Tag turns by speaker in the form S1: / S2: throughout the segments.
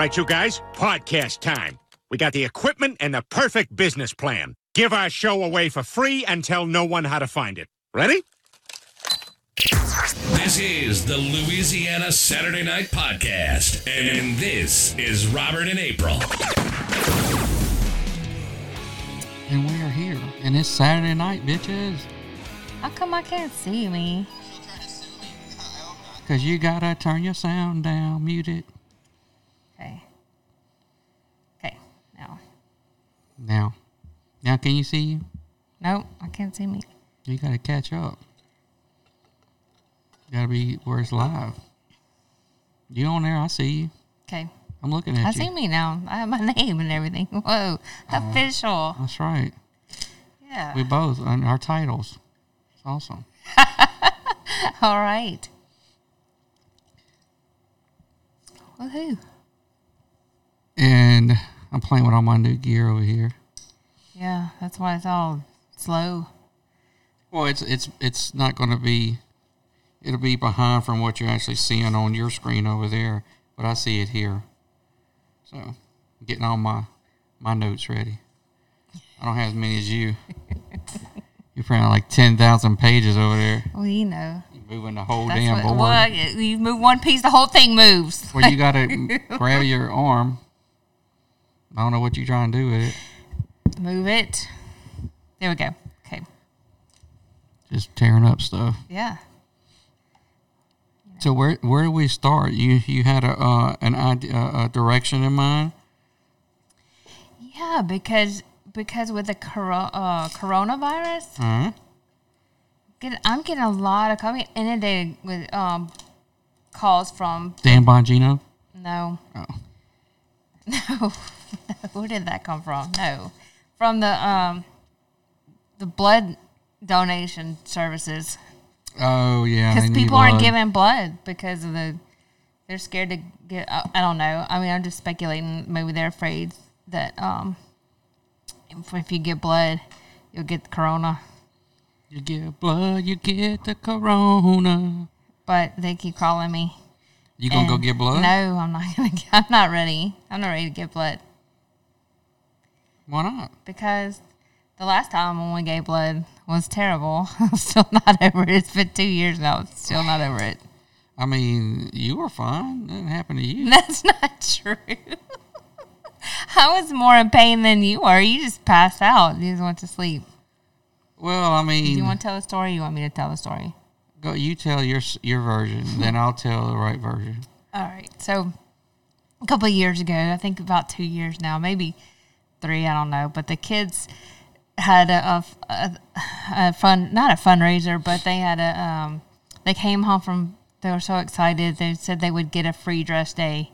S1: right, you guys, podcast time. We got the equipment and the perfect business plan. Give our show away for free and tell no one how to find it. Ready?
S2: This is the Louisiana Saturday Night Podcast, and this is Robert and April.
S3: And we are here. And it's Saturday night, bitches.
S4: How come I can't see me?
S3: Because you gotta turn your sound down, mute it.
S4: Okay. Okay. Now.
S3: Now. Now, can you see you?
S4: Nope, I can't see me.
S3: You gotta catch up. You gotta be where it's live. You on there? I see you.
S4: Okay.
S3: I'm looking at you.
S4: I
S3: you.
S4: see me now. I have my name and everything. Whoa. Oh, official.
S3: That's right.
S4: Yeah.
S3: We both and our titles. It's awesome.
S4: All right. Woohoo.
S3: And I'm playing with all my new gear over here.
S4: Yeah, that's why it's all slow.
S3: Well, it's it's it's not going to be. It'll be behind from what you're actually seeing on your screen over there, but I see it here. So, I'm getting all my my notes ready. I don't have as many as you. You're probably like ten thousand pages over there.
S4: Well, you know.
S3: You're moving the whole
S4: That's
S3: damn
S4: what,
S3: board.
S4: well, you move one piece, the whole thing moves.
S3: Well, you got to grab your arm. I don't know what you're trying to do with it.
S4: Move it. There we go. Okay.
S3: Just tearing up stuff.
S4: Yeah.
S3: So where where do we start? You you had a uh, an idea, a direction in mind.
S4: Yeah, because because with the coro- uh, coronavirus,
S3: Uh-huh.
S4: get, I'm getting a lot of coming inundated with um calls from
S3: Dan Bongino.
S4: no
S3: Oh.
S4: no where did that come from? No, from the um the blood donation services
S3: Oh yeah.
S4: because people aren't giving blood because of the they're scared to get. I don't know. I mean, I'm just speculating. Maybe they're afraid that um if, if you get blood, you'll get corona.
S3: You get blood, you get the corona.
S4: But they keep calling me.
S3: You gonna go get blood?
S4: No, I'm not gonna. I'm not ready. I'm not ready to get blood
S3: Why not?
S4: because the last time when we gave blood was terrible. I'm still not over it. It's been two years now. I'm still not over it.
S3: I mean, you were fine. Nothing happened to you.
S4: That's not true. I was more in pain than you are. You just passed out. You just went to sleep.
S3: Well, I
S4: Do
S3: mean,
S4: you want to tell the story? Or you want me to tell the story?
S3: go. You tell your your version, then I'll tell the right version.
S4: All right. So a couple of years ago, I think about two years now, maybe three, I don't know. But the kids had a, a, a, fun, not a fundraiser, but they had a, um, they came home from, they were so excited. They said they would get a free dress day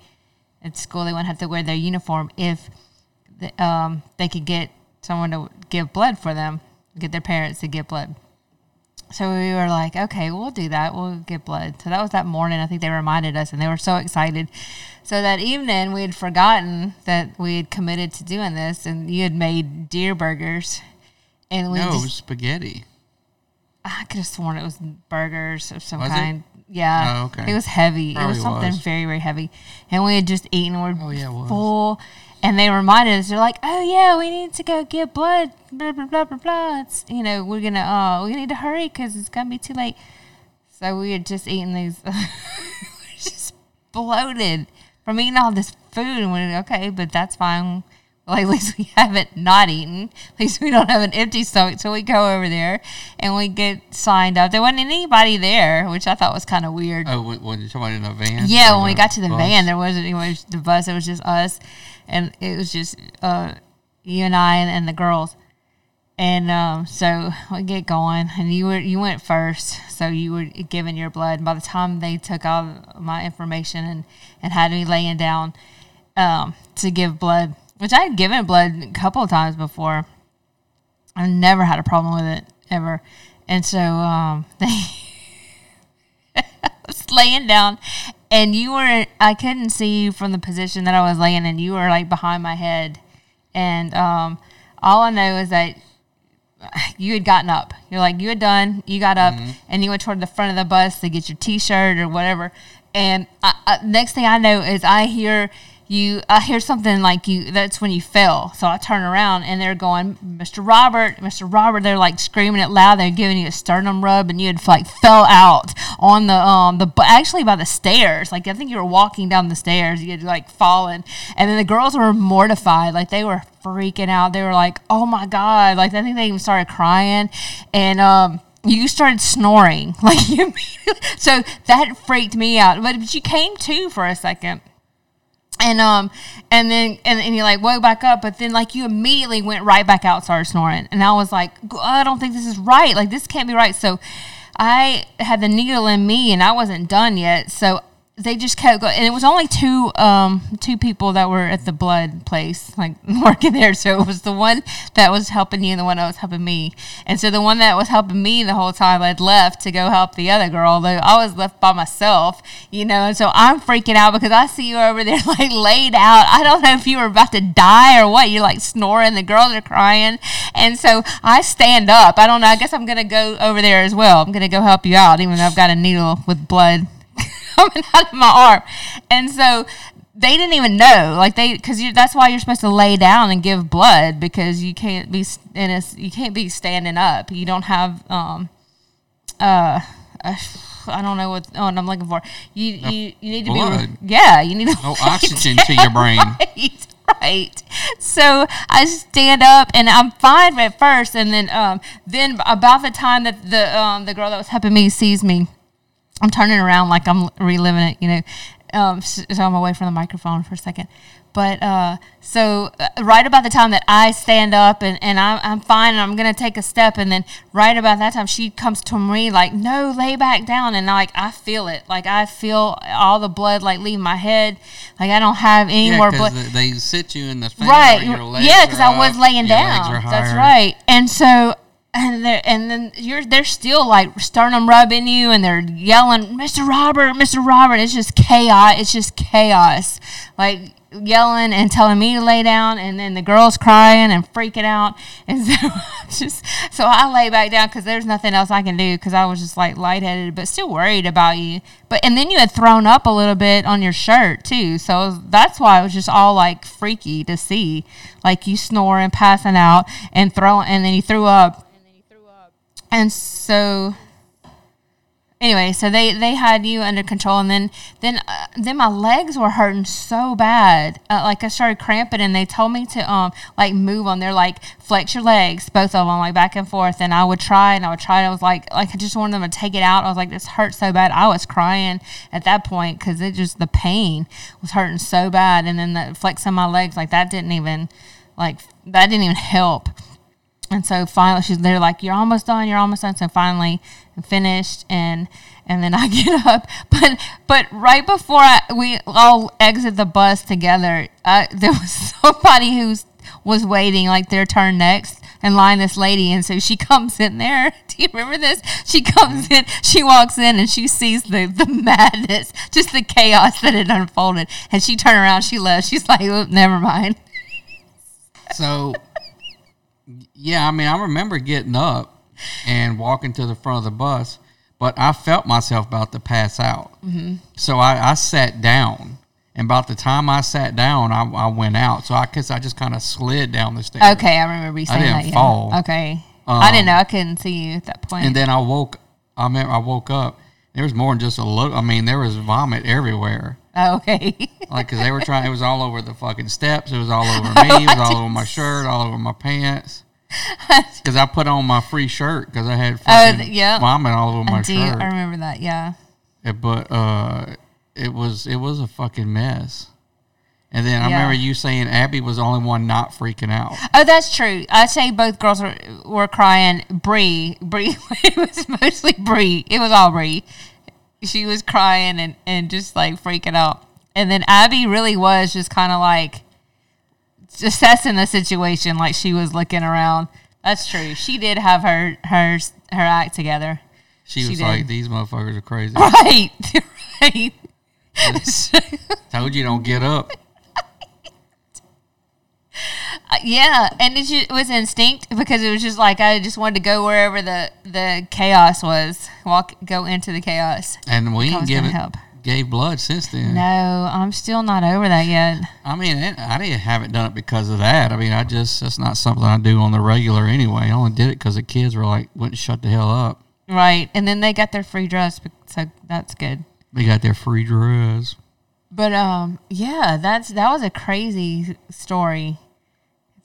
S4: at school. They wouldn't have to wear their uniform if the, um, they could get someone to give blood for them, get their parents to give blood. So we were like, okay, we'll do that. We'll get blood. So that was that morning. I think they reminded us, and they were so excited. So that evening, we had forgotten that we had committed to doing this, and you had made deer burgers, and we
S3: No, it
S4: just,
S3: was spaghetti.
S4: I could have sworn it was burgers of some
S3: Was it?
S4: kind. Yeah.
S3: Oh, okay.
S4: It was heavy. it was something
S3: was.
S4: very, very heavy. And we had just eaten. We're
S3: Oh, yeah,
S4: full. And they reminded us, they're like, oh, yeah, we need to go get blood. Blah, blah, blah, blah, blah. It's, you know, we're going to, uh, we need to hurry because it's to be too late. So we had just eaten these, just bloated from eating all this food. And we're okay, but that's fine. Like, at least we haven't not eaten. At least we don't have an empty stomach. So we go over there and we get signed up. There wasn't anybody there, which I thought was kind of weird.
S3: Oh, when, when you're talking about in a van?
S4: Yeah, when we got to the
S3: bus?
S4: van, there wasn't anyone. The bus, it was just us, and it was just uh, you and I and, and the girls. And um, so we get going, and you were you went first, so you were given your blood. And by the time they took all my information and and had me laying down um, to give blood, which I had given blood a couple of times before, I never had a problem with it ever. And so um, they was laying down and you were I couldn't see you from the position that I was laying in. You were like behind my head. And um all I know is that you had gotten up. You're like you had done. You got up and you went toward the front of the bus to get your T-shirt or whatever. And I, I, next thing I know is I hear you I hear something like you that's when you fell. So I turn around and they're going, Mr. Robert, Mr. Robert, they're like screaming it loud, they're giving you a sternum rub and you had like fell out on the um the actually by the stairs. Like I think you were walking down the stairs, you had like fallen. And then the girls were mortified, like they were freaking out. They were like, Oh my God. Like I think they even started crying. And um you started snoring. Like you so that freaked me out. But, but you came to for a second. And um and then and, and you like woke back up but then like you immediately went right back out started snoring. And i was like i don't think this is right. Like this can't be right. So i had the needle in me and i wasn't done yet. So they just kept going and it was only two um two people that were at the blood place like working there. So it was the one that was helping you and the one that was helping me. And so the one that was helping me the whole time had left to go help the other girl though i was left by myself you know? And so i'm freaking out because i see you over there like laid out. I don't know if you were about to die or what. You're like snoring. The girls are crying. And so i stand up. I don't know. I guess i'm gonna go over there as well. I'm gonna go help you out even though i've got a needle with blood coming out of my arm. And so they didn't even know, like they, because that's why you're supposed to lay down and give blood because you can't be in a, you can't be standing up. You don't have, um, uh, I don't know what, what I'm looking for. You you, you need to
S3: blood.
S4: be, yeah, you need to
S3: No oxygen to your brain.
S4: right, right. So I stand up and I'm fine at first, and then um, then about the time that the um, the girl that was helping me sees me, I'm turning around like I'm reliving it, you know. Um, so I'm away from the microphone for a second. But uh, so uh, right about the time that I stand up and, and I'm, I'm fine and I'm going to take a step. And then right about that time, she comes to me like, no, lay back down. And like, I feel it. Like I feel all the blood like leave my head. Like I don't have any
S3: Yeah,
S4: more
S3: 'cause
S4: blood.
S3: they, they sit you in the thing
S4: Right. Yeah, because I was laying down. That's right. And so and and then you're they're still like sternum rubbing you and they're yelling, Mr. Robert, Mr. Robert. It's just chaos. It's just chaos. Like yelling and telling me to lay down and then the girls crying and freaking out and so just so I lay back down because there's nothing else I can do because I was just like lightheaded but still worried about you but and then you had thrown up a little bit on your shirt too so that's why it was just all like freaky to see like you snoring passing out and throwing and then you threw up and so anyway so they they had you under control and then then uh, then my legs were hurting so bad. Uh, like i started cramping and they told me to um like move on they're like flex your legs both of them like back and forth and i would try and i would try and i was like like i just wanted them to take it out. I was like this hurts so bad. I was crying at that point because it just the pain was hurting so bad and then the flexing my legs like that didn't even like that didn't even help and so finally, she's they're like, "You're almost done. You're almost done." So finally, I finished, and and then I get up. But but right before I, we all exit the bus together, uh, there was somebody who was waiting like their turn next in line. This lady, and so she comes in there. Do you remember this? She comes in, she walks in, and she sees the the madness, just the chaos that had unfolded. And she turned around, she left. She's like, "Oop, "Never mind."
S3: So, yeah, I mean, I remember getting up and walking to the front of the bus, but I felt myself about to pass out. Mm-hmm. So I, I sat down, and about the time I sat down, I, I went out. So I guess I just kind of slid down the stairs.
S4: Okay, I remember you saying
S3: didn't
S4: that. Yeah.
S3: fall.
S4: Okay, I didn't
S3: Um,
S4: know. I couldn't see you at that point.
S3: And then I woke. I remember I woke up. There was more than just a look. I mean, there was vomit everywhere.
S4: oh, okay.
S3: Like, cause they were trying. It was all over the fucking steps. It was all over me. It was all over my shirt. All over my pants. Cause I put on my free shirt because I had fucking
S4: th- yeah.
S3: vomit all over my
S4: I do.
S3: shirt.
S4: I remember that. Yeah.
S3: Uh, But uh, it was it was a fucking mess. And then I
S4: Yeah.
S3: remember you saying Abby was the only one not freaking out.
S4: Oh, that's true. I say both girls were were crying. Bree, Bree, it was mostly Bree. It was all Bree. She was crying and and just like freaking out. And then Abby really was just kind of like assessing the situation, like she was looking around. That's true. She did have her her her act together.
S3: She,
S4: She
S3: was
S4: did.
S3: like, "These motherfuckers are crazy."
S4: Right. right.
S3: Told you don't get up.
S4: Uh, yeah, and it, was instinct because it was just like I just wanted to go wherever the the chaos was, walk, go into the chaos.
S3: And we ain't give
S4: help.
S3: Gave blood since then.
S4: No, I'm still not over that yet.
S3: I mean, it, I didn't haven't done it because of that. I mean, I just that's not something I do on the regular anyway. I only did it because the kids were like, wouldn't shut the hell up.
S4: Right. And then they got their free dress, so that's good.
S3: They got their free dress.
S4: But um, yeah, that's that was a crazy story.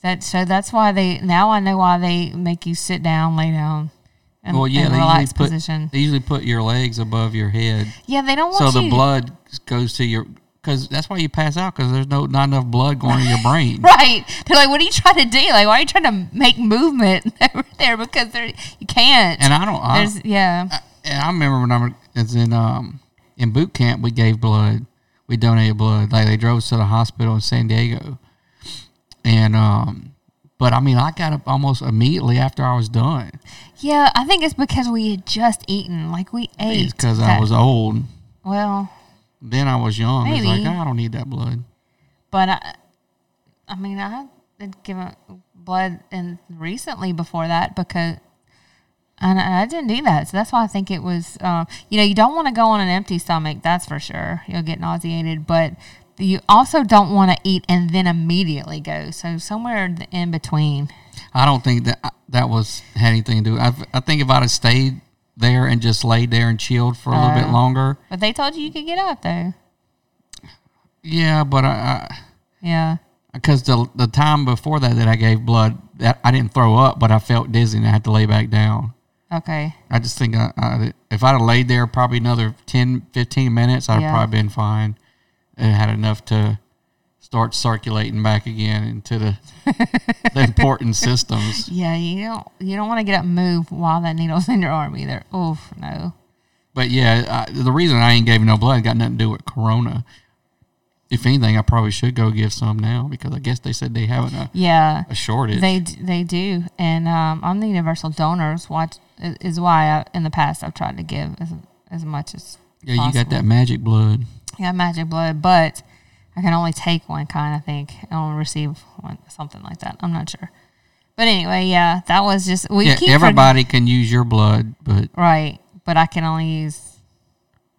S4: That so that's why they now I know why they make you sit down, lay down, and,
S3: Well, yeah,
S4: and
S3: they usually
S4: relaxed
S3: put
S4: position.
S3: they usually put your legs above your head,
S4: Yeah, they don't want
S3: so
S4: want
S3: the blood goes to your. Because that's why you pass out because there's no not enough blood going to your brain.
S4: Right. They're like, what are you trying to do? Like, why are you trying to make movement over there? Because you can't.
S3: And I don't. I,
S4: There's, yeah.
S3: and I remember when I was in um in boot camp, we gave blood. We donated blood. Like they drove us to the hospital in San Diego, and um, but I mean, I got up almost immediately after I was done.
S4: Yeah, I think it's because we had just eaten. Like, we ate.
S3: It's because I was old.
S4: Well,
S3: Then I was young. It's like
S4: Maybe.
S3: "Oh, I don't need that blood.
S4: but I, I mean, I had given blood in recently before that because. And I didn't do that, so that's why I think it was. Um, you know, you don't want to go on an empty stomach. That's for sure. You'll get nauseated, but you also don't want to eat and then immediately go. So somewhere in between.
S3: I don't think that that was had anything to do. I, I think if I'd have stayed there and just laid there and chilled for a little bit
S4: Uh.
S3: longer,
S4: But they told you you could get up though.
S3: yeah. But I,
S4: Yeah.
S3: because the the time before that that I gave blood, that I didn't throw up, but I felt dizzy and I had to lay back down.
S4: Okay.
S3: I just think I, I, if I'd have laid there probably another 10, 15 minutes, I'd have
S4: Yeah.
S3: probably been fine and had enough to start circulating back again into the, the important systems.
S4: Yeah, you don't you don't want to get up and move while that needle's in your arm either. Oof, no.
S3: But yeah, I, the reason I ain't gave no blood got nothing to do with Corona. If anything, I probably should go give some now because I guess they said they have a
S4: Yeah.
S3: a shortage.
S4: They they do, and um, I'm the universal donors. Watch is why I, in the past I've tried to give as as much as
S3: yeah, you got that magic blood.
S4: Yeah magic blood, but I can only take one kind. I think I only receive one, something like that. I'm not sure, but anyway, yeah, that was just we
S3: Yeah, everybody can use your blood, but
S4: right, but I can only use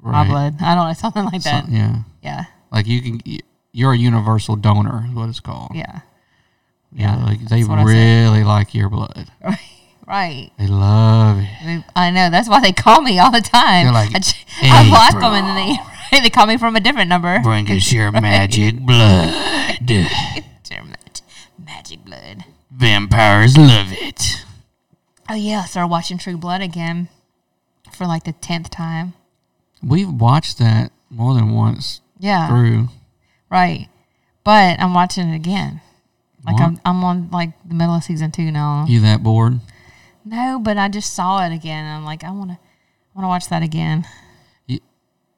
S3: right,
S4: my blood. I don't know something like that.
S3: some- yeah,
S4: Yeah,
S3: like you can. You're a universal donor, is what it's called.
S4: yeah,
S3: Yeah,
S4: Yeah,
S3: like they
S4: that's what I said.
S3: really like your blood.
S4: right, right.
S3: They love it.
S4: I know that's why they call me all the time.
S3: They're like,
S4: I, I block them and then they they call me from a different number.
S3: Bring us your magic blood.
S4: Mag- Magic blood.
S3: Vampires love it.
S4: Oh yeah, I started watching True Blood again for like the tenth time.
S3: We've watched that more than once
S4: Yeah,
S3: through.
S4: right. But I'm watching it again. Like
S3: What?
S4: I'm I'm on like the middle of season two now.
S3: You that bored?
S4: No, but I just saw it again. And I'm like, I wanna I wanna watch that again.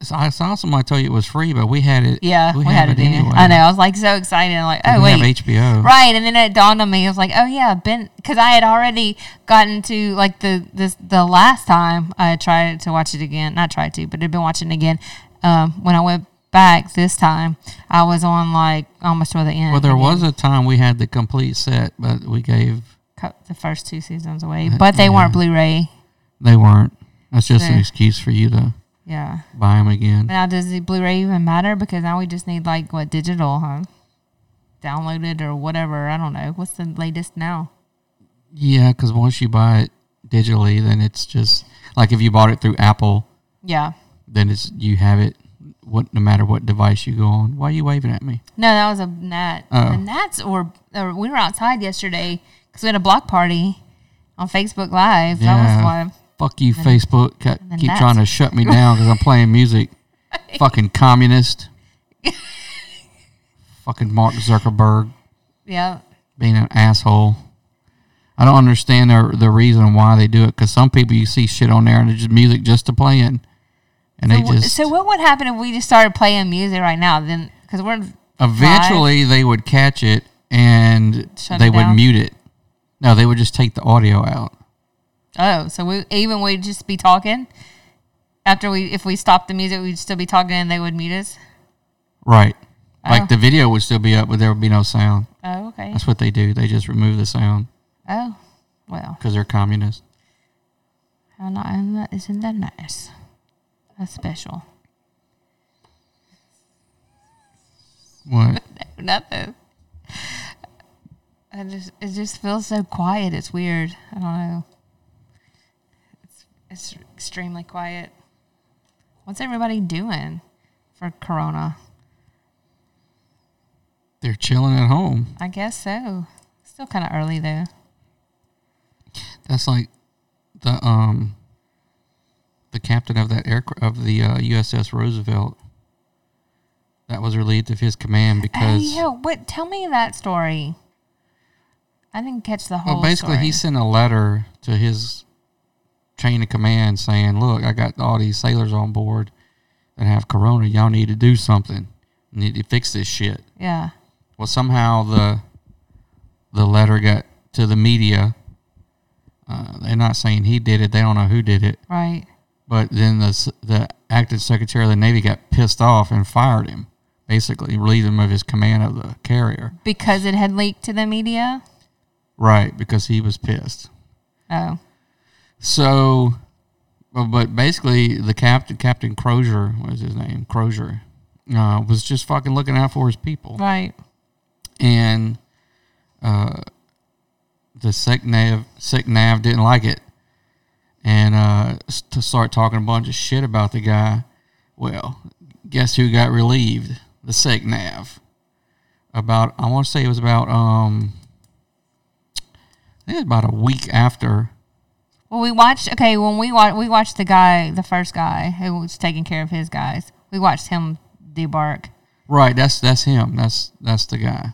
S3: So I saw somebody tell you it was free, but we had it.
S4: Yeah, we,
S3: have
S4: had it, in.
S3: anyway.
S4: I know. I was like so excited. I'm like, oh
S3: we
S4: wait,
S3: have HBO.
S4: Right, and then it dawned on me. I was like, "Oh yeah, Ben," because I had already gotten to like the this the last time I tried to watch it again. Not tried to, but had been watching it again. Um, when I went back this time, I was on like almost to the end.
S3: Well, there was a time we had the complete set, but we gave
S4: Cut the first two seasons away, but they weren't Blu-ray.
S3: they weren't. That's just an excuse for you to
S4: Yeah.
S3: buy them again.
S4: Now, does the Blu-ray even matter? Because now we just need like what digital, huh? Downloaded or whatever. I don't know. What's the latest now?
S3: Yeah, because once you buy it digitally, then it's just like if you bought it through Apple,
S4: Yeah.
S3: then it's you have it. What no matter what device you go on. Why are you waving at me?
S4: No, that was a gnat.
S3: Oh.
S4: The gnats were. Or we were outside yesterday because we had a block party on Facebook Live. That was why.
S3: Fuck you, Facebook. Ca- Keep trying to shut me down because I'm playing music. Fucking communist. Fucking Mark Zuckerberg
S4: Yeah.
S3: being an asshole. I don't understand the the reason why they do it because some people you see shit on there and it's just music just to play in. and
S4: So,
S3: they just
S4: so what would happen if we just started playing music right now? Then because we're
S3: eventually they would catch it and
S4: Shut
S3: they
S4: it
S3: would mute it. No, they would just take the audio out.
S4: Oh, so we even we'd just be talking after we if we stopped the music, we'd still be talking and they would mute us.
S3: Right.
S4: Oh.
S3: Like the video would still be up, but there would be no sound.
S4: Oh, okay.
S3: That's what they do. They just remove the sound
S4: Oh, well,
S3: because they're communists.
S4: Oh, how not, isn't that, isn't that nice? That's special.
S3: What?
S4: Nothing. I just it just feels so quiet. It's weird. I don't know. It's extremely quiet. What's everybody doing for Corona?
S3: They're chilling at home.
S4: I guess so. Still kind of early though.
S3: That's like the um the captain of that air of the uh, USS Roosevelt that was relieved of his command
S4: Hey,
S3: because
S4: yo, what? Tell me that story. I didn't catch the whole.
S3: well basically he sent a letter to his chain of command saying, "Look, I got all these sailors on board that have corona. Y'all need to do something. You need to fix this shit."
S4: Yeah.
S3: Well, somehow the the letter got to the media. Uh, they're not saying he did it. They don't know who did it.
S4: Right.
S3: But then the the acting secretary of the navy got pissed off and fired him. Basically, relieved him of his command of the carrier.
S4: Because it had leaked to the media.
S3: Right, because he was pissed.
S4: Oh.
S3: So, but, basically, the captain, Captain Crozier, what was his name? Crozier, uh, was just fucking looking out for his people.
S4: Right.
S3: and uh, the secnav sick nav didn't like it, and uh, to start talking a bunch of shit about the guy. Well, guess who got relieved? The secnav. About I want to say it was about um, I think it was about a week after.
S4: Well, we watched. Okay, when we watched, we watched the guy, the first guy who was taking care of his guys. We watched him debark.
S3: Right, that's that's him. That's that's the guy.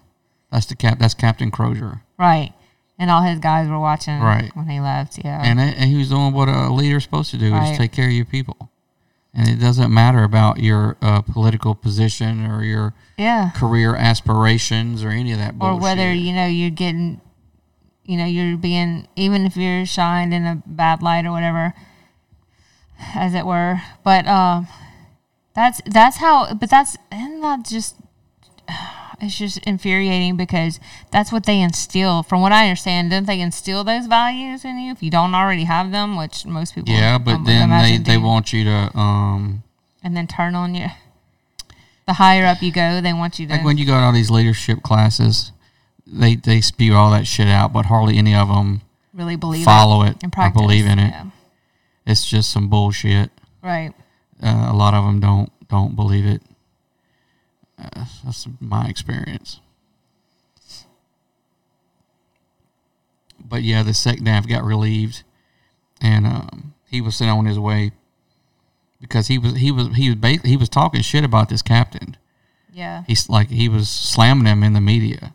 S3: That's the cap. That's Captain Crozier.
S4: Right. And all his guys were watching
S3: Right.
S4: when he left. Yeah.
S3: and, and he was doing what a leader's supposed to do
S4: Right.
S3: is take care of your people and it doesn't matter about your uh, political position or your
S4: yeah.
S3: career aspirations or any of that bullshit.
S4: Or whether you know you're getting, you know, you're being even if you're shined in a bad light or whatever, as it were. But um, that's that's how. But that's and that just. It's just infuriating because that's what they instill. From what I understand, don't they instill those values in you if you don't already have them? Which most people,
S3: yeah but
S4: um,
S3: then they, they want you to um
S4: and then turn on you. The higher up you go, they want you to.
S3: like when you go to all these leadership classes they they spew all that shit out but hardly any of them
S4: really believe
S3: follow
S4: it,
S3: it
S4: and
S3: or believe in it
S4: Yeah.
S3: it's just some bullshit
S4: Right.
S3: uh, a lot of them don't don't believe it uh, that's my experience but yeah the secnav got relieved and um, he was sent on his way because he was he was he was ba- he was talking shit about this captain
S4: Yeah.
S3: he's like he was slamming him in the media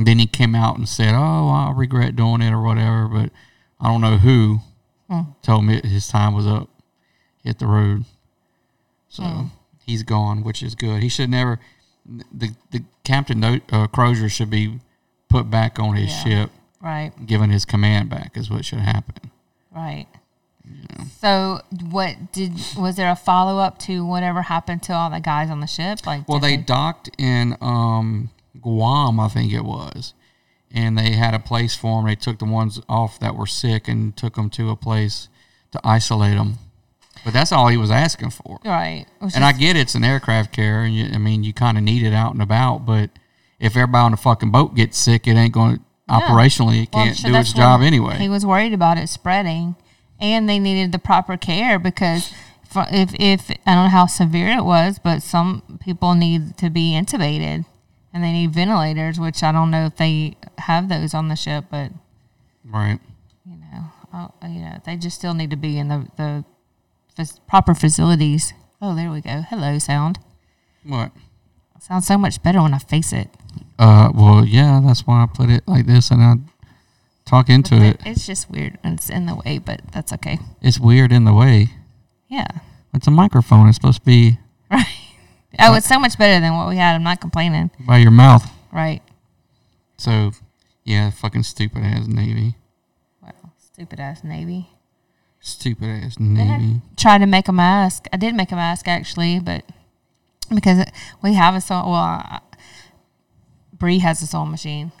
S3: and then he came out and said oh i regret doing it or whatever but i don't know who told me his time was up hit the road so he's gone which is good he should never the the captain uh, crozier should be put back on his
S4: Yeah.
S3: ship
S4: Right.
S3: given his command back is what should happen
S4: Right. So, what did was there a follow up to whatever happened to all the guys on the ship? Like,
S3: Well,
S4: did
S3: they docked in um, Guam, I think it was, and they had a place for them. They took the ones off that were sick and took them to a place to isolate them. But that's all he was asking for.
S4: right.
S3: And I
S4: just-
S3: get it's an aircraft carrier, and you, I mean you kind of need it out and about. But if everybody on the fucking boat gets sick, it ain't going to operationally. It
S4: Well,
S3: can't
S4: so
S3: do its job anyway.
S4: He was worried about it spreading, and they needed the proper care because if if I don't know how severe it was, but some people need to be intubated, and they need ventilators, which I don't know if they have those on the ship, but
S3: right.
S4: you know, uh, you know, they just still need to be in the the fac- proper facilities. Oh, there we go. Hello, sound.
S3: What?
S4: Sounds so much better when I face it.
S3: Uh, well, yeah, that's why I put it like this, and I talk into
S4: But
S3: it.
S4: It's just weird it's in the way, but that's okay.
S3: It's weird in the way.
S4: Yeah.
S3: It's a microphone. It's supposed to be
S4: Right. Oh, it's so much better than what we had. I'm not complaining.
S3: by your mouth.
S4: Right.
S3: So, yeah, fucking stupid ass Navy.
S4: Well, stupid ass Navy.
S3: Stupid ass Navy.
S4: tried to make a mask. I did make a mask actually, but because we have a sewing, well, I- Bree has a sewing machine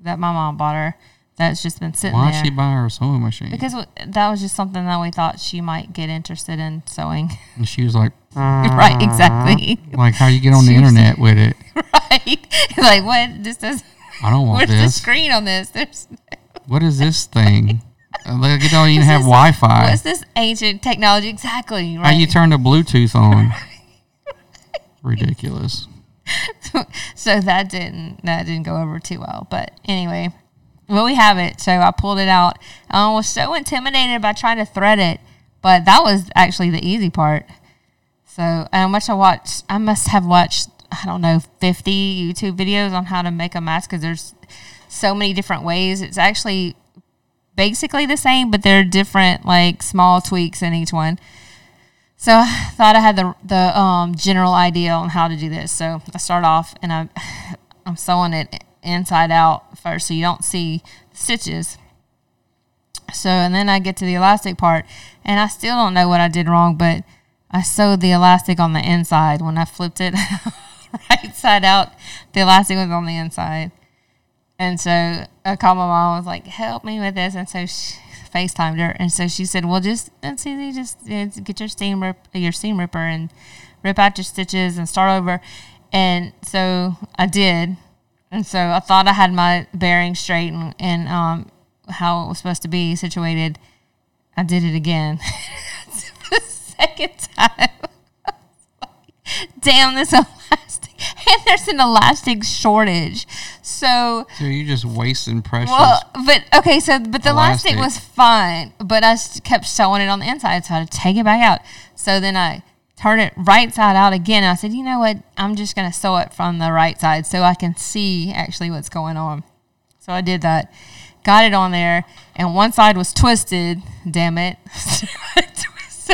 S4: that my mom bought her. That's just been sitting
S3: Why'd
S4: there.
S3: she buy her a sewing machine?
S4: because that was just something that we thought she might get interested in sewing.
S3: and she was like
S4: right, exactly.
S3: Like how you get on the internet with it.
S4: right. like what? This does.
S3: I don't want
S4: Where's the
S3: this.
S4: screen on this? There's.
S3: What is this thing? Uh, Like it don't even have Wi-Fi.
S4: What's this ancient technology? Exactly. Right.
S3: How you turn the Bluetooth on? Ridiculous.
S4: so that didn't that didn't go over too well. But anyway, well we have it. So I pulled it out. I was so intimidated by trying to thread it, but that was actually the easy part. So how much I watched? I must have watched I don't know fifty YouTube videos on how to make a mask because there's so many different ways. It's actually basically the same, but there are different like small tweaks in each one. So I thought I had the the um, general idea on how to do this. So I start off and I'm I'm sewing it inside out first, so you don't see stitches. So and then I get to the elastic part, and I still don't know what I did wrong, but I sewed the elastic on the inside when I flipped it right side out. The elastic was on the inside. And so I called my mom. I was like, "Help me with this." And so she FaceTimed her, and so she said, "Well, just let's see, just uh, get your seam rip, your seam ripper, and rip out your stitches and start over." And so I did, and so I thought I had my bearing straight and, and um, how it was supposed to be situated. I did it again, second time. Damn this elastic, and there's an elastic shortage. So
S3: So you're just wasting precious.
S4: well, but okay, so but the elastic,
S3: Elastic.
S4: was fine, but I kept sewing it on the inside, so I had to take it back out. So then I turned it right side out again. I said, you know what? I'm just gonna sew it from the right side so I can see actually what's going on. So I did that, got it on there, and one side was twisted. Damn it!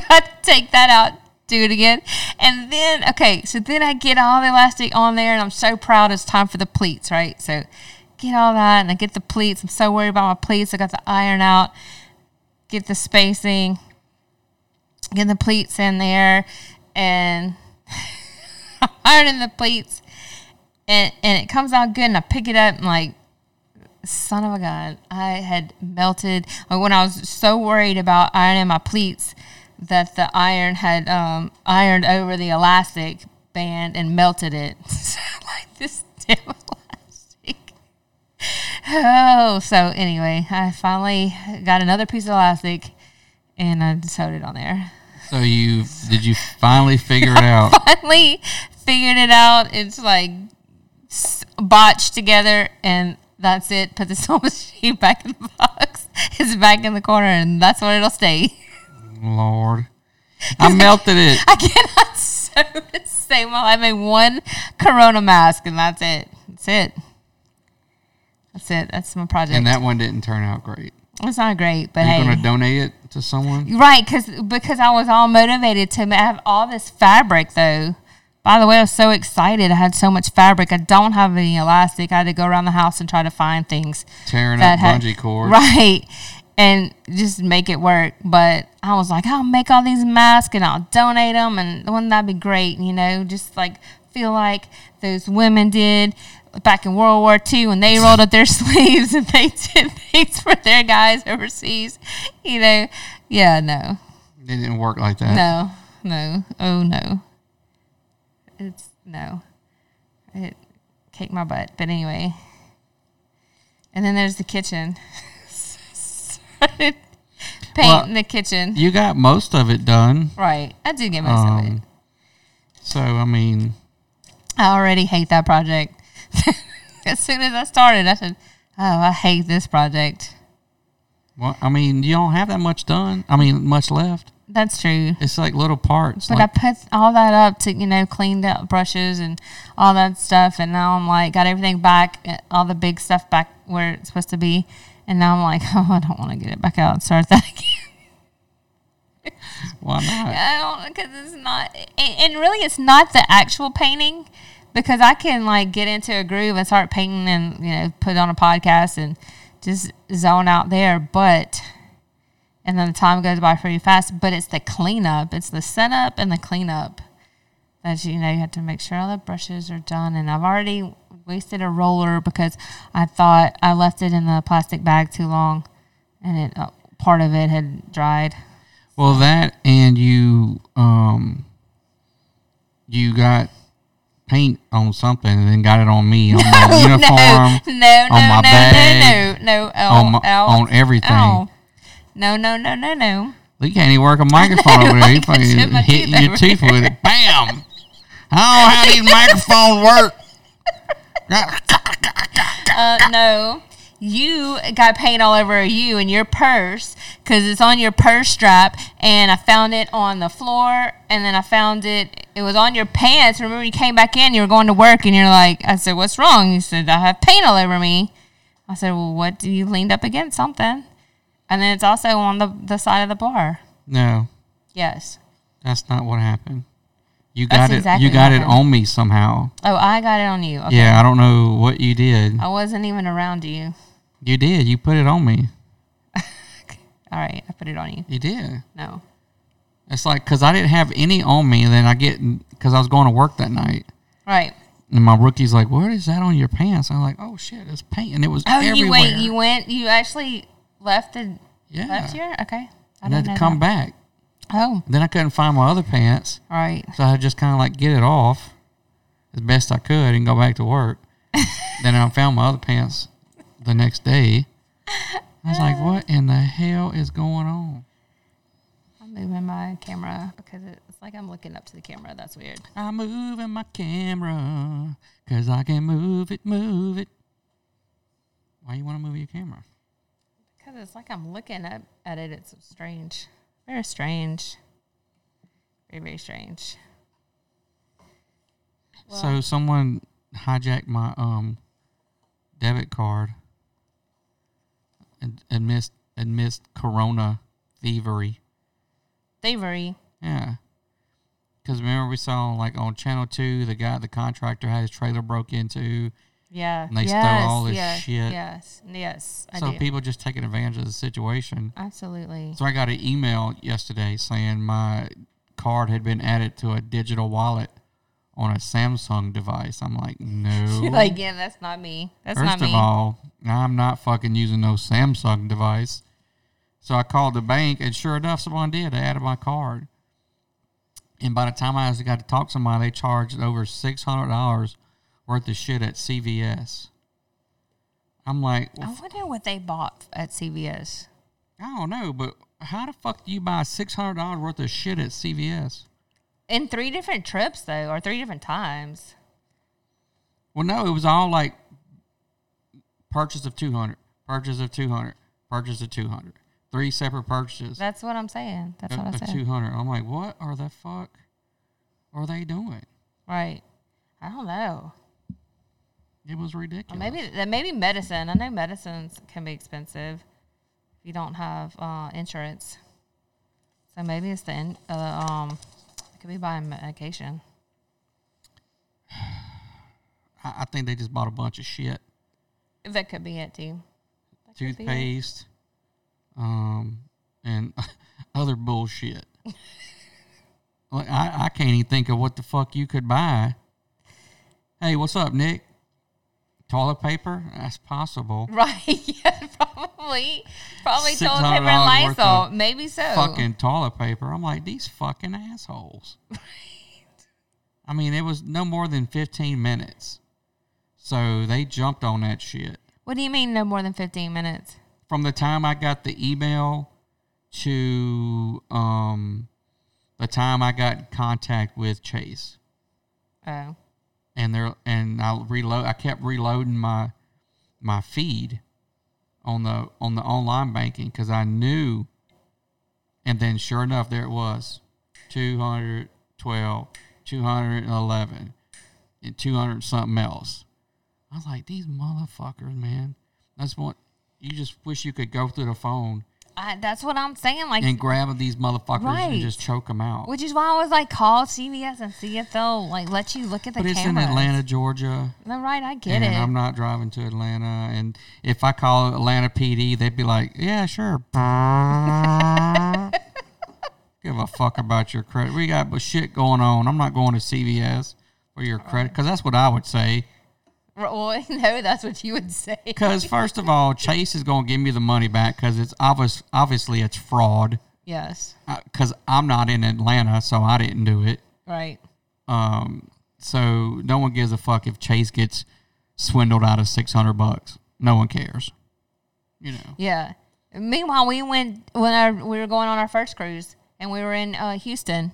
S4: take that out, do it again, and then okay. So then I get all the elastic on there, and I'm so proud. It's time for the pleats, right? So get all that, and I get the pleats. I'm so worried about my pleats. I got the iron out, get the spacing, get the pleats in there, and ironing the pleats, and and it comes out good. And I pick it up and like son of a gun, I had melted. Like when I was so worried about ironing my pleats that the iron had um, ironed over the elastic band and melted it. like this damn elastic. Oh, so anyway, I finally got another piece of elastic and I sewed it on there.
S3: so you did you finally figure it out?
S4: finally figured it out. It's like botched together, and that's it. Put the sewing machine back in the box. It's back in the corner, and that's where it'll stay.
S3: Lord, I melted it.
S4: I cannot sew to save my life. I made one Corona mask, and that's it. That's it. That's it. That's my project.
S3: And that one didn't turn out great.
S4: it's not great, but
S3: Are you
S4: hey.
S3: going to donate it to someone?
S4: Right, because because I was all motivated to have all this fabric though. By the way, I was so excited. I had so much fabric. I don't have any elastic. I had to go around the house and try to find things
S3: Tearing
S4: that
S3: up
S4: had-
S3: bungee cord.
S4: right, and just make it work. But I was like, I'll make all these masks and I'll donate them, and wouldn't that be great? You know, just like feel like those women did back in World War II when they rolled up their sleeves and they did things for their guys overseas. You know, yeah, no.
S3: It didn't work like that.
S4: No, no, oh no. It's no. It kicked my butt. But anyway. And then there's the kitchen. Painting
S3: Well,
S4: the kitchen.
S3: You got most of it done.
S4: right. I did get most of it.
S3: Um, So I mean,
S4: I already hate that project. as soon as I started, I said, Oh, I hate this project.
S3: well, I mean, you don't have that much done. I mean, much left.
S4: That's true.
S3: It's like little parts.
S4: But
S3: like,
S4: I put all that up to, you know, cleaned out brushes and all that stuff. And now I'm like, got everything back, uh, all the big stuff back where it's supposed to be. And now I'm like, oh, I don't want to get it back out and start that again.
S3: why not?
S4: I don't, because it's not, and, and really it's not the actual painting because I can like get into a groove and start painting and, you know, put on a podcast and just zone out there. But, and then the time goes by pretty fast. But it's the cleanup, it's the setup and the cleanup that you know you have to make sure all the brushes are done. And I've already wasted a roller because I thought I left it in the plastic bag too long, and it uh, part of it had dried.
S3: Well, that and you um, you got paint on something and then got it on me on my uniform,
S4: no, no,
S3: on my
S4: no,
S3: bag,
S4: no, no, no,
S3: on my- on everything.
S4: ow. No, no, no, no, no.
S3: You can't even work a microphone over there. You
S4: Like I
S3: fucking hitting your teeth with it. Bam! I don't know how these microphones work.
S4: Uh, no. You got paint all over you and your purse because it's on your purse strap, and I found it on the floor, and then I found it. It was on your pants. Remember, you came back in. You were going to work, and you're like, I said, "What's wrong?" You said, "I have paint all over me." I said, "Well, what? Do you leaned up against something." And then it's also on the the side of the bar.
S3: No,
S4: Yes.
S3: that's not what happened. You
S4: That's
S3: got it.
S4: exactly
S3: you got it
S4: happened.
S3: on me somehow.
S4: Oh, I got it on you. Okay.
S3: Yeah, I don't know what you did.
S4: I wasn't even around you.
S3: You did. You put it on me.
S4: All right, I put it on you.
S3: You did.
S4: No.
S3: It's like because I didn't have any on me. Then I get because I was going to work that night,
S4: Right.
S3: and my rookie's like, "What is that on your pants?" I'm like, "Oh shit, it's paint," and it was
S4: Oh,
S3: everywhere.
S4: you went. You went. You actually left the
S3: yeah.
S4: left here. Okay. I
S3: and had
S4: didn't
S3: to
S4: know
S3: come
S4: that.
S3: back.
S4: Oh,
S3: Then I couldn't find my other pants,
S4: right.
S3: so I just kind of like get it off as best I could and go back to work. then I found my other pants the next day. I was like, "What in the hell is going on?"
S4: I'm moving my camera because it's like I'm looking up to the camera. That's weird.
S3: I'm moving my camera because I can move it, move it. Why you want to move your camera?
S4: Because it's like I'm looking at, at it. It's strange. Very strange. Very very strange.
S3: so someone hijacked my um debit card and amidst amidst corona thievery.
S4: Thievery.
S3: Yeah. Because remember we saw like on channel two the guy the contractor had his trailer broke into.
S4: Yeah.
S3: And they stole
S4: yes,
S3: all this
S4: yes,
S3: shit.
S4: Yes. Yes. I
S3: so
S4: do.
S3: people just taking advantage of the situation.
S4: Absolutely.
S3: So I got an email yesterday saying my card had been added to a digital wallet on a Samsung device. I'm like, no.
S4: like, yeah, that's not me. That's
S3: First
S4: not
S3: of
S4: me.
S3: all, I'm not fucking using no Samsung device. So I called the bank, and sure enough, someone did. They added my card. And by the time I got to talk to somebody, they charged over six hundred dollars worth of shit at CVS. I'm like, well,
S4: I wonder what they bought at CVS.
S3: I don't know, but how the fuck do you buy six hundred dollars worth of shit at CVS?
S4: In three different trips, though, or three different times.
S3: Well, no, it was all like purchase of two hundred, purchase of two hundred, purchase of two hundred, three separate purchases
S4: That's what I'm saying. That's
S3: of,
S4: what I said.
S3: two hundred. I'm like, what are the fuck are they doing?
S4: Right. I don't know.
S3: It was
S4: Or
S3: ridiculous.
S4: maybe that maybe medicine. I know medicines can be expensive if you don't have uh, insurance. So maybe it's the in, uh, um, it could be buying medication.
S3: I, I think they just bought a bunch of shit,
S4: That could be it too. That be it.
S3: toothpaste, um, and other bullshit. like I, I can't even think of what the fuck you could buy. Hey, what's up, Nick? Toilet paper? That's possible.
S4: Right? Yeah, probably. Probably toilet paper and
S3: $600
S4: Lysol. Maybe so.
S3: Fucking toilet paper. I'm like, these fucking assholes. I mean, it was no more than 15 minutes. So they jumped on that shit.
S4: What do you mean? No more than fifteen minutes?
S3: From the time I got the email to um, the time I got in contact with Chase.
S4: Oh,
S3: and there and I reload. I kept reloading my my feed on the on the online banking because I knew. And then, sure enough, there it was, 212, 211, and 200 something else. I was like, these motherfuckers, man. That's what you just wish you could go through the phone
S4: I, that's what I'm saying. Like,
S3: and grab these motherfuckers
S4: Right.
S3: and just choke them out.
S4: which is why I was like, call CVS and see if they'll like let you look at the
S3: but it's
S4: cameras.
S3: in Atlanta, Georgia.
S4: No, right? I get
S3: and
S4: it.
S3: I'm not driving to Atlanta. And if I call Atlanta PD, they'd be like, "Yeah, sure." Give a fuck about your credit. We got shit going on. I'm not going to CVS for your credit because that's what I would say.
S4: Well, no, that's what you would say.
S3: Because first of all, Chase is going to give me the money back because it's obvious. Obviously, it's fraud.
S4: Yes,
S3: Because I'm not in Atlanta, so I didn't do it.
S4: right.
S3: Um, so no one gives a fuck if Chase gets swindled out of six hundred bucks. No one cares. You know.
S4: Yeah. Meanwhile, we went when our, we were going on our first cruise, and we were in uh, Houston,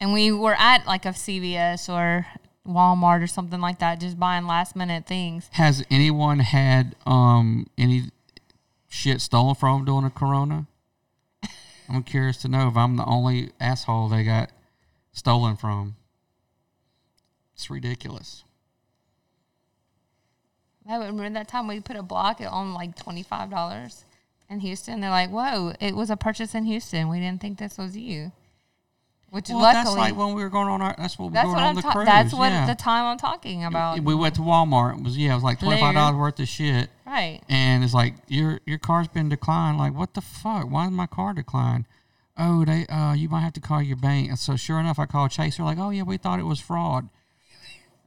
S4: and we were at like a CVS or Walmart or something like that, just buying last minute things.
S3: Has anyone had um any shit stolen from them during a corona? I'm curious to know if I'm the only asshole they got stolen from. It's ridiculous.
S4: I remember that time we put a block on like twenty five dollars in Houston. They're like, "Whoa, it was a purchase in Houston. We didn't think this was you." Which
S3: Well,
S4: luckily,
S3: that's like when we were going on our. That's what we were going on
S4: I'm
S3: the
S4: ta-
S3: cruise.
S4: That's what
S3: yeah.
S4: the time I'm talking about.
S3: we went to Walmart. It was yeah, it was like twenty five dollars worth of shit.
S4: right.
S3: And it's like your your car's been declined. Like what the fuck? Why is my car declined? Oh, they uh, you might have to call your bank. And so sure enough, I called Chase. They're like, oh yeah, we thought it was fraud.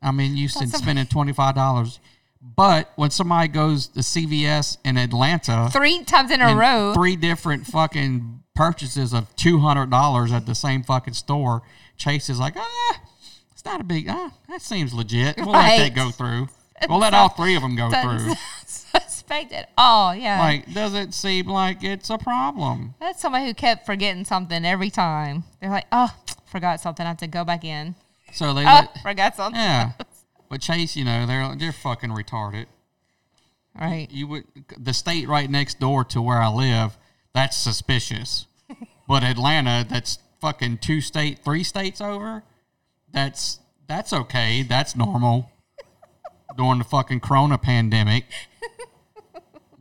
S3: I mean, you said spending twenty five dollars, but when somebody goes to CVS in Atlanta,
S4: Three times in a row.
S3: three different fucking purchases of two hundred dollars at the same fucking store, Chase is like, ah, it's not a big. Ah, that seems legit. We'll let that go through. We'll let all three of them go through.
S4: Suspect at all. Yeah.
S3: Like, does it seem like it's a problem?
S4: That's somebody who kept forgetting something every time. They're like, oh, forgot something. I have to go back in.
S3: So they
S4: Oh,
S3: let,
S4: forgot something.
S3: yeah. But Chase, you know, they're they're fucking retarded.
S4: Right.
S3: You would the state right next door to where I live, that's suspicious. But Atlanta, that's fucking two state, three states over. That's that's okay. That's normal. During the fucking Corona pandemic.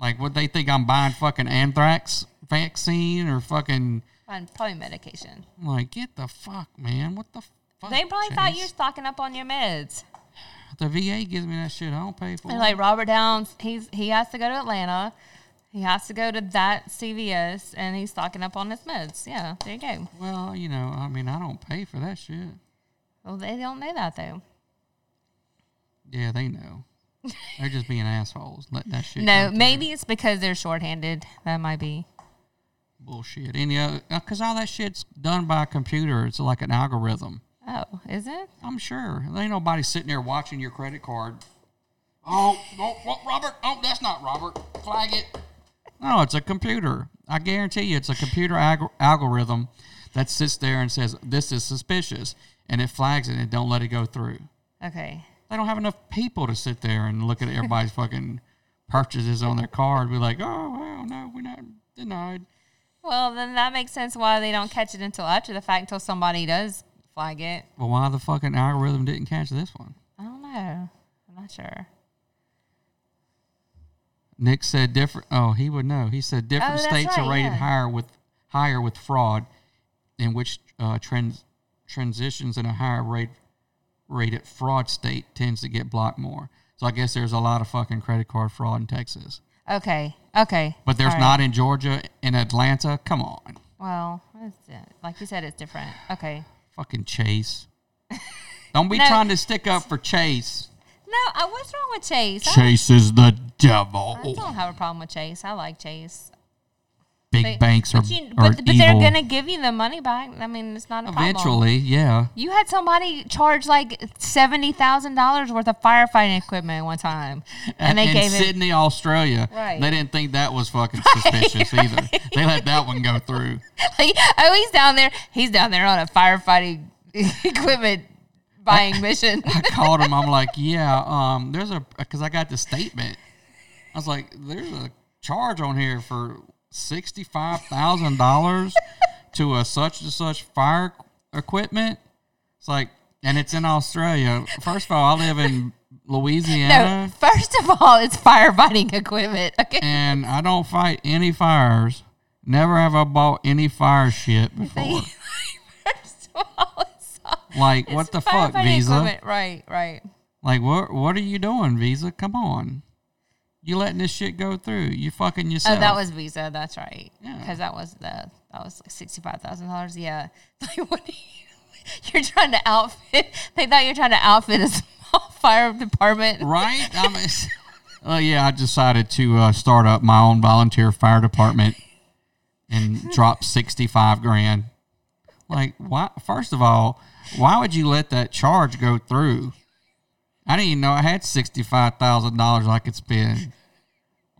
S3: Like, what they think I'm buying fucking anthrax vaccine or fucking
S4: Fine, probably medication.
S3: like get the fuck, man. What the fuck?
S4: They probably thought you were stocking up on your meds.
S3: The VA gives me that shit. I don't pay for
S4: And
S3: it.
S4: like Robert Downs, he's he has to go to Atlanta. He has to go to that CVS, and he's stocking up on his meds. Yeah, there you go.
S3: well, you know, I mean, I don't pay for that shit.
S4: Well, they don't know that though.
S3: Yeah, they know. They're just being assholes. Let that shit.
S4: No, maybe it's because they're shorthanded. That might be.
S3: bullshit. Any other? Uh, because all that shit's done by a computer. It's like an algorithm.
S4: Oh, is it?
S3: I'm sure. There ain't nobody sitting there watching your credit card. Oh, oh, what, Robert? Oh, that's not Robert. Flag it. No, it's a computer. I guarantee you, it's a computer alg- algorithm that sits there and says this is suspicious, and it flags it and don't let it go through.
S4: Okay.
S3: They don't have enough people to sit there and look at everybody's fucking purchases on their card. Be like, oh well, no, we're not denied.
S4: Well, then that makes sense why they don't catch it until after the fact, until somebody does flag it.
S3: Well, why the fucking algorithm didn't catch this one?
S4: I don't know. I'm not sure.
S3: Nick said different. Oh, he would know. He said different
S4: Oh,
S3: states are rated
S4: yeah.
S3: higher with higher with fraud, in which uh, trans transitions in a higher rate rated fraud state tends to get blocked more. So I guess there's a lot of fucking credit card fraud in Texas,
S4: Okay. Okay.
S3: but there's
S4: right.
S3: not in Georgia in Atlanta. Come on,
S4: Well, uh, like you said, it's different. Okay.
S3: fucking Chase. Don't be
S4: No.
S3: trying to stick up for Chase.
S4: No, uh, what's wrong with Chase? I-
S3: Chase is the devil.
S4: I, don't have a problem with Chase. I like Chase.
S3: Big
S4: But-
S3: banks are,
S4: but, you,
S3: are
S4: but, but they're gonna give you the money back. I mean, it's not a problem.
S3: Eventually, yeah.
S4: You had somebody charge like seventy thousand dollars worth of firefighting equipment one time, and they
S3: in
S4: gave it.
S3: Sydney, Australia.
S4: Right.
S3: They didn't think that was fucking suspicious either. They let that one go through.
S4: Like, oh, he's down there. He's down there on a firefighting equipment buying mission.
S3: I called him. I'm like, yeah, um, there's a because I got the statement. I was like, there's a charge on here for sixty five thousand dollars to a such and such fire equipment. It's like, and it's in Australia. First of all, I live in
S4: no,
S3: Louisiana,
S4: first of all, it's firefighting equipment. Okay.
S3: and I don't fight any fires. Never have I bought any fire shit before.
S4: first of all,
S3: Like, what the fuck, Visa?
S4: equipment. Right, right.
S3: Like, what what are you doing, Visa? Come on. You letting this shit go through. You fucking yourself.
S4: Oh, that was Visa. That's right.
S3: Yeah.
S4: Because that was the that was like sixty five thousand dollars. Yeah. Like what? Are you, you're trying to outfit. They thought you're trying to outfit a small fire department.
S3: right? Oh yeah, I decided to uh, start up my own volunteer fire department and drop sixty five grand. Like, why? First of all, why would you let that charge go through? I didn't even know I had sixty five thousand dollars I could spend.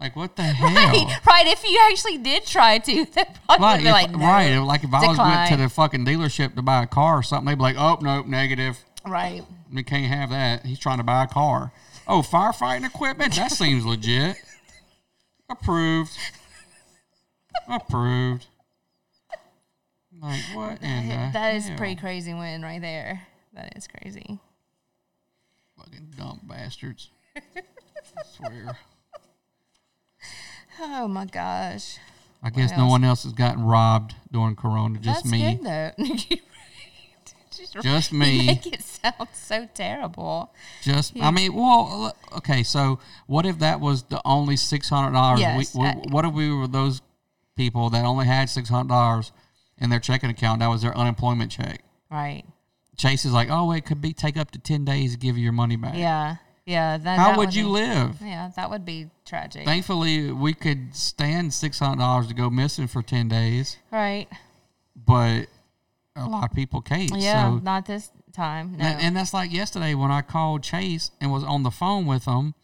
S3: Like what the hell?
S4: Right, right. If you actually did try to, that probably
S3: Like,
S4: would be
S3: if,
S4: like, no.
S3: right, like if I was went to the fucking dealership to buy a car or something, they'd be like, "Oh, nope, negative.
S4: Right.
S3: We can't have that. He's trying to buy a car. Oh, firefighting equipment? That seems legit. Approved. Approved. Like what the
S4: That is pretty crazy win right there. That is crazy.
S3: fucking dumb bastards. I swear.
S4: Oh my gosh.
S3: I guess no one else has gotten robbed during Corona. Just
S4: That's
S3: me.
S4: good though. Just,
S3: Just me.
S4: Make it sound so terrible.
S3: Just, I mean, well, okay. So, what if that was the only six hundred dollars?
S4: Yes,
S3: we, we,
S4: I-
S3: what if we were those people that only had six hundred dollars in their checking account? That was their unemployment check.
S4: Right.
S3: Chase is like, oh, it could be take up to ten days to give you your money back.
S4: Yeah. Yeah. That,
S3: How
S4: that
S3: would you
S4: be-
S3: live?
S4: Yeah, that would be tragic.
S3: Thankfully, we could stand six hundred dollars to go missing for ten days,
S4: right.
S3: but a lot of people can't.
S4: Yeah.
S3: so
S4: not this time. No.
S3: And, and that's like yesterday when I called Chase and was on the phone with him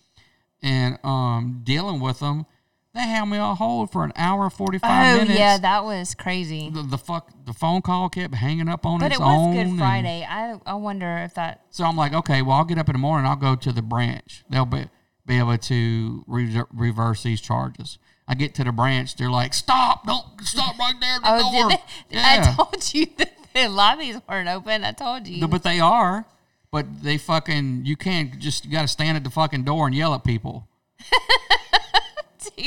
S3: and um dealing with them. They had me on hold for an hour forty five
S4: oh
S3: minutes.
S4: yeah, that was crazy.
S3: the, the fuck the phone call kept hanging up on
S4: But
S3: its
S4: it was. Good Friday. I I wonder if that.
S3: so I'm like, okay, well I'll get up in the morning. I'll go to the branch. They'll be be able to re- reverse these charges. I get to the branch. They're like, stop! Don't stop right there at the
S4: Oh,
S3: door.
S4: they?
S3: Yeah.
S4: I told you that the lobbies weren't open. I told you.
S3: But they are. But they fucking you can't just you got to stand at the fucking door and yell at people.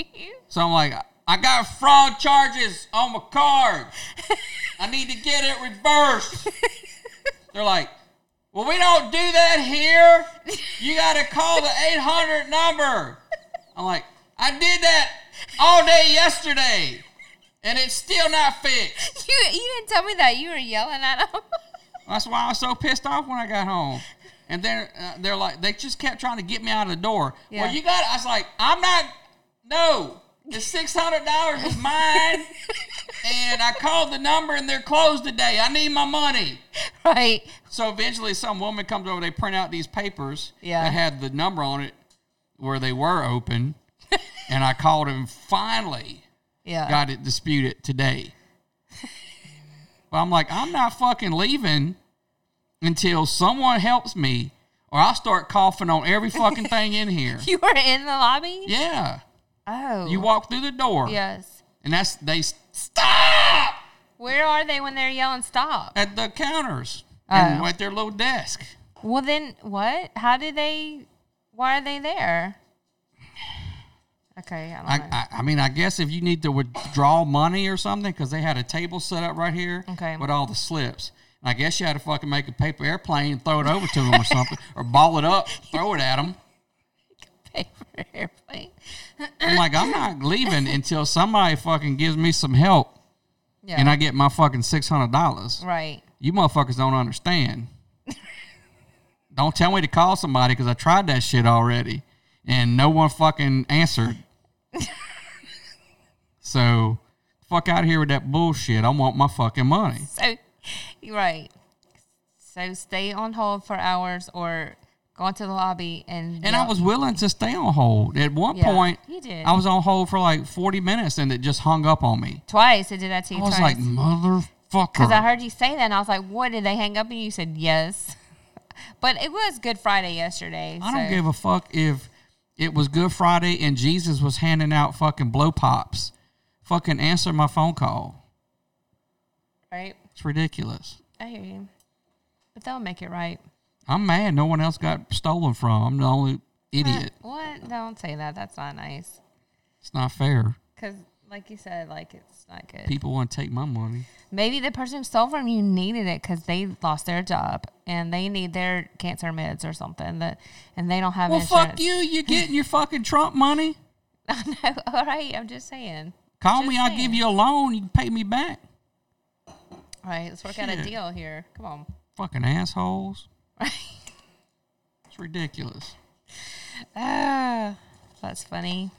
S3: So I'm like, I got fraud charges on my card. I need to get it reversed. They're like, well, we don't do that here. You got to call the 800 number. I'm like, I did that all day yesterday, and it's still not fixed.
S4: you you didn't tell me that you were yelling at them.
S3: That's why I was so pissed off when I got home. And then uh, they're like, they just kept trying to get me out of the door.
S4: Yeah.
S3: Well, you got. I was like, I'm not. No, the six hundred dollars is mine. and I called the number, and they're closed today. I need my money.
S4: right.
S3: So eventually, some woman comes over. They print out these papers
S4: Yeah.
S3: that had the number on it where they were open. and I called him. Finally,
S4: Yeah.
S3: got it disputed today. but I'm like, I'm not fucking leaving until someone helps me, or I'll start coughing on every fucking thing in here.
S4: You were in the lobby.
S3: Yeah,
S4: Oh.
S3: you walk through the door,
S4: Yes.
S3: and that's they stop
S4: Where are they when they're yelling stop?
S3: at the counters and
S4: Oh.
S3: at their little desk.
S4: Well, then what? How did they? Why are they there? Okay, I don't
S3: I,
S4: know.
S3: I, I mean, I guess if you need to withdraw money or something, because they had a table set up right here
S4: Okay.
S3: with all the slips. And I guess you had to fucking make a paper airplane and throw it over to them or something, or ball it up, throw it at them.
S4: Paper airplane.
S3: I'm like, I'm not leaving until somebody fucking gives me some help
S4: Yeah.
S3: and I get my fucking six hundred dollars.
S4: right.
S3: You motherfuckers don't understand. don't tell me to call somebody because I tried that shit already and no one fucking answered. so, fuck out of here with that bullshit. I want my fucking money.
S4: So, right. So stay on hold for hours or go into the lobby and.
S3: And I was willing to stay on hold. At one
S4: Yeah,
S3: point,
S4: you did.
S3: I was on hold for like 40 minutes and it just hung up on me.
S4: twice. It did that to you
S3: I was
S4: twice.
S3: like, motherfucker.
S4: Because I heard you say that, and I was like, "What did they hang up?" And you said yes. But it was Good Friday yesterday.
S3: I don't give a fuck if it was Good Friday and Jesus was handing out fucking blow pops. Fucking answer my phone call.
S4: right.
S3: It's ridiculous.
S4: I hear you, but they'll make it right.
S3: I'm mad no one else got stolen from. I'm the only idiot.
S4: What? Don't say that. That's not nice.
S3: It's not fair.
S4: Because, like you said, like it's not good.
S3: People want to take my money.
S4: Maybe the person who stole from you needed it because they lost their job and they need their cancer meds or something that, and they don't have
S3: Well,
S4: insurance.
S3: fuck you. You getting your fucking Trump money?
S4: I know. All right. I'm just saying.
S3: Call
S4: Just
S3: me. I'll give you a loan. You can pay me back.
S4: All right. Let's work out a deal here. Come on.
S3: Fucking assholes. It's ridiculous.
S4: Ah, that's funny.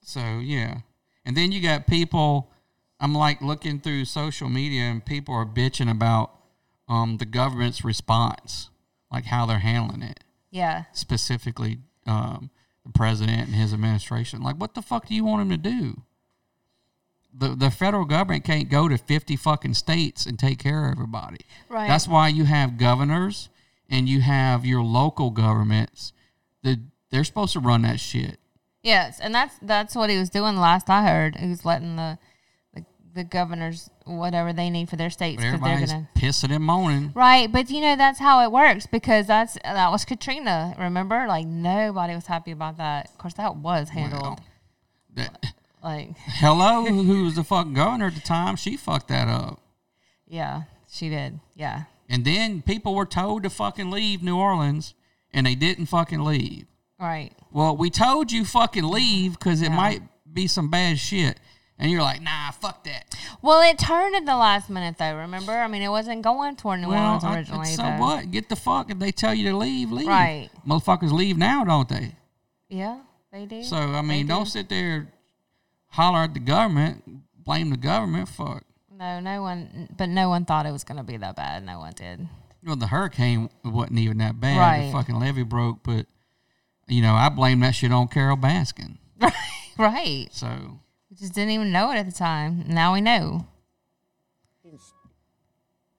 S3: So yeah, and then you got people. I'm like looking through social media, and people are bitching about um, the government's response, like how they're handling it,
S4: Yeah.
S3: specifically um, the president and his administration. Like, what the fuck do you want him to do? The, the federal government can't go to 50 fucking states and take care of everybody.
S4: Right.
S3: That's why you have governors and you have your local governments. that they're supposed to run that shit.
S4: Yes, and that's that's what he was doing last I heard. He was letting the the, the governors whatever they need for their states because they're
S3: everybody's
S4: gonna
S3: pissing and moaning.
S4: right. But you know that's how it works because that's that was Katrina. Remember, like nobody was happy about that. Of course, that was handled
S3: Well, that,
S4: like
S3: hello, who was the fucking governor at the time? She fucked that up.
S4: yeah, she did. Yeah,
S3: And then people were told to fucking leave New Orleans, and they didn't fucking leave.
S4: right.
S3: Well, we told you fucking leave because it
S4: Yeah.
S3: might be some bad shit. And you're like, nah, fuck that.
S4: Well, it turned at the last minute though. Remember, I mean, it wasn't going toward New
S3: well,
S4: Orleans
S3: I-
S4: originally.
S3: so
S4: though.
S3: what? Get the fuck. If they tell you to leave, leave.
S4: Right.
S3: Motherfuckers leave now, don't they?
S4: Yeah, they do.
S3: So, I
S4: They
S3: mean, don't
S4: do.
S3: sit there holler at the government, blame the government. Fuck.
S4: No, no one. But no one thought it was going to be that bad. No one did.
S3: Well, the hurricane wasn't even that bad.
S4: Right.
S3: The fucking levee broke, but, you know, I blame that shit on Carole Baskin.
S4: right. Right.
S3: So,
S4: We just didn't even know it at the time. Now we know.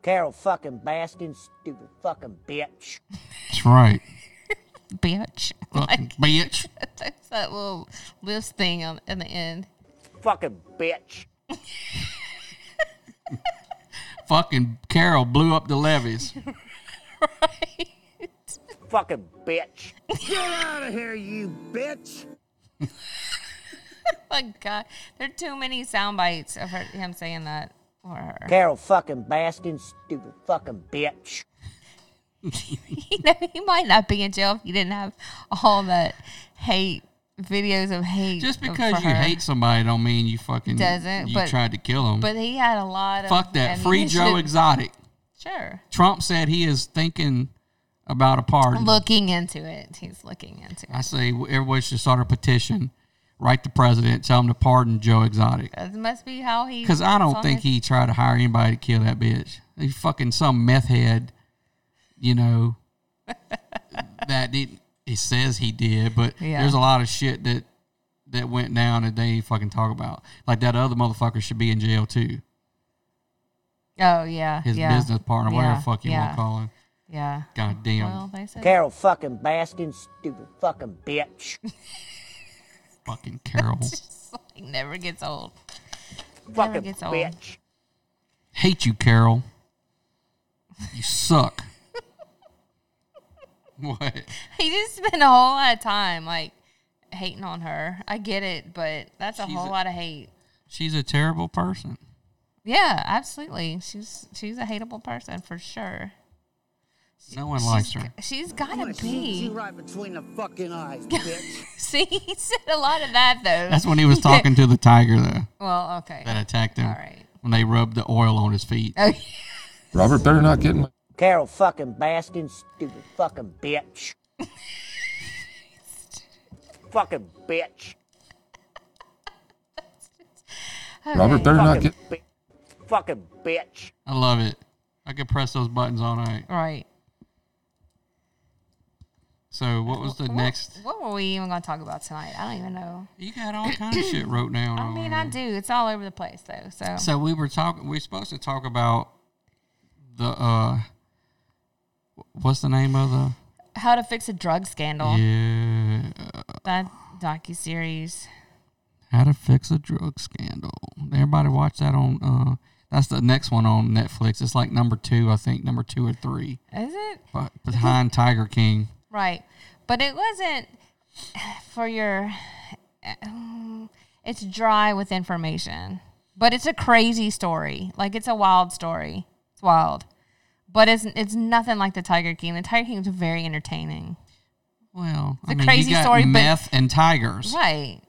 S5: Carole fucking Baskin, stupid fucking bitch.
S3: that's right.
S4: Bitch.
S3: Fucking bitch.
S4: That's that little list thing on in the end.
S5: Fucking bitch.
S3: Fucking Carole blew up the levees.
S4: Right.
S5: Fucking bitch. Get out of here, you bitch.
S4: My God, there are too many sound bites of her, him saying that or her.
S5: Carole fucking Baskin, stupid fucking bitch.
S4: You know, he might not be in jail if he didn't have all that hate videos of hate.
S3: Just because you
S4: her.
S3: hate somebody don't mean you fucking
S4: Doesn't,
S3: you
S4: but-
S3: tried to kill him.
S4: But he had a lot of
S3: Fuck that. Free Joe. Exotic.
S4: Sure.
S3: Trump said he is thinking about a pardon.
S4: Looking into it. He's looking into it.
S3: I say everybody should start a petition, write the president, tell him to pardon Joe Exotic.
S4: That must be how he.
S3: Because I don't think
S4: his-
S3: he tried to hire anybody to kill that bitch. He's fucking some meth head, you know, that he, he says he did, but
S4: Yeah.
S3: there's a lot of shit that that went down that they ain't fucking talk about. Like that other motherfucker should be in jail too.
S4: Oh yeah.
S3: His
S4: yeah.
S3: business partner, whatever
S4: Yeah,
S3: the fuck you
S4: yeah,
S3: want to call him.
S4: Yeah.
S3: God damn.
S4: Well, they said.
S5: Carole fucking Baskin, stupid fucking bitch.
S3: fucking Carole.
S4: He never gets old. Never
S5: fucking
S4: gets old.
S5: bitch.
S3: Hate you, Carole. You suck. what?
S4: He just spent a whole lot of time like hating on her. I get it, but that's a
S3: She's
S4: whole
S3: a-
S4: lot of hate.
S3: She's a terrible person.
S4: Yeah, absolutely. She's she's a hateable person for sure.
S3: No one likes her.
S4: She's gotta
S6: You
S4: be.
S6: right between the fucking eyes, bitch.
S4: See, he said a lot of that though.
S3: That's when he was talking to the tiger though
S4: well, okay.
S3: that attacked him.
S4: All right.
S3: When they rubbed the oil on his feet.
S4: Oh,
S7: Robert better not get in my
S5: Carole fucking Baskin, stupid fucking bitch. fucking bitch.
S7: Robert better not
S5: Fucking
S7: get
S5: bi- fucking bitch.
S3: I love it. I could press those buttons all night.
S4: right.
S3: So what was the next?
S4: What were we even going to talk about tonight? I don't even know.
S3: You got all kind of shit wrote down.
S4: I
S3: on
S4: mean,
S3: there.
S4: I do. It's all over the place though. So,
S3: So we were talking. We are supposed to talk about the uh, what's the name of the?
S4: how to fix a drug scandal?
S3: Yeah,
S4: That docu series.
S3: how to fix a drug scandal. Everybody watch that on. Uh, that's the next one on Netflix. It's like number two, I think, number two or three,
S4: Is it?
S3: but behind Tiger King.
S4: Right. But it wasn't for your. It's dry with information, but it's a crazy story. Like it's a wild story. It's wild, but it's it's nothing like the Tiger King. The Tiger King is very entertaining.
S3: Well,
S4: It's a
S3: I mean,
S4: crazy
S3: you got
S4: story, but-
S3: meth and tigers,
S4: Right.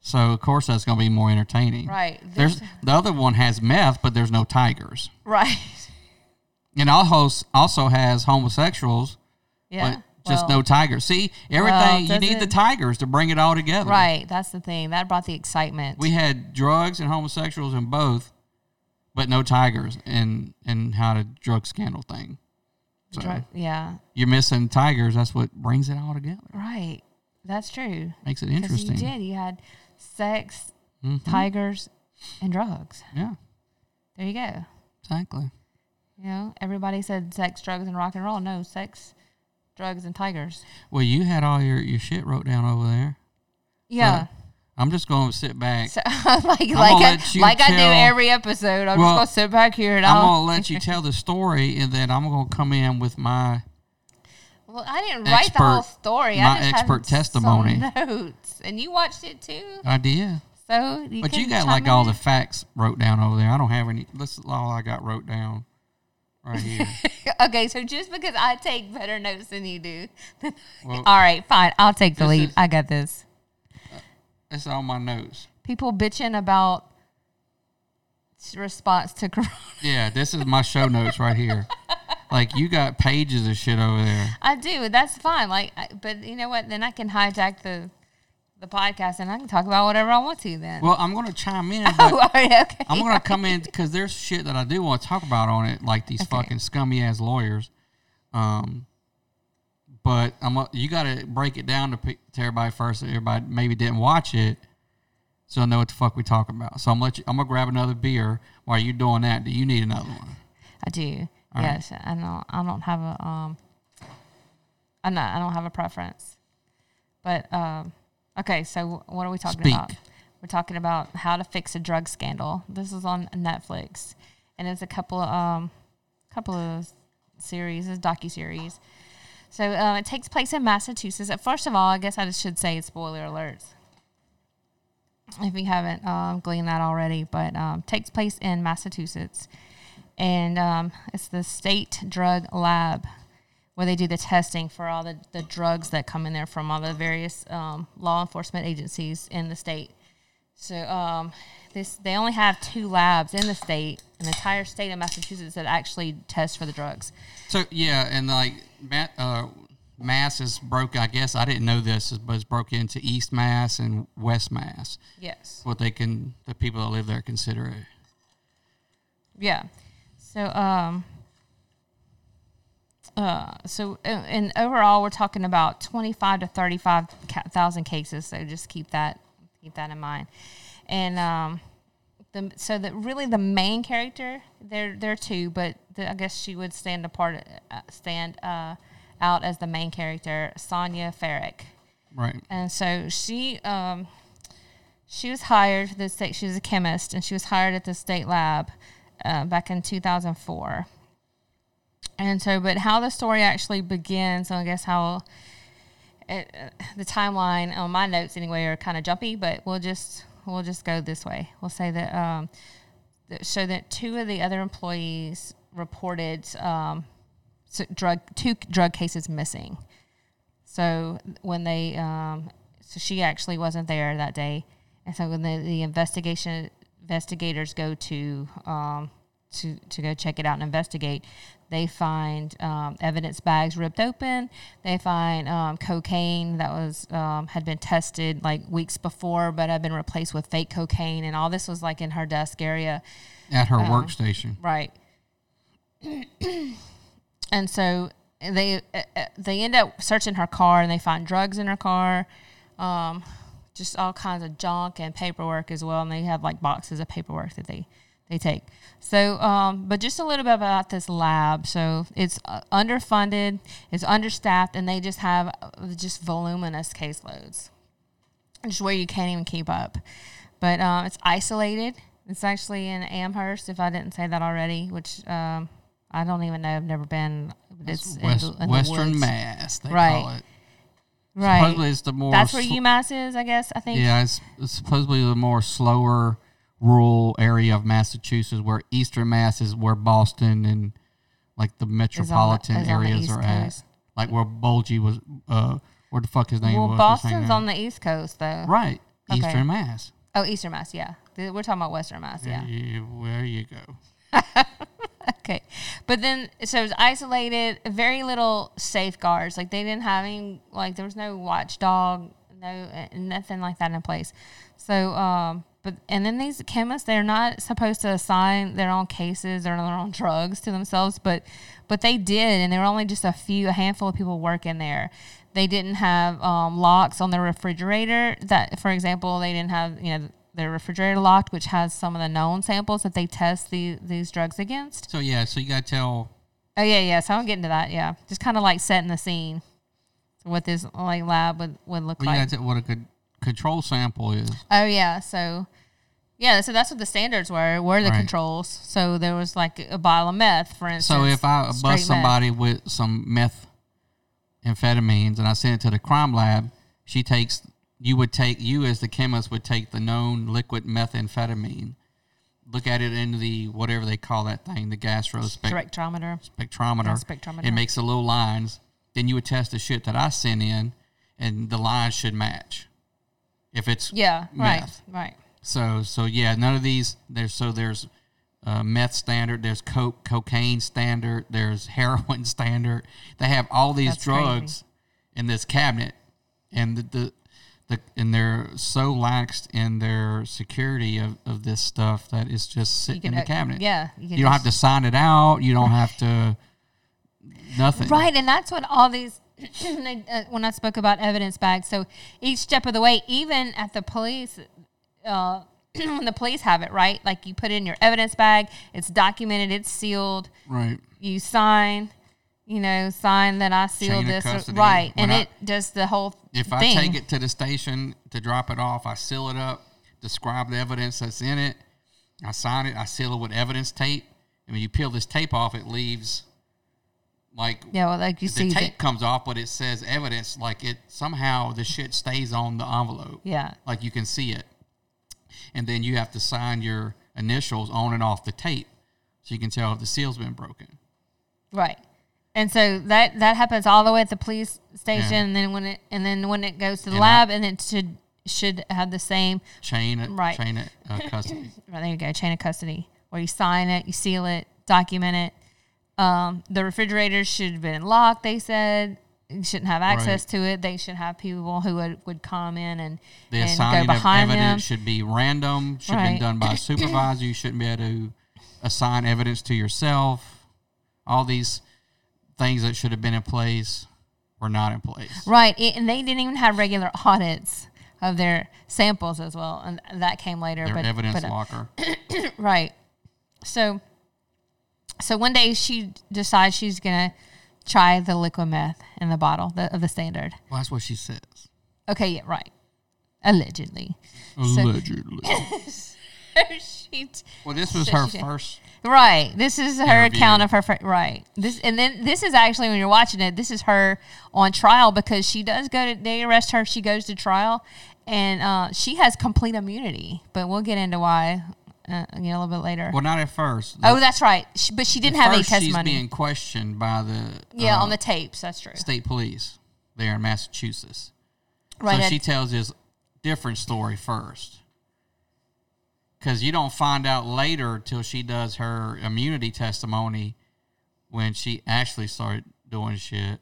S3: so of course that's going to be more entertaining.
S4: Right.
S3: There's
S4: This-
S3: the other one has meth, but there's no tigers,
S4: Right.
S3: and also also has homosexuals,
S4: Yeah.
S3: but just
S4: Well,
S3: no tigers. See, everything you need the tigers to bring it all together.
S4: Right. That's the thing. That brought the excitement.
S3: We had drugs and homosexuals in both, but no tigers and and how to drug scandal thing. So
S4: Drug- yeah,
S3: you're missing tigers. That's what brings it all together.
S4: right. That's true.
S3: Makes it interesting.
S4: You did. You had sex,
S3: Mhm.
S4: tigers, and drugs.
S3: Yeah,
S4: There you go.
S3: exactly.
S4: You know, everybody said sex, drugs, and rock and roll. No, sex, drugs, and tigers.
S3: Well, you had all your, your shit wrote down over there.
S4: Yeah.
S3: I'm just going to sit back.
S4: So, like like
S3: gonna
S4: I,
S3: let you
S4: I do every episode. I'm
S3: Well,
S4: just gonna sit back here and
S3: I'm going to let you tell the story, and then I'm going to come in with my.
S4: well, I didn't write the whole story.
S3: my
S4: I just
S3: expert testimony.
S4: Notes, and you watched it too.
S3: idea.
S4: So, you
S3: But you got like
S4: in
S3: all the facts wrote down over there. I don't have any. This is all I got wrote down right here.
S4: okay, so just because I take better notes than you do,
S3: Well,
S4: all right, fine. I'll take the lead.
S3: is-
S4: I got this.
S3: That's on my notes.
S4: People bitching about response to corona.
S3: Yeah, this is my show notes right here. Like you got pages of shit over there.
S4: I do. That's fine. Like, I, but you know what? Then I can hijack the the podcast and I can talk about whatever I want to. Then.
S3: Well, I'm going to chime in.
S4: oh,
S3: But
S4: all right, okay.
S3: I'm going to come in because there's shit that I do want to talk about on it, like these
S4: Okay.
S3: fucking scummy ass lawyers. Um, but I'm you got to break it down to, to everybody first. So everybody maybe didn't watch it, so I know what the fuck we talking about. So I'm let you. I'm gonna grab another beer while you doing that. Do you need another one?
S4: I do.
S3: All right.
S4: yes, I know. I don't have a um. I know I don't have a preference, but um. Okay, so what are we talking
S3: Speak.
S4: about? We're talking about how to fix a drug scandal. This is on Netflix, and it's a couple of um, couple of series, it's docu series. So um, it takes place in Massachusetts. First of all, I guess I should say it's spoiler alerts if you haven't um, gleaned that already, but um, takes place in Massachusetts, and um, it's the state drug lab where they do the testing for all the, the drugs that come in there from all the various um, law enforcement agencies in the state. So um, this they only have two labs in the state, an entire state of Massachusetts that actually test for the drugs.
S3: So yeah, and like Matt, uh, Mass is broke. I guess I didn't know this, but it's broke into East Mass and West Mass.
S4: Yes.
S3: What they can, the people that live there consider it.
S4: Yeah. So um uh so and overall we're talking about 25 to 35,000 cases so just keep that keep that in mind. And um the so that really the main character there there are two but the, I guess she would stand apart uh, stand uh out as the main character Sonja Farak.
S3: Right.
S4: And so she um, she was hired for the state. She was a chemist, and she was hired at the state lab uh, back in 2004. And so, but how the story actually begins, I guess how it, uh, the timeline on my notes anyway are kind of jumpy, but we'll just we'll just go this way. We'll say that um, that so that two of the other employees reported um, s- drug two drug cases missing. So when they, um, so she actually wasn't there that day, and so when the, the investigation investigators go to um, to to go check it out and investigate, they find um, evidence bags ripped open. They find um, cocaine that was um, had been tested like weeks before, but had been replaced with fake cocaine, and all this was like in her desk area.
S3: At her
S4: Um,
S3: workstation.
S4: Right. and so they uh, uh, they end up searching her car and they find drugs in her car, um, just all kinds of junk and paperwork as well. And they have like boxes of paperwork that they they take. So, um, but just a little bit about this lab. So it's uh, underfunded, it's understaffed, and they just have uh, just voluminous caseloads, just where you can't even keep up. But um, it's isolated. It's actually in Amherst, if I didn't say that already, which um, I don't even know. I've never been. It's in
S3: West,
S4: the- in the
S3: Western. Mass, they
S4: Right.
S3: call it.
S4: Right.
S3: Supposedly it's the more
S4: That's where
S3: sl-
S4: UMass is, I guess. I think.
S3: Yeah, it's, it's supposedly the more slower rural area of Massachusetts, where Eastern Mass is where Boston and like the metropolitan
S4: is on the
S3: areas
S4: East
S3: are at. Like where Bulger was, uh, where the fuck his name
S4: Well,
S3: was. was
S4: Boston's on the East Coast, though.
S3: right
S4: Okay.
S3: Eastern Mass.
S4: Oh, Eastern Mass, yeah. We're talking about Western Mass, yeah.
S3: Yeah, There you go.
S4: Okay. But then, so it was isolated, very little safeguards. Like, they didn't have any, like, there was no watchdog, no, uh, nothing like that in place. So, um, but and then these chemists they're not supposed to assign their own cases or their own drugs to themselves, but but they did, and there were only just a few, a handful of people working there. They didn't have um, locks on their refrigerator. That, for example, they didn't have you know their refrigerator locked, which has some of the known samples that they test the, these drugs against.
S3: So yeah, so you got to tell.
S4: Oh yeah, yeah. So I'm getting to that. Yeah, just kind of like setting the scene. What this like lab would would look
S3: Well, you
S4: like.
S3: got to tell what a good control sample is.
S4: Oh yeah, so yeah, so that's what the standards were. Were the
S3: Right.
S4: controls. So there was like a bottle of meth, for instance.
S3: So if I bust
S4: meth.
S3: somebody with some meth amphetamines and I send it to the crime lab, she takes you would take you as the chemist would take the known liquid methamphetamine, look at it in the whatever they call that thing, the gastrospec
S4: spectrometer.
S3: spectrometer.
S4: Yeah, spectrometer.
S3: It makes the little lines. Then you would test the shit that I sent in, and the lines should match. If it's
S4: Yeah,
S3: meth.
S4: right, right.
S3: So so yeah, none of these there's so there's uh, meth standard, there's coke cocaine standard, there's heroin standard. They have all these
S4: That's crazy.
S3: drugs in this cabinet, and the, the the and they're so laxed in their security of, of this stuff that it's just sitting in the cabinet.
S4: yeah, you
S3: you, don't have to sign it out. You don't have to nothing.
S4: Right, and that's what all these. uh, when I spoke about evidence bags, so each step of the way, even at the police, uh, when the police have it, right? Like you put it in your evidence bag, it's documented, it's sealed.
S3: Right.
S4: You sign, you know, sign that I sealed this,
S3: custody.
S4: right?
S3: When
S4: And
S3: I-
S4: it does the whole thing.
S3: If I take it to the station to drop it off, I seal it up, describe the evidence that's in it, I sign it, I seal it with evidence tape. And when you peel this tape off, it leaves like
S4: yeah, well, like you
S3: the
S4: see,
S3: tape
S4: the,
S3: comes off, but it says evidence. Like it somehow the shit stays on the envelope.
S4: yeah,
S3: Like you can see it, and then you have to sign your initials on and off the tape, so you can tell if the seal's been broken.
S4: Right. And so that that happens all the way at the police station,
S3: Yeah.
S4: and then when it and then when it goes to the
S3: And I-
S4: lab, and it should should have the same.
S3: Chain it,
S4: Right.
S3: chain it, uh, custody.
S4: Right, there you go, chain of custody, where you sign it, you seal it, document it. Um, the refrigerators should have been locked. They said you shouldn't have access
S3: Right.
S4: to it. They should have people who would, would come in and,
S3: The
S4: and go
S3: assigning of
S4: behind them.
S3: evidence should be random, should have
S4: Right.
S3: been done by a supervisor. You shouldn't be able to assign evidence to yourself. All these things that should have been in place were not in place.
S4: Right, it, and they didn't even have regular audits of their samples as well, and that came later.
S3: Their
S4: but,
S3: evidence
S4: but, uh,
S3: locker.
S4: Right. So so one day she decides she's gonna try the liquid meth in the bottle the, of the standard.
S3: Well, that's what she says.
S4: Okay, yeah, right. Allegedly.
S3: Allegedly.
S4: she t-
S3: well, this was
S4: so
S3: her first.
S4: right. This is her
S3: Interview.
S4: account of her right. This and then this is actually when you're watching it. This is her on trial because she does go to. They arrest her. She goes to trial, and uh, she has complete immunity. But we'll get into why. Uh, you know, a little bit later.
S3: Well, not at first.
S4: oh, that's right. She, but she didn't have any
S3: first, She's
S4: testimony.
S3: being questioned by the
S4: yeah,
S3: uh,
S4: on the tapes. That's true.
S3: state police there in Massachusetts.
S4: Right.
S3: so she tells this different story first. Because you don't find out later till she does her immunity testimony when she actually started doing shit.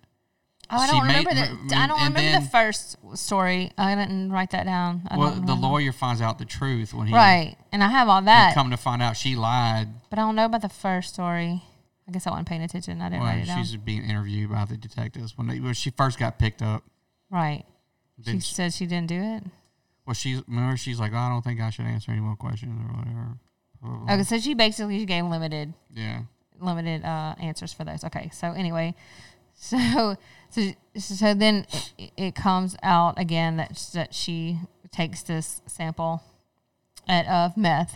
S4: Oh, I don't
S3: made-
S4: remember the. I don't remember
S3: then-
S4: the first story. I didn't write that down. I
S3: well, the lawyer finds out the truth when he
S4: Right, and I have all that,
S3: come to find out she lied.
S4: but I don't know about the first story. I guess I wasn't paying attention. I didn't
S3: Well,
S4: write it down.
S3: she's being interviewed by the detectives when, they, when she first got picked up.
S4: Right. She
S3: Then
S4: said she didn't do it.
S3: Well, she's remember she's like, oh, I don't think I should answer any more questions or whatever.
S4: Okay, so she basically gave limited
S3: Yeah.
S4: limited uh, answers for those. Okay, so anyway, so so so then it, it comes out again that that she takes this sample at, of meth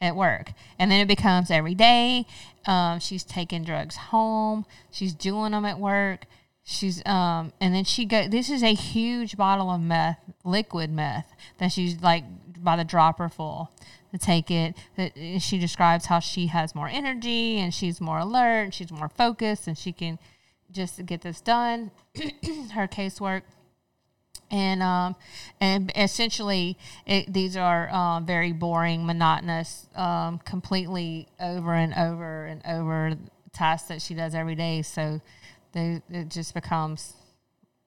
S4: at work, and then it becomes every day. Um, she's taking drugs home. She's doing them at work. She's um, and then she go. This is a huge bottle of meth, liquid meth, that she's like by the dropper full to take it. That she describes how she has more energy and she's more alert, she's more focused, and she can just to get this done. Her casework and um, and essentially it, these are um, very boring, monotonous, um, completely over and over and over tasks that she does every day. So they, it just becomes,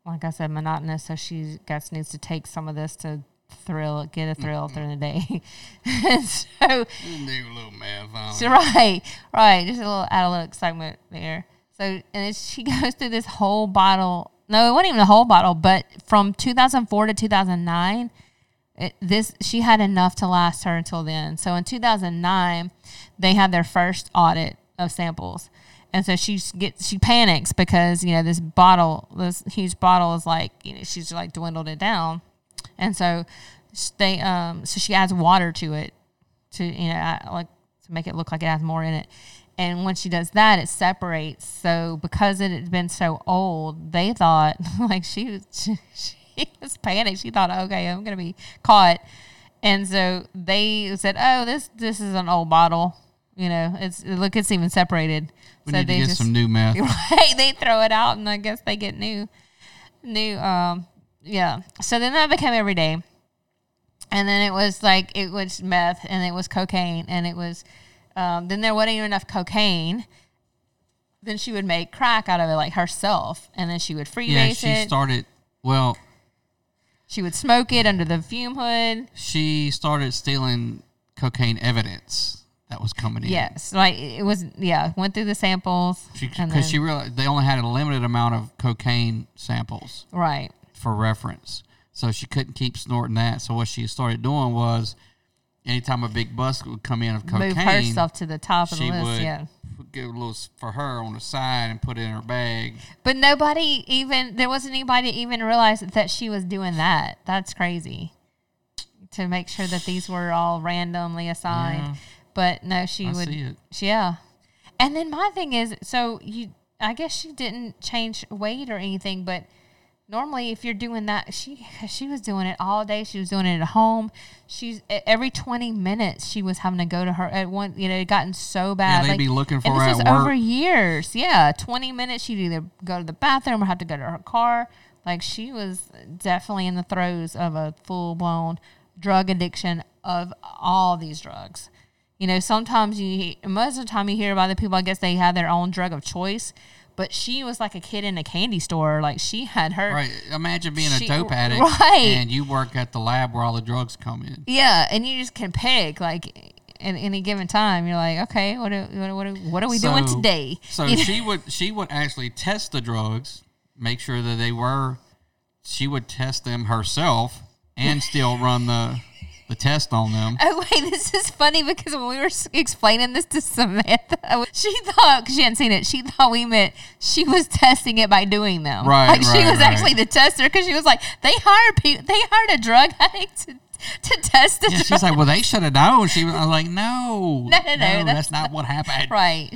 S4: like I said, monotonous. So she guess needs to take some of this to thrill, get a thrill during the day. and so,
S3: Do a little math
S4: so right, right, just a little add a little excitement there. So and she goes through this whole bottle. No, it wasn't even a whole bottle, but from 2004 to 2009, it, this she had enough to last her until then. So in 2009, they had their first audit of samples, and so she gets she panics because you know this bottle, this huge bottle is like you know she's like dwindled it down, and so they um so she adds water to it to you know like to make it look like it has more in it. And when she does that, it separates. So because it had been so old, they thought like she was she, she was panicked. She thought, okay, I'm gonna be caught. And so they said, oh, this this is an old bottle. You know, it's look, it's even separated.
S3: We
S4: so
S3: need to
S4: they
S3: get
S4: just
S3: some new meth.
S4: right they throw it out and i guess they get new new um yeah so then that became every day and then it was like it was meth and it was cocaine and it was um, then there wasn't even enough cocaine then she would make crack out of it like herself and then she would freebase it.
S3: Yeah, she
S4: it
S3: started. Well,
S4: she would smoke it under the fume hood
S3: she started stealing cocaine evidence that was coming in.
S4: yes like it was yeah went through the samples
S3: because she, she realized they only had a limited amount of cocaine samples
S4: right
S3: for reference, so she couldn't keep snorting that. So what she started doing was, anytime a big bus would come in of cocaine,
S4: move herself to the top of the list
S3: would
S4: yeah
S3: give a little for her on the side and put it in her bag.
S4: But nobody even there wasn't anybody even realized that she was doing that. That's crazy. To make sure that these were all randomly assigned.
S3: Yeah.
S4: But no, she
S3: I
S4: would
S3: see it.
S4: Yeah. And then my thing is so you I guess she didn't change weight or anything, but normally if you're doing that she she was doing it all day. She was doing it at home. She's every 20 minutes she was having to go to her at one you know it gotten so bad yeah,
S3: they'd be looking for
S4: and
S3: her
S4: this was over years. Yeah 20 minutes she'd either go to the bathroom or have to go to her car. Like she was definitely in the throes of a full-blown drug addiction of all these drugs. You know sometimes you most of the time you hear about the people i guess they have their own drug of choice but she was like a kid in a candy store like she had her
S3: Right. Imagine being
S4: She-
S3: a dope addict
S4: right.
S3: and you work at the lab where all the drugs come in.
S4: Yeah, and you just can pick like at any given time. You're like, okay, what are, what are, what are, we doing today?
S3: So
S4: You know?
S3: she would she would actually test the drugs, make sure that they were. She would test them herself and still run the the test on them.
S4: Oh wait, this is funny because when we were explaining this to Samantha, she thought cause she hadn't seen it. She thought we meant she was testing it by doing them.
S3: Right,
S4: like she was
S3: right.
S4: actually the tester because she was like, they hired people, they hired a drug addict to, to test the
S3: Yeah, she's like, well, they should have known. She was I was like, no,
S4: No, no, no,
S3: that's,
S4: that's
S3: not what happened.
S4: right.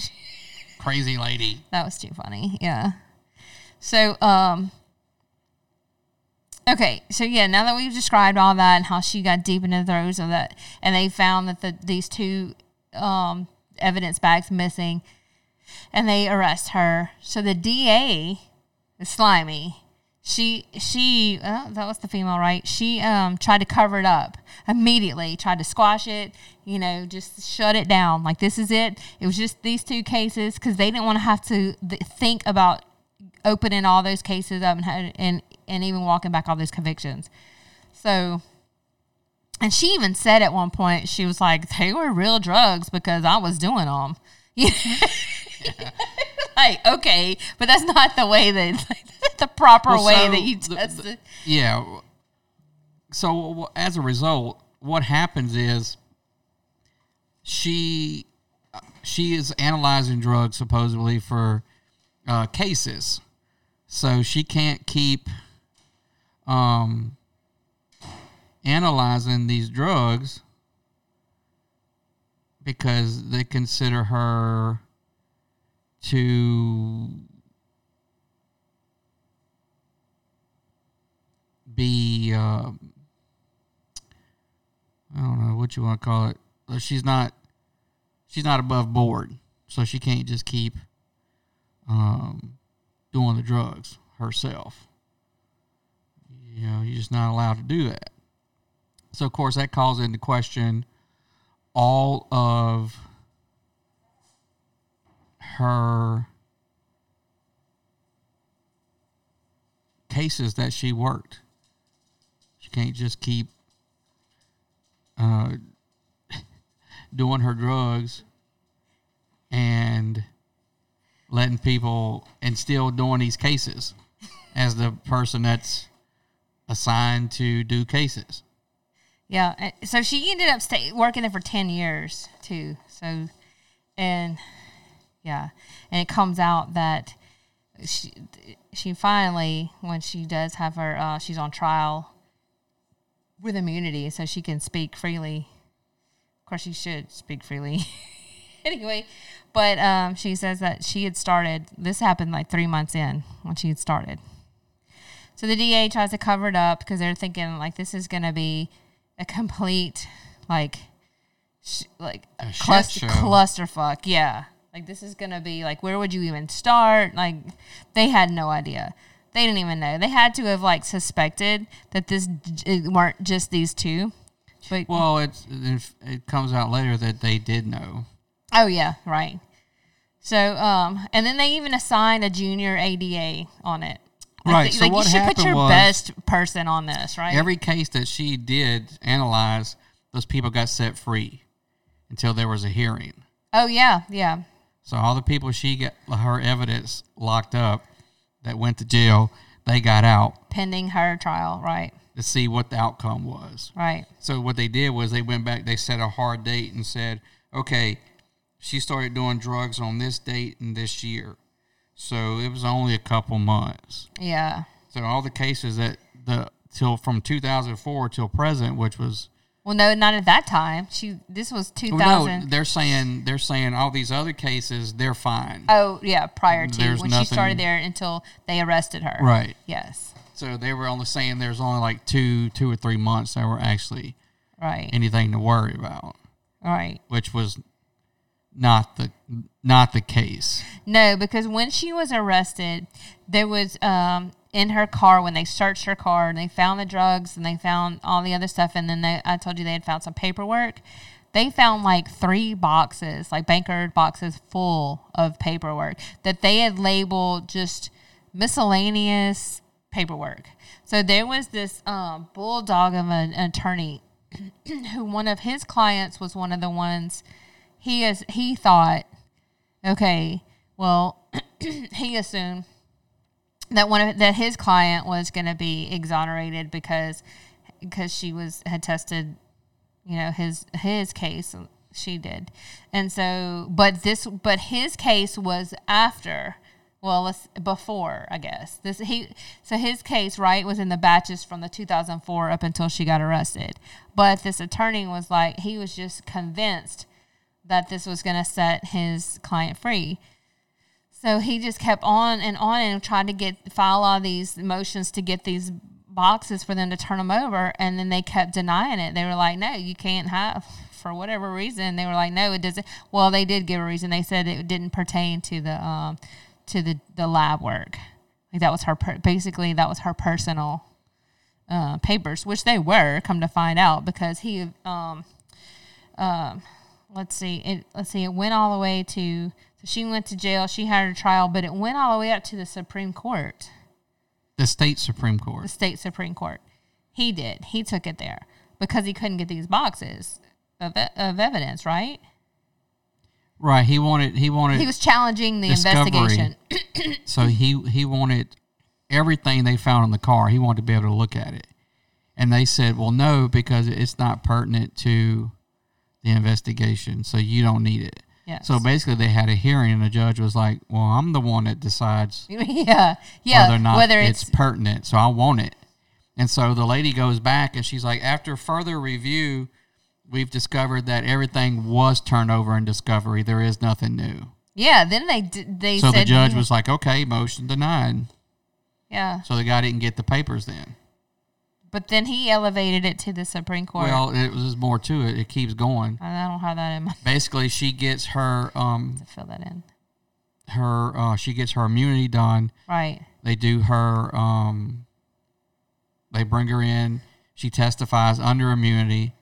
S3: Crazy lady.
S4: That was too funny. Yeah. So, um, okay. So yeah, now that we've described all that and how she got deep into the throes of that, and they found that the these two um, evidence bags missing, and they arrest her. So the DA, the slimy, she she uh, that was the female, right? She um tried to cover it up immediately, tried to squash it, you know, just shut it down. Like this is it. It was just these two cases because they didn't want to have to th- think about opening all those cases up and and and even walking back all those convictions. So. And she even said at one point, she was like, "They were real drugs because I was doing them." like, okay, but that's not the way that like, the proper
S3: Well,
S4: way
S3: so
S4: that you test it.
S3: Yeah. So as a result, what happens is she she is analyzing drugs supposedly for uh, cases, so she can't keep um, analyzing these drugs because they consider her to be um, I don't know what you want to call it. Uh, She's not she's not above board, so she can't just keep um, doing the drugs herself. You know, you're just not allowed to do that. So of course that calls into question all of her cases that she worked. She can't just keep uh, doing her drugs and letting people and still doing these cases as the person that's assigned to do cases.
S4: Yeah. So she ended up stay, working there for 10 years too. So, and yeah. And it comes out that she, she finally, when she does have her, uh, she's on trial with immunity so she can speak freely. Of course, she should speak freely. anyway, but um, she says that she had started, this happened like three months in when she had started. So the DA tries to cover it up because they're thinking like this is going to be a complete like sh- like a cluster clusterfuck. Yeah, like this is going to be like where would you even start? Like they had no idea. They didn't even know. They had to have like suspected that this it weren't just these two. But
S3: Well, it's it, it comes out later that they did know.
S4: oh yeah, right. So um, and then they even assigned a junior ADA on it. Like,
S3: Right, so
S4: like
S3: what
S4: you should put your
S3: was-
S4: best person on this, right?
S3: Every case that she did analyze, those people got set free until there was a hearing.
S4: oh yeah, yeah.
S3: So all the people she got her evidence locked up that went to jail, they got out
S4: pending her trial, right?
S3: to see what the outcome was.
S4: Right.
S3: So what they did was they went back, they set a hard date and said, okay, she started doing drugs on this date and this year. So it was only a couple months.
S4: Yeah.
S3: So all the cases that the till from 2004 till present, which was
S4: Well, no, not at that time. She. This was 2000.
S3: well, no, they're saying they're saying all these other cases they're fine.
S4: oh yeah, prior to
S3: There's
S4: when she started there until they arrested her.
S3: Right.
S4: Yes.
S3: So they were only saying there's only like two two or three months that were actually
S4: Right.
S3: anything to worry about,
S4: right.
S3: which was not the not the case.
S4: No, because when she was arrested, there was um in her car when they searched her car and they found the drugs and they found all the other stuff and then they, I told you they had found some paperwork. They found like three boxes, like banker boxes full of paperwork that they had labeled just miscellaneous paperwork. So there was this um, bulldog of an attorney who one of his clients was one of the ones he is he thought okay well he assumed that one of that his client was going to be exonerated because because she was had tested you know his his case she did. And so but this but his case was after well before i guess. This he so his case right was in the batches from the 2004 up until she got arrested. But this attorney was like he was just convinced that this was going to set his client free so he just kept on and on and tried to get file all these motions to get these boxes for them to turn them over, and then they kept denying it. They were like, "No, you can't have." For whatever reason, they were like, "No, it doesn't." Well, they did give a reason. They said it didn't pertain to the um, to the the lab work. Like that was her per- basically that was her personal uh, papers, which they were. Come to find out, because he um um let's see it let's see it went all the way to so she went to jail she had her trial but it went all the way up to the supreme court
S3: The state supreme Court.
S4: the state supreme court he did he took it there because he couldn't get these boxes of, of evidence right
S3: Right. He wanted he wanted
S4: he was challenging the
S3: Discovery.
S4: investigation
S3: so he he wanted everything they found in the car. He wanted to be able to look at it, and they said, "Well, no, because it's not pertinent to the investigation, so you don't need it."
S4: Yes.
S3: So basically, they had a hearing, and the judge was like, "Well, I'm the one that decides
S4: yeah yeah
S3: whether or not
S4: whether
S3: it's,
S4: it's,
S3: pertinent, so I want it." And so the lady goes back, and she's like, "After further review." We've discovered that everything was turned over in discovery. There is nothing new.
S4: yeah then they they
S3: So
S4: said
S3: the judge was like, "Okay, motion denied."
S4: yeah
S3: So the guy didn't get the papers then.
S4: But then he elevated it to the supreme court
S3: Well, it was more to it. It keeps going.
S4: i don't have that in my
S3: Basically, she gets her um
S4: to fill that in
S3: her uh she gets her immunity done.
S4: right
S3: They do her um they bring her in. She testifies under immunity.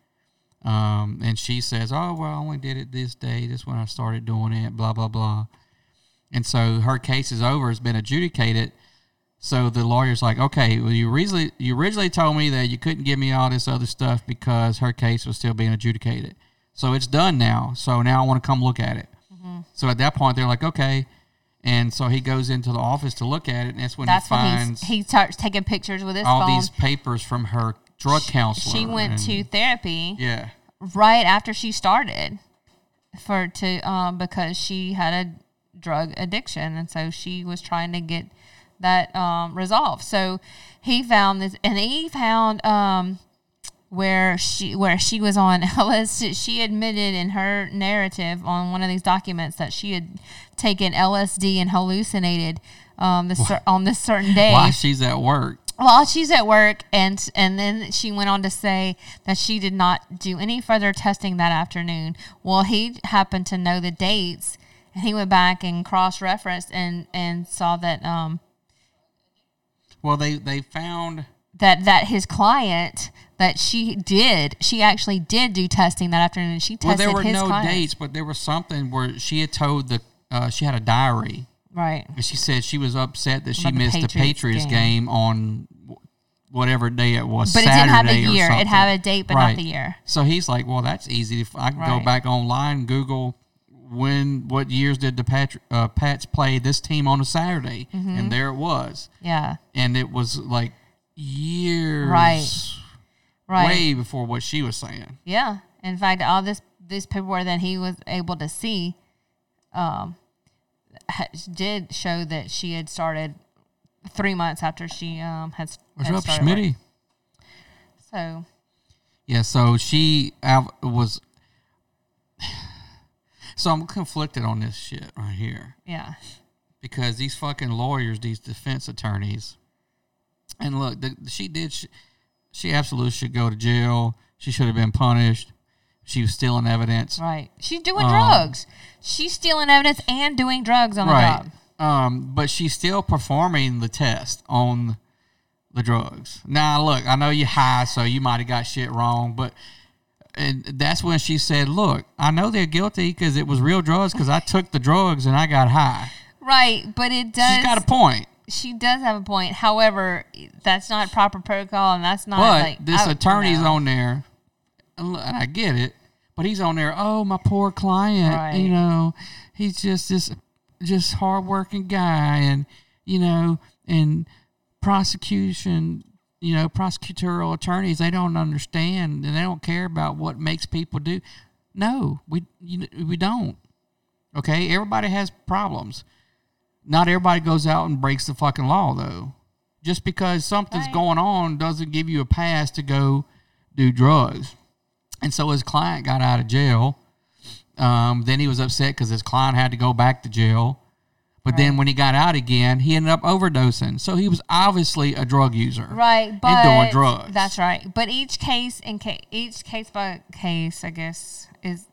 S3: Um and she says, "Oh, well, I only did it this day. This when I started doing it, blah blah blah." And so her case is over. It's been adjudicated. So the lawyer's like, okay, well, you originally you originally told me that you couldn't give me all this other stuff because her case was still being adjudicated. So it's done now. So now I want to come look at it.
S4: Mm-hmm.
S3: So at that point, they're like, okay. And so he goes into the office to look at it, and that's when
S4: That's
S3: he finds
S4: he's, he starts taking pictures with his
S3: all
S4: phone.
S3: these papers from her drug counselor.
S4: she went
S3: and-
S4: to therapy
S3: yeah,
S4: right after she started for to um because she had a drug addiction and so she was trying to get that um resolved. So he found this and he found um where she where she was on LSD she admitted in her narrative on one of these documents that she had taken LSD and hallucinated um this cer- on this certain day.
S3: While she's at work.
S4: while she's at work and and then she went on to say that she did not do any further testing that afternoon. Well he happened to know the dates and he went back and cross-referenced and and saw that um
S3: Well, they they found
S4: that that his client that she did she actually did do testing that afternoon and she
S3: well
S4: tested
S3: there were
S4: his
S3: no dates, but there was something where she had told the uh, she had a diary.
S4: right
S3: And she said she was upset that she
S4: About the
S3: missed the
S4: Patriots
S3: Patriots
S4: game.
S3: game, on whatever day it was.
S4: But it didn't have
S3: Saturday or
S4: year. It
S3: something.
S4: had a date, but not the year.
S3: So he's like, "Well, that's easy. If I can go
S4: Right.
S3: back online, Google when, what years did the Pat, uh, Pats play this team on a Saturday,
S4: Mm-hmm.
S3: and there it was,
S4: yeah
S3: and it was like years,
S4: Right. right
S3: way before what she was saying.
S4: Yeah. In fact, all this this paperwork that he was able to see, um, did show that she had started three months after she um has.
S3: What's
S4: had
S3: up,
S4: work.
S3: Schmitty?
S4: So
S3: Yeah, so she was. So I'm conflicted on this shit right here
S4: yeah,
S3: because these fucking lawyers, these defense attorneys, and look, the, she did. She, she absolutely should go to jail. She should have been punished. She was stealing evidence.
S4: right. She's doing
S3: Um,
S4: drugs. She's stealing evidence and doing drugs on the job.
S3: Um, but she's still performing the test on the drugs. Now, look, I know you high, so you might have got shit wrong, but and that's when she said, "Look, I know they're guilty because it was real drugs because I took the drugs and I got high."
S4: Right, but it does.
S3: She's got a point,
S4: she does have a point. However, that's not proper protocol, and that's not
S3: but
S4: like
S3: this
S4: I-
S3: attorney's
S4: no.
S3: on there, and I get it, but he's on there. Oh, my poor client,
S4: Right.
S3: you know, he's just this just hardworking guy, and you know, and prosecution, you know, prosecutorial attorneys, they don't understand and they don't care about what makes people do. No, we you, we don't. Okay, everybody has problems. Not everybody goes out and breaks the fucking law though. Just because something's
S4: Right.
S3: going on doesn't give you a pass to go do drugs. And so his client got out of jail. Um, then he was upset because his client had to go back to jail. But then when he got out again, he ended up overdosing. So he was obviously a drug user.
S4: Right, but
S3: and doing drugs.
S4: That's right. But each case in ca- each case by case, I guess, is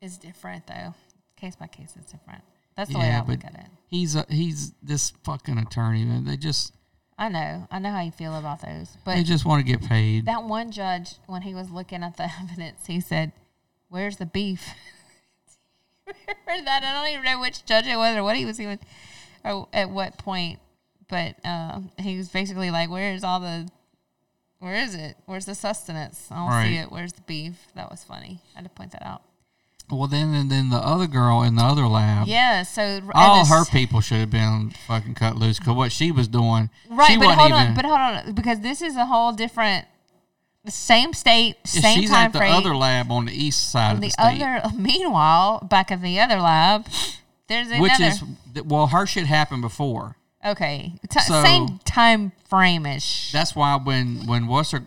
S4: is different though. Case by case is different. That's the way I look at it.
S3: he's a, he's this fucking attorney, man. They just
S4: I know. I know how you feel about those. But
S3: they just want to get paid.
S4: that one judge, when he was looking at the evidence, he said, "Where's the beef?" Remember that? I don't even know which judge it was or what he was even, or at what point. But um, he was basically like, "Where's all the, where is it? Where's the sustenance? I don't see it. Where's the beef?" That was funny. I had to point that out.
S3: well, then and then the other girl in the other lab.
S4: Yeah. So
S3: All
S4: this-
S3: her people should have been fucking cut loose because what she was doing,
S4: right? but hold
S3: even.
S4: on. But hold on, because this is a whole different, same state,
S3: Yeah,
S4: same
S3: she's
S4: time
S3: at the
S4: frame.
S3: other lab on the east side of the,
S4: the
S3: state,
S4: other meanwhile back of the other lab there's another
S3: which is well, her shit happened before.
S4: okay T-
S3: So-
S4: same time frame ish
S3: That's why when when what's her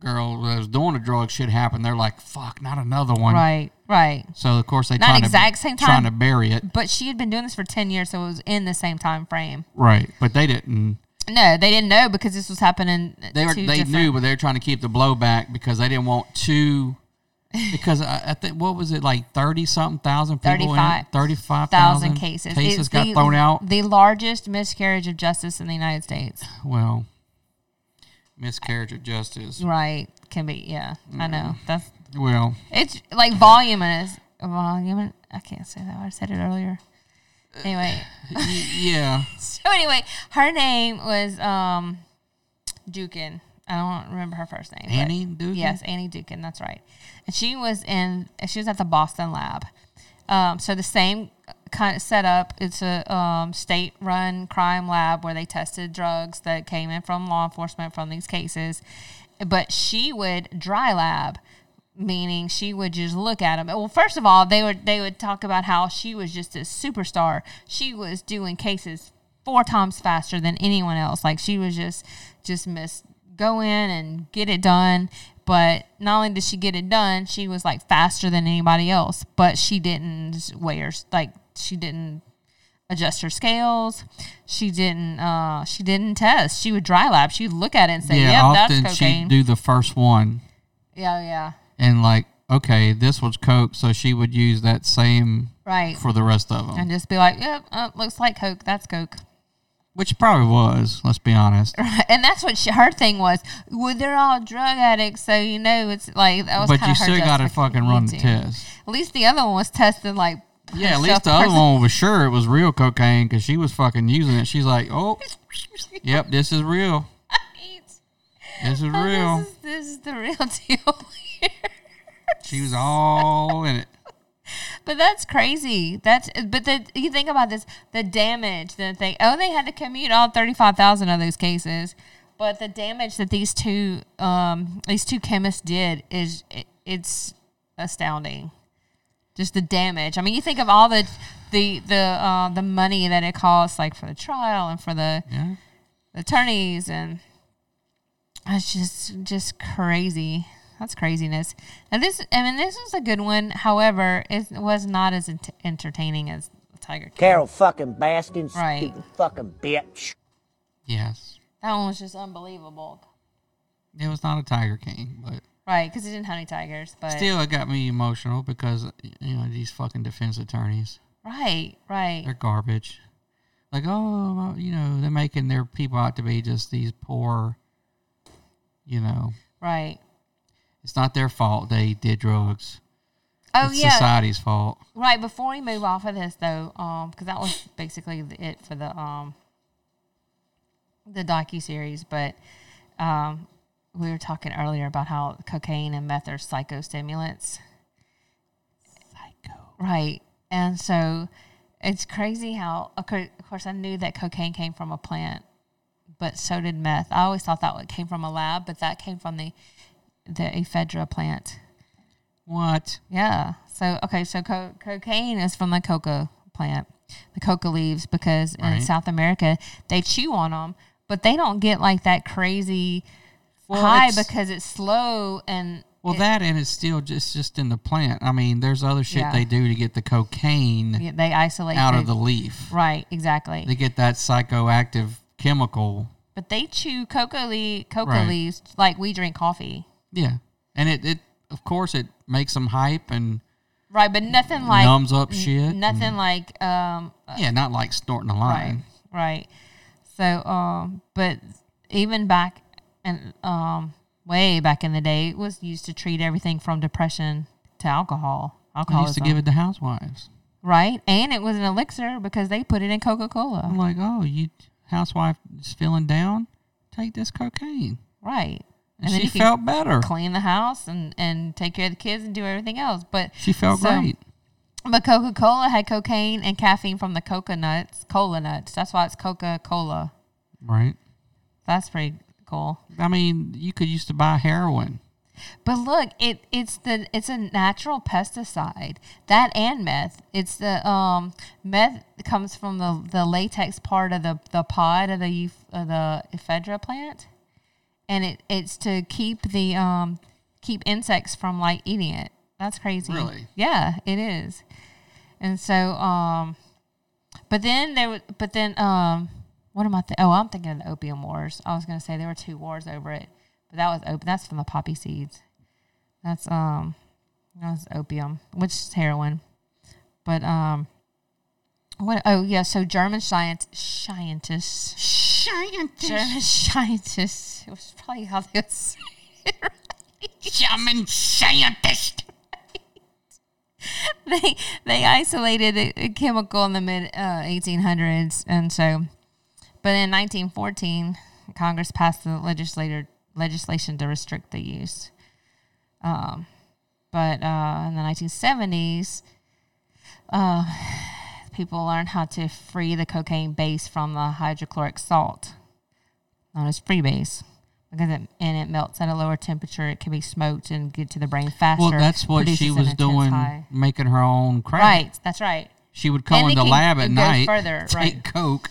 S3: girl was doing the drug shit happened, they're like, "Fuck, not another one."
S4: right right
S3: So of course they
S4: Not exact
S3: to
S4: same
S3: trying to bury it.
S4: but she had been doing this for 10 years so it was in the same time frame
S3: Right, but they didn't.
S4: No they didn't know because this was happening
S3: They were they
S4: different-
S3: knew, but they were trying to keep the blowback because they didn't want two. Because I, I think what was it like thirty something thousand people
S4: 35
S3: in thirty five
S4: thousand cases
S3: cases
S4: It's
S3: got
S4: the,
S3: thrown out.
S4: the largest miscarriage of justice in the united states
S3: Well, miscarriage of justice.
S4: right can be yeah i know that's
S3: Well,
S4: It's like voluminous. Volume. I can't say that. I said it earlier. Anyway,
S3: yeah.
S4: so anyway, her name was um, Dookhan. I don't remember her first name.
S3: Annie Dookhan?
S4: Yes, Annie Dookhan. That's right. And she was in. She was at the Boston lab. Um, so the same kind of setup. It's a um, state-run crime lab where they tested drugs that came in from law enforcement from these cases. But she would dry lab, meaning she would just look at them. Well, first of all, they would they would talk about how she was just a superstar. She was doing cases four times faster than anyone else. Like she was just just miss go in and get it done. But not only did she get it done, she was like faster than anybody else. But she didn't weigh her like she didn't adjust her scales. She didn't uh she didn't test. She would dry lab. She'd look at it and say,
S3: yeah,
S4: Yep,
S3: often
S4: that's
S3: she'd
S4: cocaine.
S3: do the first one
S4: yeah, yeah.
S3: And like, okay, this was coke, so she would use that same
S4: Right.
S3: for the rest of them,
S4: and just be like, Yep, uh, looks like Coke, that's Coke.
S3: which probably was. Let's be honest. Right.
S4: And that's what she, her thing was. Well, they're all drug addicts, so you know it's like that was.
S3: But you still got to fucking run the test.
S4: At least the other one was tested like.
S3: Yeah, at least the other one was sure it was real cocaine because she was fucking using it. She's like, oh, yep, this is real. This is
S4: Oh,
S3: real.
S4: This is, this is the real deal. here.
S3: She was all in it.
S4: But that's crazy. That's but the you think about this, the damage that they oh they had to commute all thirty five thousand of those cases, but the damage that these two um these two chemists did is it, it's astounding. Just the damage. I mean, you think of all the the the uh, the money that it costs, like for the trial and for the
S3: Yeah.
S4: attorneys, and it's just just crazy. That's craziness. And this, I mean, this is a good one. However, it was not as ent- entertaining as Tiger King.
S5: Carole fucking Baskins,
S4: Right.
S5: fucking bitch.
S3: Yes.
S4: That one was just unbelievable.
S3: It was not a Tiger King, but
S4: Right, because it didn't have any tigers. But
S3: still, it got me emotional because you know these fucking defense attorneys,
S4: right, right,
S3: they're garbage. Like, oh, well, you know, they're making their people out to be just these poor. You know,
S4: right.
S3: it's not their fault they did drugs.
S4: Oh
S3: it's
S4: yeah,
S3: society's fault.
S4: right. Before we move off of this, though, um, because that was basically the, it for the um, the docu series. But um, we were talking earlier about how cocaine and meth are psychostimulants.
S3: Psycho.
S4: Right. And so it's crazy how, of course, I knew that cocaine came from a plant, but so did meth. I always thought that came from a lab, but that came from the the ephedra plant.
S3: What?
S4: Yeah. So okay, so co- cocaine is from the coca plant, the coca leaves, because in South America they chew on them, but they don't get like that crazy
S3: Well,
S4: high
S3: it's-
S4: because it's slow and
S3: Well,
S4: it-
S3: that and it's still just just in the plant. I mean, there's other shit
S4: Yeah.
S3: they do to get the cocaine
S4: yeah, they isolate
S3: out
S4: the,
S3: of the leaf.
S4: right exactly.
S3: They get that psychoactive chemical.
S4: But they chew coca, le- coca
S3: Right.
S4: leaves like we drink coffee.
S3: Yeah, and it it of course it makes them hype and
S4: Right, but nothing like
S3: numbs up shit.
S4: Nothing
S3: and-
S4: like um
S3: yeah, not like snorting a line.
S4: right. So um but even back and um way back in the day it was used to treat everything from depression to alcohol.
S3: I
S4: Alcohol
S3: used to give it to housewives.
S4: right, and it was an elixir because they put it in Coca Cola.
S3: I'm like, oh, you housewife is feeling down, take this cocaine,
S4: Right.
S3: and,
S4: then
S3: she felt better.
S4: clean the house and, and take care of the kids and do everything else. But
S3: She felt
S4: so-
S3: great.
S4: But Coca Cola had cocaine and caffeine from the coca nuts, cola nuts. That's why it's Coca Cola.
S3: Right.
S4: That's pretty cool.
S3: I mean, you could used to buy heroin.
S4: But look, it it's the it's a natural pesticide. That and meth. It's the um meth comes from the the latex part of the the pod of the of the ephedra plant, and it it's to keep the um keep insects from like eating it. That's crazy.
S3: Really?
S4: Yeah, it is. And so um, but then there was but then um. What am I? Th- oh, I'm thinking of the opium wars. I was gonna say there were two wars over it, but that was open. That's from the poppy seeds. That's um, that's opium, which is heroin. But um, what? Oh yeah. So German science scientists, scientists, German scientists. It was probably how they would say it. Right?
S3: German scientist.
S4: they they isolated a, a chemical in the mid uh, 1800s, and so, but in 1914, Congress passed the legislator legislation to restrict the use. Um, but uh, in the 1970s, uh, people learned how to free the cocaine base from the hydrochloric salt, known as freebase. Because it, and it melts at a lower temperature, it can be smoked and get to the brain faster.
S3: Well, that's what she was doing,
S4: high.
S3: making her own crack.
S4: Right, that's right.
S3: She would come in the
S4: can-
S3: lab at night,
S4: further,
S3: take
S4: right.
S3: coke,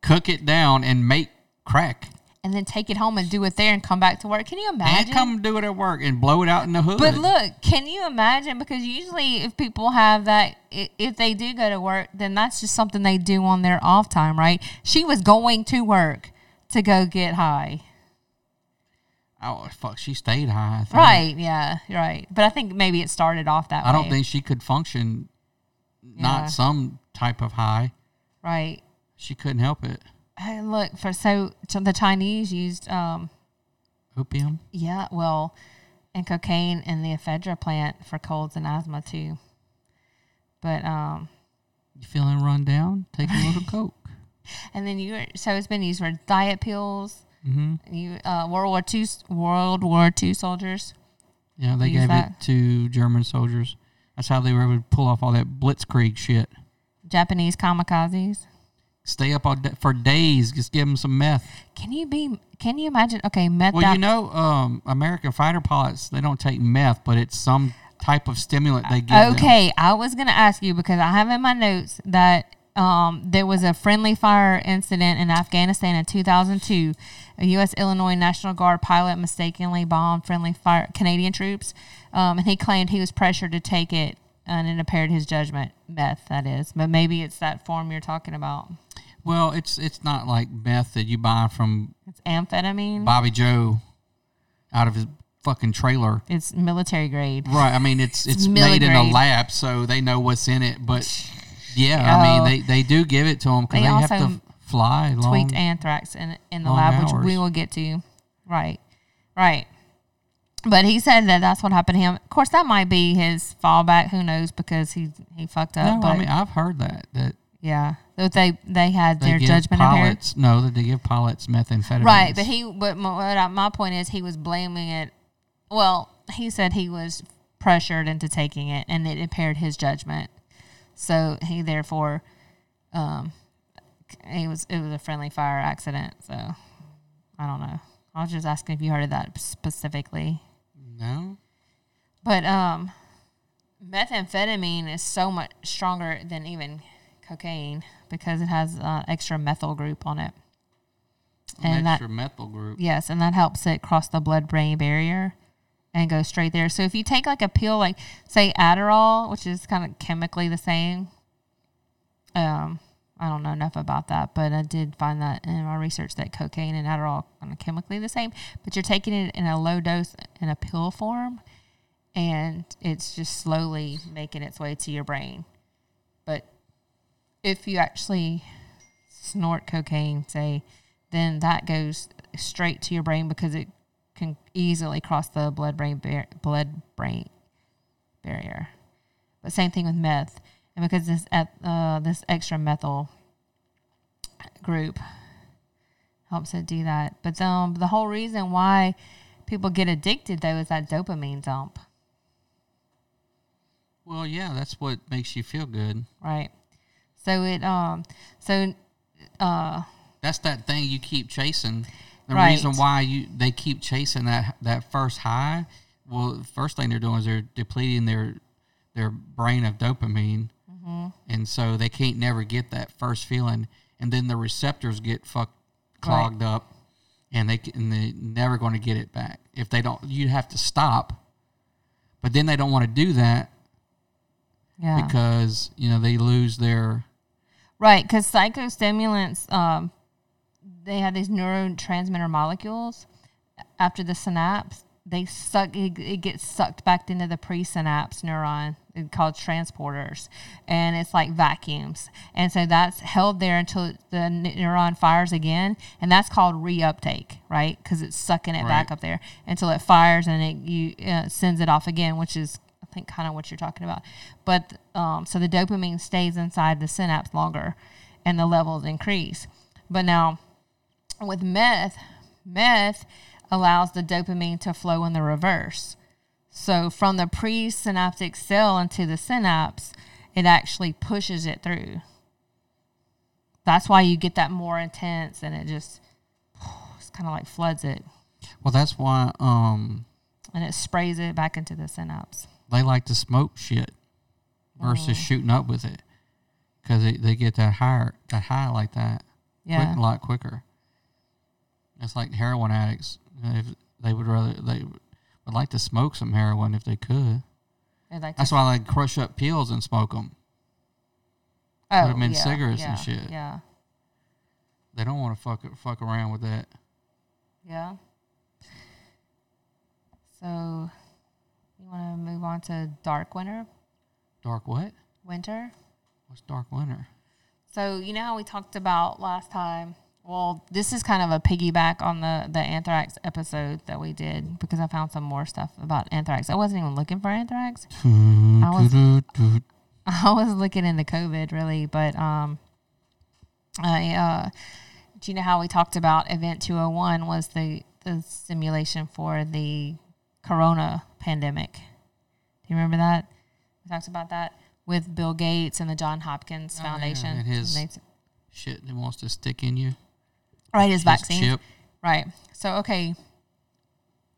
S3: cook it down, and make crack.
S4: And then take it home and do it there and come back to work. Can you imagine?
S3: And come do it at work and blow it out in the hood.
S4: But look, can you imagine? Because usually, if people have that, if they do go to work, then that's just something they do on their off time, right? She was going to work to go get high.
S3: oh fuck, she stayed high. I think.
S4: Right, yeah, right. But I think maybe it started off that way.
S3: I
S4: way.
S3: don't think she could function
S4: Yeah.
S3: not some type of high.
S4: Right.
S3: She couldn't help it.
S4: Hey, look, for so, the Chinese used, um,
S3: Opium.
S4: yeah, well, and cocaine in the ephedra plant for colds and asthma too. But, um,
S3: You feeling run down? Take a little coke.
S4: And then you so it's been used for diet pills.
S3: Mm-hmm.
S4: You uh, World War Two World War Two soldiers.
S3: Yeah, they gave
S4: that.
S3: it to German soldiers. That's how they were able to pull off all that blitzkrieg shit.
S4: Japanese kamikazes.
S3: Stay up all day, for days, just give them some meth.
S4: Can you be? Can you imagine? Okay, meth.
S3: Well,
S4: that-
S3: you know, um, American fighter pilots they don't take meth, but it's some type of stimulant they give them.
S4: Okay, I was gonna ask you because I have in my notes that um, there was a friendly fire incident in Afghanistan in 2002. A U.S. Illinois National Guard pilot mistakenly bombed friendly fire Canadian troops, um, and he claimed he was pressured to take it, and it impaired his judgment. Meth, that is, but maybe it's that form you're talking about.
S3: Well, it's it's not like meth that you buy from
S4: It's amphetamine.
S3: Bobby Joe out of his fucking trailer.
S4: It's military grade.
S3: Right. I mean, it's it's,
S4: It's
S3: made in a lab, so they know what's in it. But yeah, I mean,
S4: Oh.
S3: they, they do give it to them because
S4: They
S3: they, have to fly long.
S4: tweaked anthrax in in the lab, which we will get to. Right, right. But he said that that's what happened to him. Of course, that might be his fallback. Who knows? Because he he fucked up.
S3: no,
S4: but
S3: I mean, I've heard that that
S4: yeah, that they they had
S3: they
S4: their
S3: give
S4: judgment impaired.
S3: pilots no, that they give pilots methamphetamine.
S4: Right, but he but my, my point is he was blaming it. Well, he said he was pressured into taking it, and it impaired his judgment. So he therefore, um, he was it was a friendly fire accident. So I don't know. I was just asking if you heard of that specifically.
S3: No.
S4: But um, methamphetamine is so much stronger than even cocaine because it has uh, extra methyl group on it.
S3: An
S4: And that
S3: extra methyl group.
S4: Yes, and that helps it cross the blood brain barrier and go straight there. So if you take like a pill, like say Adderall, which is kind of chemically the same, um, I don't know enough about that, but I did find that in my research that cocaine and Adderall are chemically the same, but you're taking it in a low dose in a pill form, and it's just slowly making its way to your brain. But if you actually snort cocaine, say, then that goes straight to your brain because it can easily cross the blood brain bar- blood brain barrier. But same thing with meth, and because this uh, this extra methyl group helps it do that. But um, the whole reason why people get addicted though is that dopamine dump,
S3: Well, yeah, that's what makes you feel good.
S4: right? So it um so uh
S3: That's that thing you keep chasing. The
S4: Right.
S3: reason why you they keep chasing that that first high, well, the first thing they're doing is they're depleting their their brain of dopamine,
S4: Mm-hmm.
S3: and so they can't never get that first feeling, and then the receptors get fucked clogged up, and they and they never going to get it back if they don't. You have to stop, but then they don't want to do that
S4: yeah
S3: because you know they lose their
S4: Right, because psychostimulants, um, they have these neurotransmitter molecules. After the synapse, they suck. It, it gets sucked back into the presynapse neuron called transporters, and it's like vacuums. And so that's held there until the neuron fires again, and that's called reuptake, right? Because it's sucking it back up there until it fires and it you uh, sends it off again, which is I think kind of what you're talking about. But um, so the dopamine stays inside the synapse longer, and the levels increase. But now, with meth, meth allows the dopamine to flow in the reverse. So from the presynaptic cell into the synapse, it actually pushes it through. That's why you get that more intense, and it just it's kind of like floods it,
S3: Well, that's why um
S4: and it sprays it back into the synapse.
S3: they like to smoke shit versus
S4: Oh.
S3: shooting up with it because they, they get that higher that high like that
S4: Yeah.
S3: quick, a lot quicker. It's like heroin addicts. If they would rather they would like to smoke some heroin if they could.
S4: Like to
S3: That's why I like crush up pills and smoke them.
S4: oh,
S3: them in
S4: yeah,
S3: cigarettes and shit.
S4: Yeah,
S3: They don't want to fuck fuck around with that.
S4: yeah. So, you want to move on to dark winter?
S3: Dark what?
S4: Winter.
S3: What's dark winter?
S4: So you know how we talked about last time. Well, this is kind of a piggyback on the the anthrax episode that we did because I found some more stuff about anthrax. I wasn't even looking for anthrax. I was I was looking into COVID really, but um, I uh, do you know how we talked about Event Two Hundred One was the the simulation for the Corona pandemic? Do you remember that? We talked about that with Bill Gates and the John Hopkins
S3: Oh, yeah,
S4: Foundation.
S3: and his-
S4: They-
S3: Shit that wants to stick in you.
S4: Right, his vaccine.
S3: chip.
S4: Right. So, okay.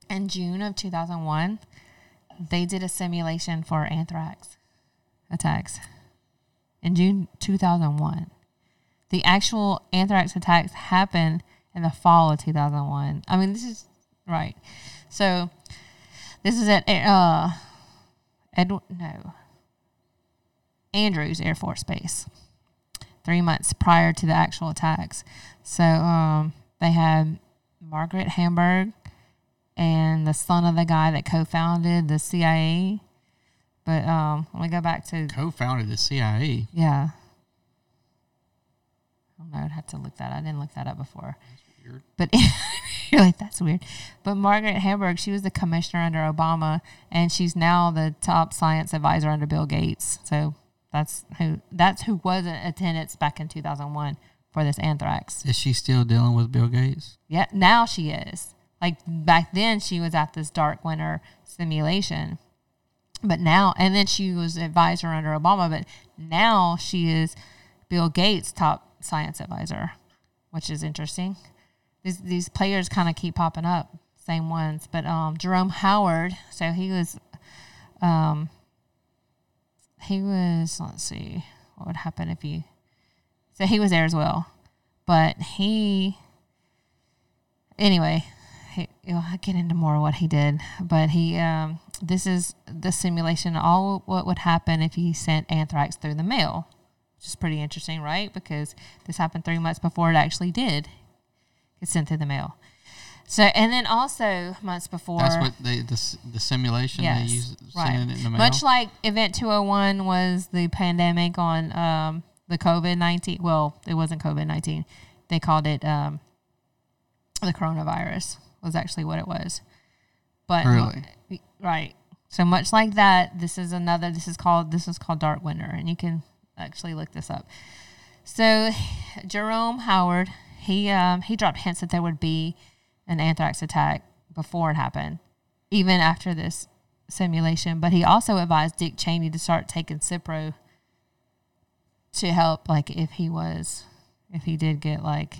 S4: In June of 2001, they did a simulation for anthrax attacks. In June 2001. The actual anthrax attacks happened in the fall of 2001. I mean, this is right. So, this is at uh, Edward, no, Andrews Air Force Base three months prior to the actual attacks. So um, they had Margaret Hamburg and the son of the guy that co-founded the CIA. But um, let me go back to
S3: Co-founded the CIA.
S4: yeah. I don't know. I'd have to look that. I didn't look that up before.
S3: weird.
S4: But you're like that's weird. But Margaret Hamburg, she was the commissioner under Obama, and she's now the top science advisor under Bill Gates. So that's who that's who was in attendance back in 2001 for this anthrax.
S3: Is she still dealing with Bill Gates?
S4: Yeah, now she is. Like back then, she was at this dark winter simulation, but now, and then she was advisor under Obama, but now she is Bill Gates' top science advisor, which is interesting. These these players kind of keep popping up, same ones. But um, Jerome Hauer, so he was, um, he was. Let's see, what would happen if you? So he was there as well, but he anyway, he, you know, I get into more of what he did, but he, um, this is the simulation, all what would happen if he sent anthrax through the mail, which is pretty interesting, right? Because this happened three months before it actually did get sent through the mail. So, and then also months before,
S3: That's what they the, the simulation they use
S4: right.
S3: sending it in the.
S4: Much like Event 201 was the pandemic on um, the COVID 19. Well, it wasn't COVID 19. They called it um, the coronavirus, was actually what it was. But
S3: Really?
S4: right. So much like that, this is another. This is called this is called Dark Winter, and you can actually look this up. So, Jerome Hauer, he um, he dropped hints that there would be an anthrax attack before it happened, even after this simulation. But he also advised Dick Cheney to start taking Cipro to help, like if he was, if he did get like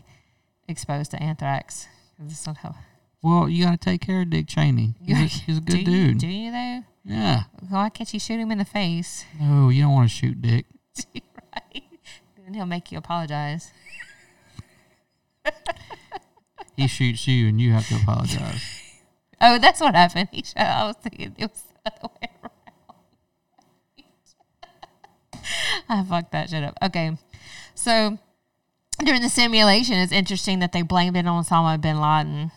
S4: exposed to anthrax. This will help.
S3: well, you got to take care of Dick Cheney. He's a, he's a good
S4: do you-
S3: dude.
S4: do you though?
S3: yeah.
S4: Why can't you shoot him in the face?
S3: No, you don't want to shoot Dick.
S4: right? Then he'll make you apologize.
S3: He shoots you, and you have to apologize.
S4: Oh, that's what happened. He shot, I was thinking it was the other way around. I fucked that shit up. Okay. So during the simulation, it's interesting that they blamed it on Osama bin Laden,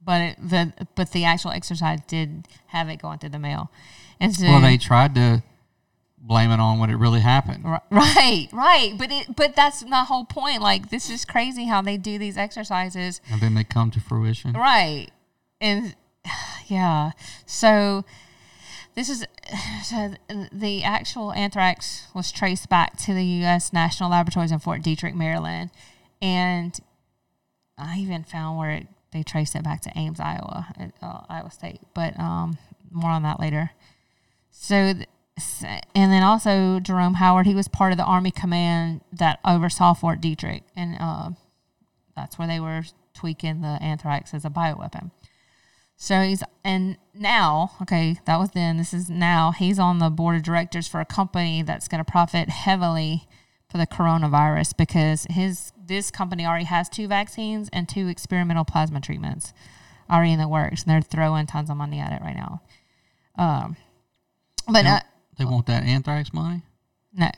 S4: but it, the but the actual exercise did have it going through the mail. And so,
S3: well, they tried to blame it on what it really happened.
S4: Right, right, but it, but that's my whole point. Like, this is crazy how they do these exercises,
S3: And then they come to fruition.
S4: right? And yeah, so this is so the actual anthrax was traced back to the U.S. National Laboratories in Fort Detrick, Maryland, and I even found where it, they traced it back to Ames, Iowa, uh, Iowa State. But um, more on that later. So, th- and then also Jerome Hauer, he was part of the Army command that oversaw Fort Detrick, and uh, that's where they were tweaking the anthrax as a bioweapon. So he's and now, okay, that was then. This is now. He's on the board of directors for a company that's going to profit heavily for the coronavirus because his this company already has two vaccines and two experimental plasma treatments already in the works, and they're throwing tons of money at it right now. Um, but uh,
S3: They want that anthrax money.
S4: no,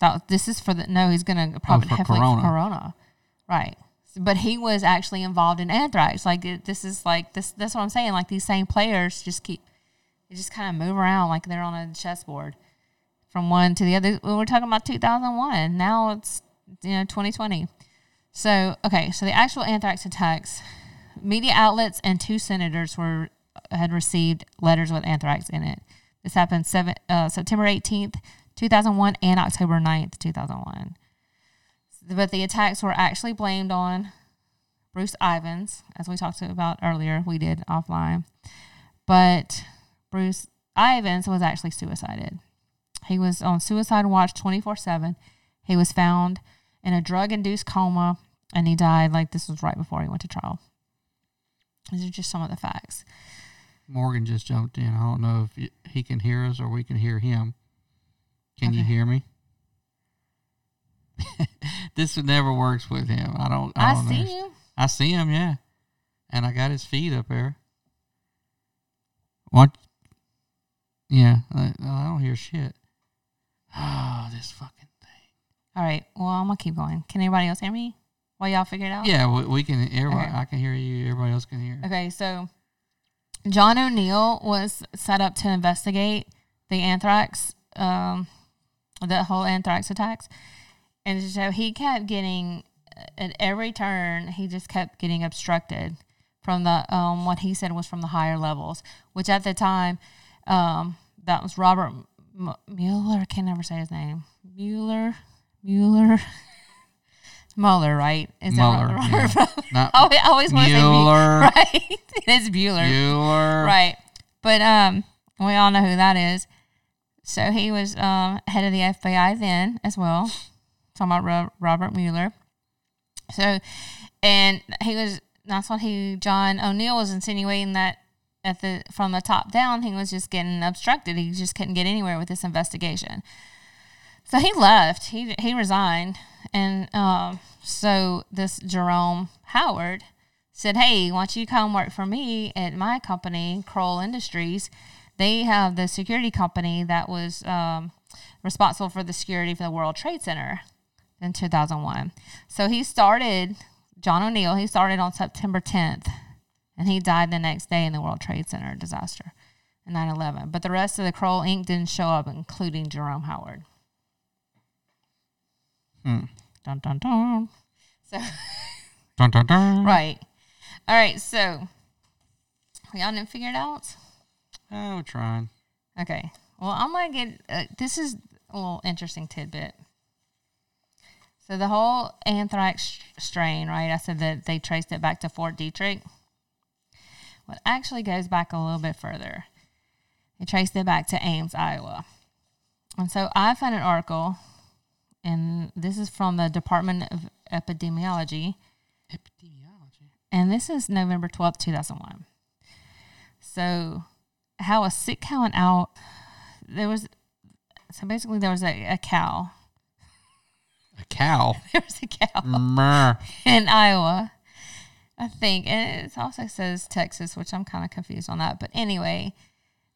S4: that this is for the no. He's going to profit
S3: for
S4: heavily
S3: corona.
S4: for Corona, right? But he was actually involved in anthrax. Like it, this is like this. That's what I'm saying. Like these same players just keep, they just kind of move around like they're on a chessboard, from one to the other. We We're talking about 2001. Now it's you know 2020. So okay, so the actual anthrax attacks, media outlets and two senators were had received letters with anthrax in it. This happened seven, uh, September 18th, 2001, and October 9th, 2001. But the attacks were actually blamed on Bruce Ivins, as we talked about earlier. We did offline, but Bruce Ivins was actually suicided. He was on suicide watch 24 7. He was found in a drug induced coma and he died like this was right before he went to trial. These are just some of the facts.
S3: Morgan just jumped in. I don't know if he can hear us or we can hear him. Can you hear me? this never works with him. I don't. I,
S4: I,
S3: don't
S4: see
S3: understand.
S4: you.
S3: I see him. Yeah, and I got his feet up there. What? Yeah, I, I don't hear shit. Oh, this fucking thing.
S4: All right. Well, I'm gonna keep going. Can anybody else hear me? While y'all figure it out.
S3: Yeah, we, we can. Everybody,
S4: Okay.
S3: I can hear you. Everybody else can hear.
S4: Okay. So, John O'Neill was set up to investigate the anthrax, um, the whole anthrax attacks, and so he kept getting at every turn. He just kept getting obstructed from the um, what he said was from the higher levels, which at the time, um, that was Robert M- Mueller. I can never say his name. Mueller. Mueller. Mueller, right? Is
S3: Mueller,
S4: that
S3: yeah.
S4: right?
S3: Not
S4: I always, want to say. Right. it's Bueller.
S3: Bueller.
S4: Right. But um, we all know who that is. So he was um, head of the FBI then as well. Talking about Ro- Robert Mueller. So, and he was, that's what he, John O'Neill was insinuating that at the, from the top down, he was just getting obstructed. He just couldn't get anywhere with this investigation. So he left. He he resigned, and um, so this Jerome Hauer said, "Hey, why don't you come work for me at my company, Kroll Industries? They have the security company that was um, responsible for the security for the World Trade Center in 2001. So he started John O'Neill. He started on September 10th, and he died the next day in the World Trade Center disaster." in 9/11, but the rest of the Kroll Inc. didn't show up, including Jerome Hauer.
S3: Hmm.
S4: Dun dun dun. So
S3: Dun, dun, dun.
S4: right, all right. So y'all didn't figure it out.
S3: Oh, we're trying.
S4: Okay. Well, I'm gonna get. Uh, this is a little interesting tidbit. So the whole anthrax strain, right? I said that they traced it back to Fort Detrick. Well, it actually goes back a little bit further. They traced it back to Ames, Iowa. And so I found an article, and this is from the Department of Epidemiology,
S3: Epidemiology.
S4: and this is November 12th, 2001. So, how a sick cow and out, there was, so basically there was a, a cow.
S3: A cow.
S4: There was a cow
S3: Mer.
S4: in Iowa, I think. And it also says Texas, which I'm kind of confused on that. But anyway,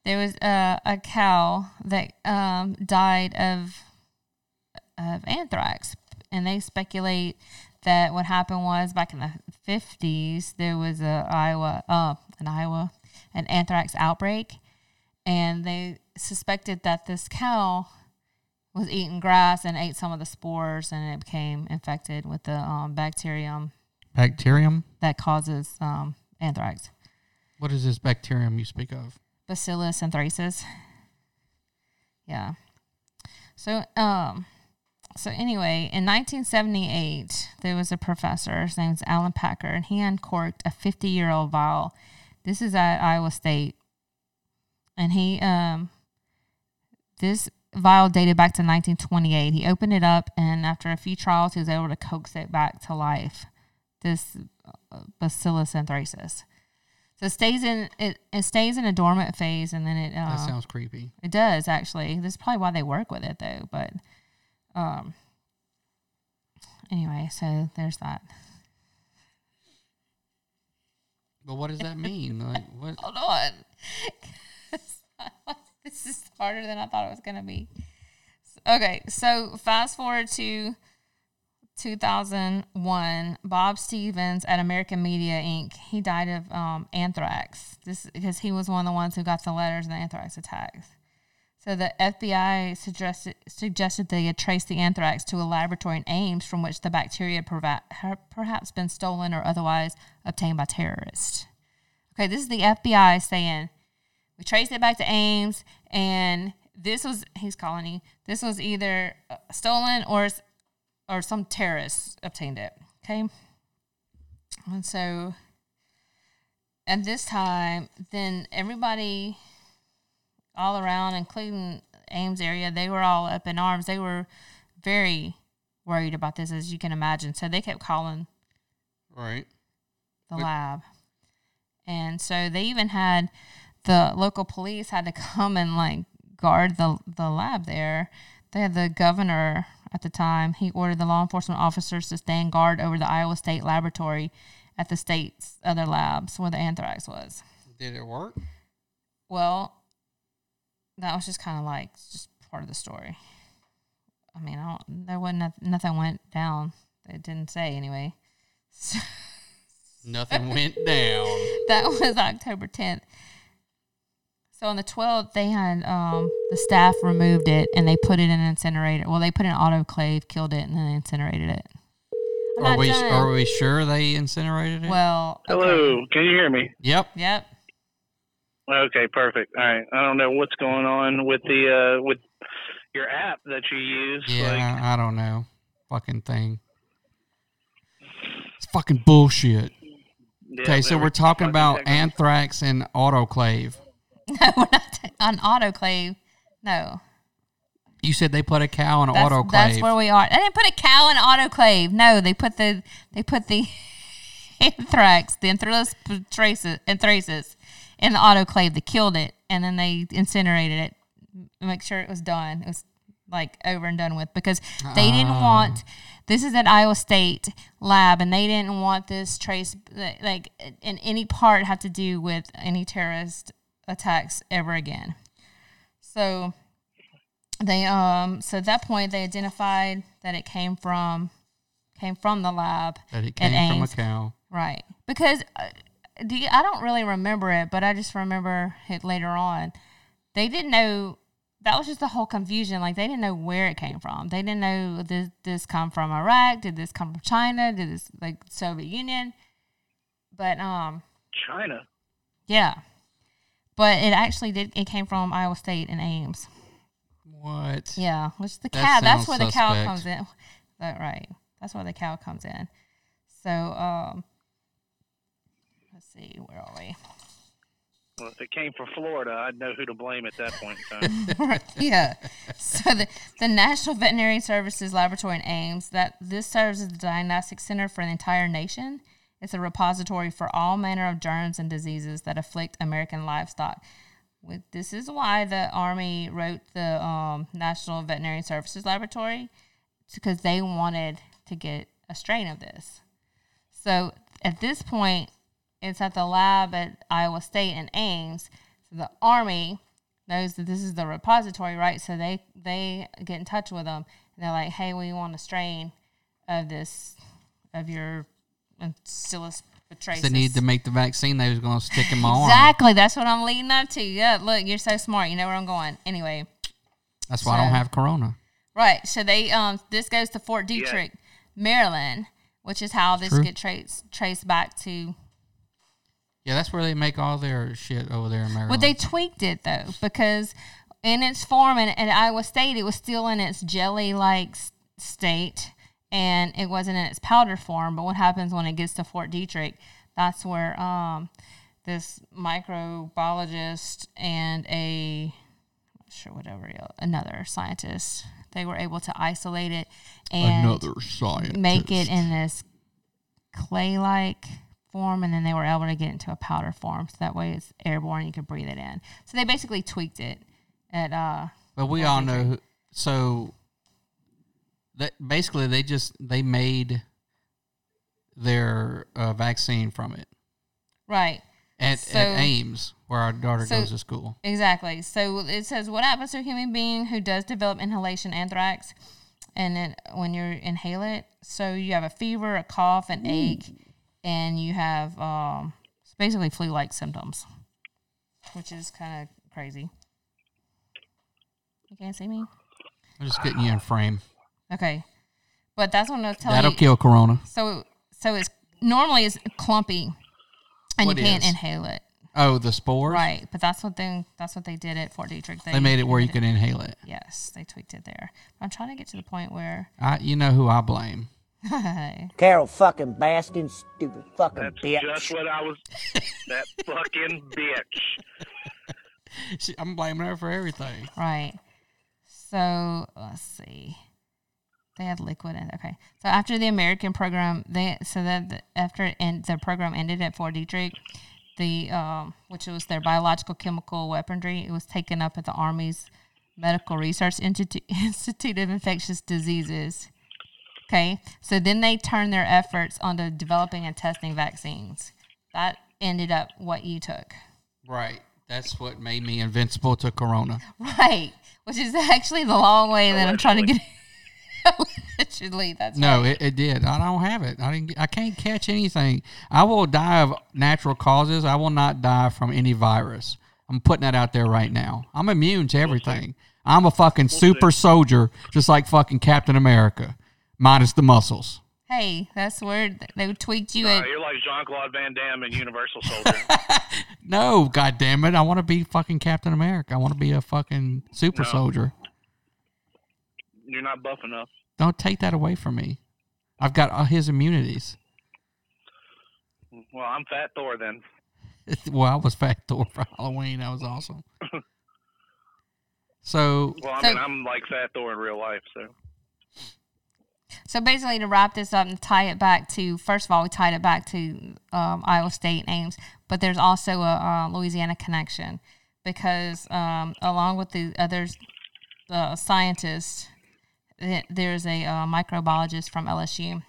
S4: there was a, a cow that um, died of of anthrax, and they speculate that what happened was back in the 50s there was a Iowa, uh, an Iowa, an anthrax outbreak, and they suspected that this cow was eating grass and ate some of the spores, and it became infected with the um, bacterium
S3: Bacterium.
S4: that causes um, anthrax,
S3: What is this bacterium you speak of?
S4: Bacillus anthracis. Yeah. So um so anyway, in 1978, there was a professor. His name's Alan Packer, and he uncorked a 50-year-old vial. This is at Iowa State, and he um this vial dated back to 1928. He opened it up, and after a few trials, he was able to coax it back to life. This uh, Bacillus anthracis. So it stays in it, it stays in a dormant phase, and then it uh,
S3: That sounds creepy.
S4: it does actually. This is probably why they work with it though. But um anyway, so there's that.
S3: But what does that mean? Like what?
S4: Hold on. this is harder than I thought it was gonna be. Okay, so fast forward to 2001. Bob Stevens at American Media Inc. He died of um, anthrax. This because he was one of the ones who got the letters in the anthrax attacks. So the FBI suggested suggested they had traced the anthrax to a laboratory in Ames from which the bacteria had perhaps been stolen or otherwise obtained by terrorists. Okay, this is the FBI saying we traced it back to Ames, and this was calling you. This was either uh, stolen or or some terrorists obtained it. Okay, and so at this time, then everybody all around, including Ames area, they were all up in arms. They were very worried about this, as you can imagine. So they kept calling
S3: Right.
S4: the
S3: But-
S4: lab. And so they even had the local police had to come and like guard the the lab there. They had the governor at the time. He ordered the law enforcement officers to stand guard over the Iowa State Laboratory at the state's other labs where the anthrax was.
S3: Did it work?
S4: Well, that was just kind of like just part of the story. I mean, I don't, there wasn't noth- nothing went down. It didn't say anyway. So,
S3: Nothing went down.
S4: that was October 10th. So on the 12th, they had um, the staff removed it and they put it in an incinerator. Well, they put it in an autoclave, killed it, and then incinerated it. I'm
S3: Are we
S4: done.
S3: are we sure they incinerated it?
S4: Well, okay.
S8: Hello, can you hear me?
S3: Yep.
S4: Yep.
S8: Okay, perfect. All right. I don't know what's going on with the uh with your app that you use.
S3: Yeah,
S8: Like,
S3: I don't know. Fucking thing. It's fucking bullshit.
S8: yeah,
S3: Okay, so we're
S8: were
S3: talking about
S8: technical.
S3: anthrax and autoclave.
S4: No, we're not t- on autoclave. No.
S3: You said they put a cow in an
S4: That's,
S3: autoclave.
S4: that's where we are. They didn't put a cow in autoclave. No, they put the they put the anthrax, the anthracis anthracis, anthracis in the autoclave. They killed it and then they incinerated it. Make sure it was done. It was like over and done with because they didn't
S3: Ah.
S4: want. This is at Iowa State lab, and they didn't want this trace like in any part have to do with any terrorist attacks ever again. So they um so at that point they identified that it came from came from the lab
S3: that it came from a cow.
S4: right because uh, do you, I don't really remember it but I just remember it later on they didn't know that was just the whole confusion like they didn't know where it came from they didn't know did this come from Iraq did this come from China did this like Soviet Union but um
S8: China.
S4: yeah but it actually did it came from Iowa State and Ames
S3: What?
S4: yeah, which the
S3: That
S4: cow. That's
S3: sounds
S4: where the cow comes in. That right. That's where the cow comes in. So um, let's see, where are we?
S8: Well, if it came from Florida, I'd know who to blame at that point in time.
S4: yeah. So the, the National Veterinary Services Laboratory in Ames that this serves as the diagnostic center for the entire nation. It's a repository for all manner of germs and diseases that afflict American livestock. With, this is why the Army wrote the um, National Veterinary Services Laboratory because they wanted to get a strain of this. So at this point, it's at the lab at Iowa State in Ames. So the Army knows that this is the repository, right? So they they get in touch with them and they're like, "Hey, we want a strain of this of your Bacillus anthracis."
S3: They needed to make the vaccine. They was going to stick in my arm.
S4: Exactly. That's what I'm leading up to. Yeah. Look, you're so smart. You know where I'm going. Anyway.
S3: That's why I don't have corona.
S4: Right. So they um this goes to Fort Detrick, Maryland, which is how this
S3: True.
S4: get traced traced back to.
S3: Yeah, that's where they make all their shit over there in Maryland.
S4: Well, they tweaked it though because in its form and at Iowa State, it was still in its jelly like state and it wasn't in its powder form. But what happens when it gets to Fort Detrick? That's where um, this microbiologist and a not sure whatever another scientist they were able to isolate it and
S3: scientist
S4: make it in this clay like form and then they were able to get into a powder form so that way it's airborne you could breathe it in. So they basically tweaked it at uh
S3: But we all know. who- So that basically they just they made their uh, vaccine from it.
S4: Right.
S3: At,
S4: So-
S3: at Ames, where our daughter
S4: so-
S3: goes to school.
S4: exactly. So it says what happens to a human being who does develop inhalation anthrax and then when you inhale it? So you have a fever a cough an ache and you have um basically flu like symptoms which is kind of crazy you can't see me
S3: I'm just getting you in frame.
S4: Okay, but that's what I was telling you.
S3: That'll
S4: you.
S3: kill Corona.
S4: So, so it's normally it's clumpy, and
S3: What
S4: you can't
S3: is?
S4: inhale it,
S3: Oh, the spores.
S4: right? But that's what they that's what they did at Fort Detrick.
S3: They made it where you could inhale it.
S4: Yes, they tweaked it there. I'm trying to get to the point where.
S3: I, you know who I blame.
S6: Carole fucking Baskin, stupid fucking
S8: That's
S6: bitch.
S8: just what I was. that fucking bitch.
S3: She, I'm blaming her for everything.
S4: Right. So let's see. They had liquid in okay. So after the American program, they so that the- after it end, the program ended at Fort Detrick, the um, which was their biological chemical weaponry, it was taken up at the Army's Medical Research Institute, Institute of Infectious Diseases. Okay, so then they turned their efforts onto developing and testing vaccines. That ended up what you took.
S3: Right. That's what made me invincible to Corona.
S4: Right, which is actually the long way that I'm trying to get. Allegedly, that's
S3: No,
S4: right.
S3: it, it did. I don't have it. I didn't. I can't catch anything. I will die of natural causes. I will not die from any virus. I'm putting that out there right now. I'm immune to everything. I'm a fucking super soldier, just like fucking Captain America, minus the muscles.
S4: Hey, that's where th- they tweaked you
S8: Uh,
S4: at.
S8: you're like Jean Claude Van Damme in Universal Soldier.
S3: No, god damn it! I want to be fucking Captain America. I want to be a fucking super
S8: No.
S3: soldier.
S8: you're not buff enough.
S3: Don't take that away from me. I've got uh, his immunities.
S8: Well, I'm Fat Thor then.
S3: well, I was Fat Thor for Halloween. That was awesome. So
S8: Well, I
S4: So-
S8: mean, I'm like Fat Thor in real life, so.
S4: So basically, to wrap this up and tie it back to first of all, we tied it back to um, Iowa State names, but there's also a uh, Louisiana connection because um, along with the others, uh, scientists, there's a uh, microbiologist from LSU.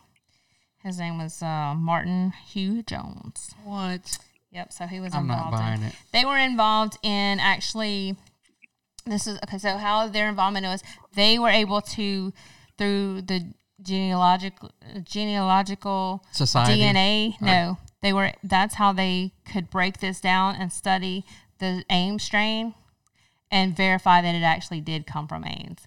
S4: His name was uh, Martin Hugh Jones.
S3: what?
S4: Yep. So he was
S3: I'm not
S4: involved. in-
S3: buying it.
S4: They were involved in actually. This is okay. So how their involvement was, they were able to, through the genealogical genealogical
S3: Society?
S4: DNA. No, they were. That's how they could break this down and study the Ames strain, and verify that it actually did come from Ames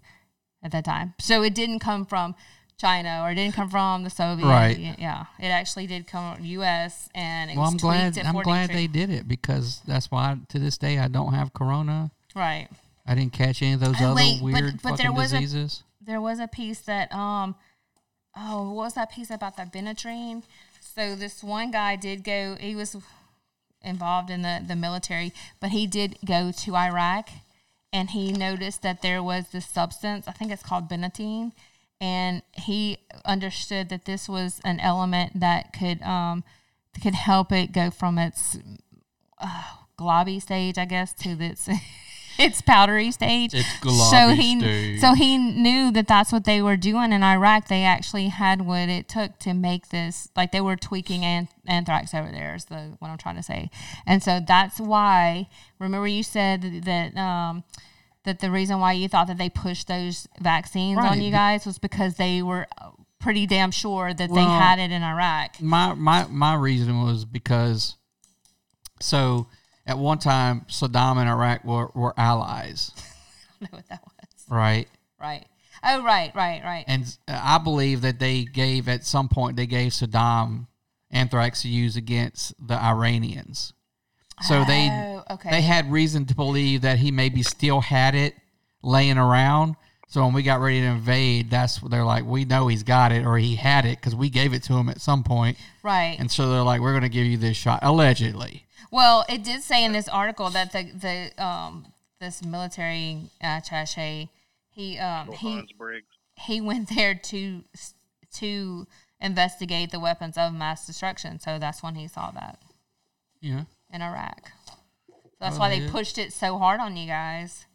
S4: at that time. So it didn't come from China or it didn't come from the Soviet.
S3: Right.
S4: Yeah, it actually did come from U.S. and
S3: Well,
S4: was
S3: I'm glad. I'm glad they did it because that's why to this day I don't have Corona.
S4: Right.
S3: I didn't catch any of those other
S4: wait,
S3: weird
S4: but there
S3: fucking
S4: was a-
S3: diseases.
S4: there was a piece that um oh what was that piece about the Benatrine? So this one guy did go he was involved in the, the military, but he did go to Iraq and he noticed that there was this substance, I think it's called Benatine, and he understood that this was an element that could um could help it go from its uh, globby stage, I guess, to its its powdery stage.
S3: Its
S4: so he
S3: stage.
S4: so he knew that that's what they were doing in Iraq. They actually had what it took to make this. Like they were tweaking an- anthrax over there. Is the what I'm trying to say. And so that's why. Remember, you said that. um, that the reason why you thought that they pushed those vaccines
S3: Right.
S4: on you guys was because they were uh, pretty damn sure that they had it in Iraq.
S3: My my my reason was because so at one time Saddam and Iraq were, were allies,
S4: I don't know what that was.
S3: right?
S4: Right. Oh, right, right, right.
S3: And uh, I believe that they gave at some point they gave Saddam anthrax to use against the Iranians. So they
S4: Oh, okay.
S3: they had reason to believe that he maybe still had it laying around. So when we got ready to invade, that's they're like. We know he's got it or he had it because we gave it to him at some point.
S4: right.
S3: And so they're like, we're going to give you this shot, allegedly.
S4: Well, it did say in this article that the the um this military uh, attaché he um he he went there to to investigate the weapons of mass destruction. So that's when he saw that
S3: Yeah.
S4: in Iraq. So that's
S3: Oh,
S4: why
S3: they
S4: they
S3: did?
S4: pushed it so hard on you guys.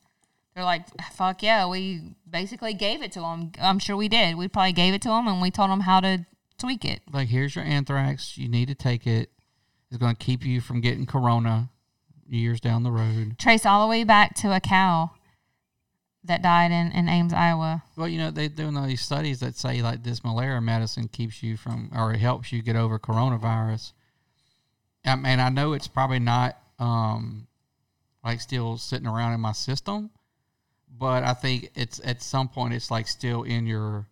S4: They're like, "Fuck yeah, we basically gave it to them." I'm sure we did. We probably gave it to them, and we told them how to tweak it.
S3: Like, here's your anthrax. You need to take it. It's going to keep you from getting corona years down the road.
S4: Trace all the way back to a cow that died in, in Ames, Iowa.
S3: Well, you know, they're doing all these studies that say like this malaria medicine keeps you from, or it helps you get over coronavirus. I mean, I know it's probably not um, like still sitting around in my system, but I think it's at some point it's like still in your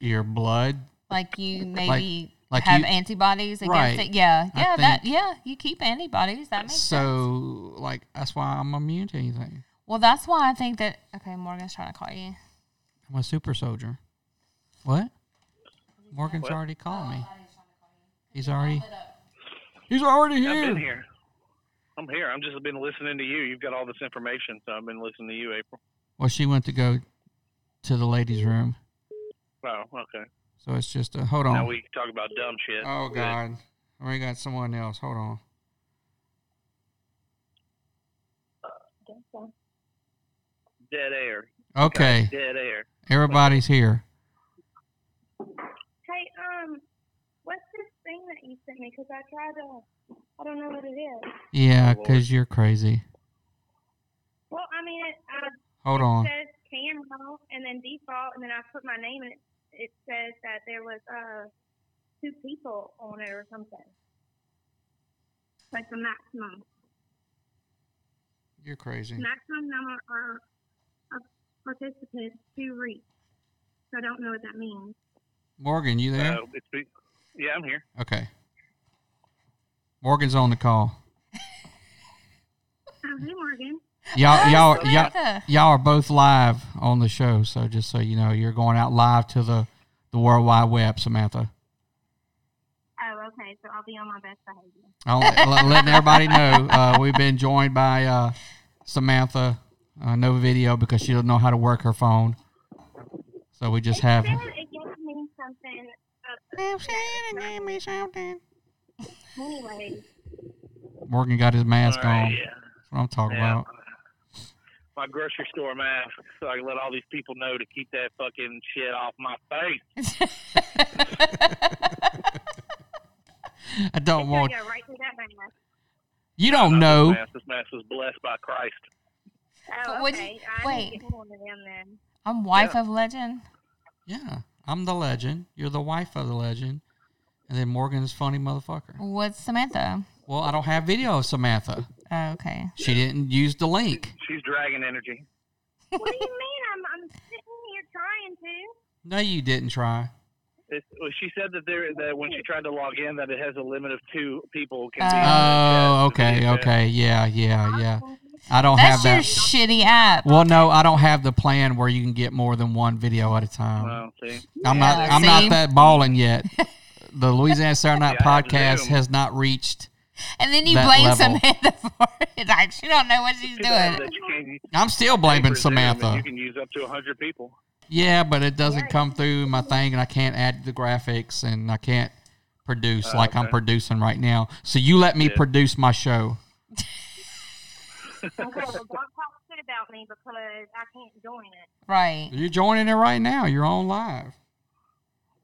S3: your blood.
S4: Like you maybe
S3: like
S4: have
S3: you-
S4: antibodies against
S3: Right.
S4: it. Yeah,
S3: I
S4: yeah, that yeah. You keep antibodies. That makes sense.
S3: So, like, that's why I'm immune to anything.
S4: Well, that's why I think that. Okay, Morgan's trying to call you.
S3: I'm a super soldier. What? Morgan's already called me. Oh, He's already. He's already here.
S8: I've
S3: here.
S8: been here. I'm here. I'm just been listening to you. You've got all this information, so I've been listening to you, April.
S3: Well, she went to go to the ladies' room,
S8: Oh, okay.
S3: So it's just a hold on.
S8: Now we talk about dumb shit.
S3: Oh
S8: Good.
S3: God, we got someone else. Hold on.
S8: Dead air.
S3: Okay,
S8: Dead air.
S3: everybody's here.
S9: Hey, um, what's this thing that you sent me? Because I tried to, I don't know what it is.
S3: Yeah,
S8: Oh,
S3: because you're crazy.
S9: Well, I mean, it, uh,
S3: Hold
S9: it
S3: on.
S9: says camera and then default, and then I put my name in it. It says that there was uh two people on it or something. Like the maximum,
S3: You're crazy.
S9: maximum number of, of participants to reach. So I don't know what that means.
S3: Morgan, you there?
S8: Uh, it's yeah, I'm here.
S3: Okay. Morgan's on the call.
S9: Oh, hey, Morgan.
S3: Y'all,
S4: Hi,
S3: y'all, y'all, y'all are both live on the show. So just so you know, you're going out live to the the World Wide Web, Samantha.
S9: Oh, okay. So I'll be on my best behavior.
S3: I'll let- letting everybody know uh, we've been joined by uh, Samantha. Uh, no video because she doesn't know how to work her phone. So we just have.
S9: It said it gave me something. Uh,
S3: me something.
S9: Anyways,
S3: Morgan got his mask
S8: All right,
S3: on.
S8: yeah.
S3: That's what I'm talking
S8: Yeah.
S3: about.
S8: My grocery store mask, so I can let all these people know to keep that fucking shit off my face.
S3: I don't want.
S9: go right through that mask.
S3: You don't
S8: Not
S3: know.
S8: This mask, this mask was blessed by Christ.
S9: Oh,
S4: Would
S9: okay.
S4: you-
S9: I
S4: wait.
S9: need to get one of them then.
S4: I'm wife
S8: Yeah.
S4: of legend.
S3: Yeah, I'm the legend. You're the wife of the legend. And then Morgan's funny motherfucker.
S4: What's Samantha?
S3: Well, I don't have video of Samantha.
S4: Oh, okay.
S3: She didn't use the link.
S8: She's dragon energy.
S9: What do you mean? I'm I'm sitting here trying to.
S3: No, you didn't try.
S8: It's, well, she said that there that when she tried to log in, that it has a limit of two people can.
S4: Oh.
S8: on the
S3: Oh,
S8: chat to
S3: okay,
S8: be a chat.
S3: okay, yeah, yeah, yeah. Oh. I don't
S4: That's
S3: have
S4: your
S3: that.
S4: shitty app.
S3: Well, no, I don't have the plan where you can get more than one video at a time.
S8: Well, see,
S3: I'm not.
S4: Yeah,
S3: I'm
S4: see?
S3: not that balling yet. The Louisiana Saturday Night
S8: Yeah,
S3: podcast has not reached.
S4: And then you blame
S3: level.
S4: Samantha for it. Like she don't know what she's doing.
S8: that you can't use
S3: I'm still blaming
S8: paper Zoom and
S3: Samantha.
S8: You can use up to hundred people.
S3: Yeah, but it doesn't come through my thing, and I can't add the graphics, and I can't produce
S8: Oh,
S3: like I'm producing right now. So you let me
S8: Yeah.
S3: produce my show.
S9: Okay, well, don't talk shit about me because I can't join it.
S4: Right.
S3: You're joining it right now. You're on live.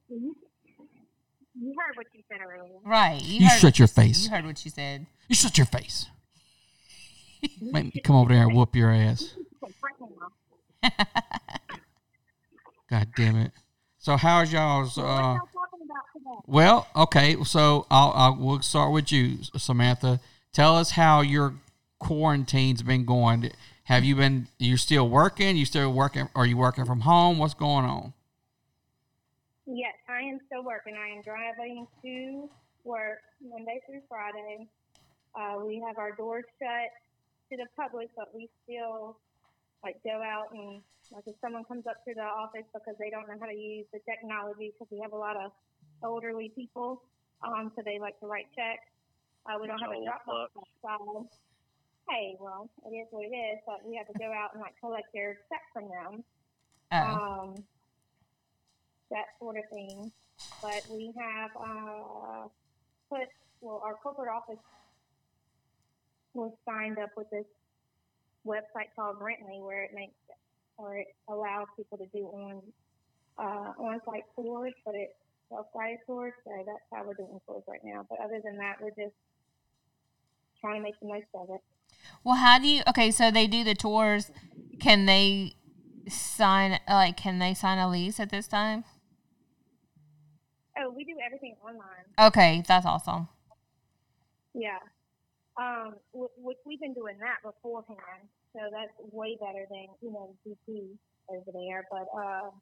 S9: You heard what you said earlier.
S4: Right.
S3: You
S4: heard
S3: shut your face.
S4: You heard what you said.
S3: You shut your face. Make me come over there and whoop your ass.
S9: Okay, right now.
S3: God damn it. So how's y'all's?
S9: What
S3: Uh,
S9: y'all talking about today?
S3: well, okay. So I'll, I'll we'll start with you, Samantha. Tell us how your quarantine's been going. Have you been? You still working? You still working? Are you working from home? What's going on?
S9: Yes, I am still working. I am driving to work Monday through Friday. Uh, we have our doors shut to the public, but we still like go out and like if someone comes up to the office because they don't know how to use the technology because we have a lot of elderly people, um, so they like to write checks. Uh, we don't have a Dropbox
S8: fuck.
S9: outside. Hey, well, it is what it is, but we have to go out and like collect their check from them
S4: Oh.
S9: um, that sort of thing. But we have uh, put, well, our corporate office was signed up with this website called Rently, where it makes or it allows people to do on uh, on-site tours, but it's self-guided tours. So that's how we're doing tours right now. But other than that, we're just trying to make the most of it.
S4: Well, how do you? Okay, so they do the tours. Can they sign? Like, can they sign a lease at this time?
S9: Oh, we do everything online.
S4: Okay, that's awesome.
S9: Yeah. Um, which we've been doing that beforehand, so that's way better than you know GP over there. But uh,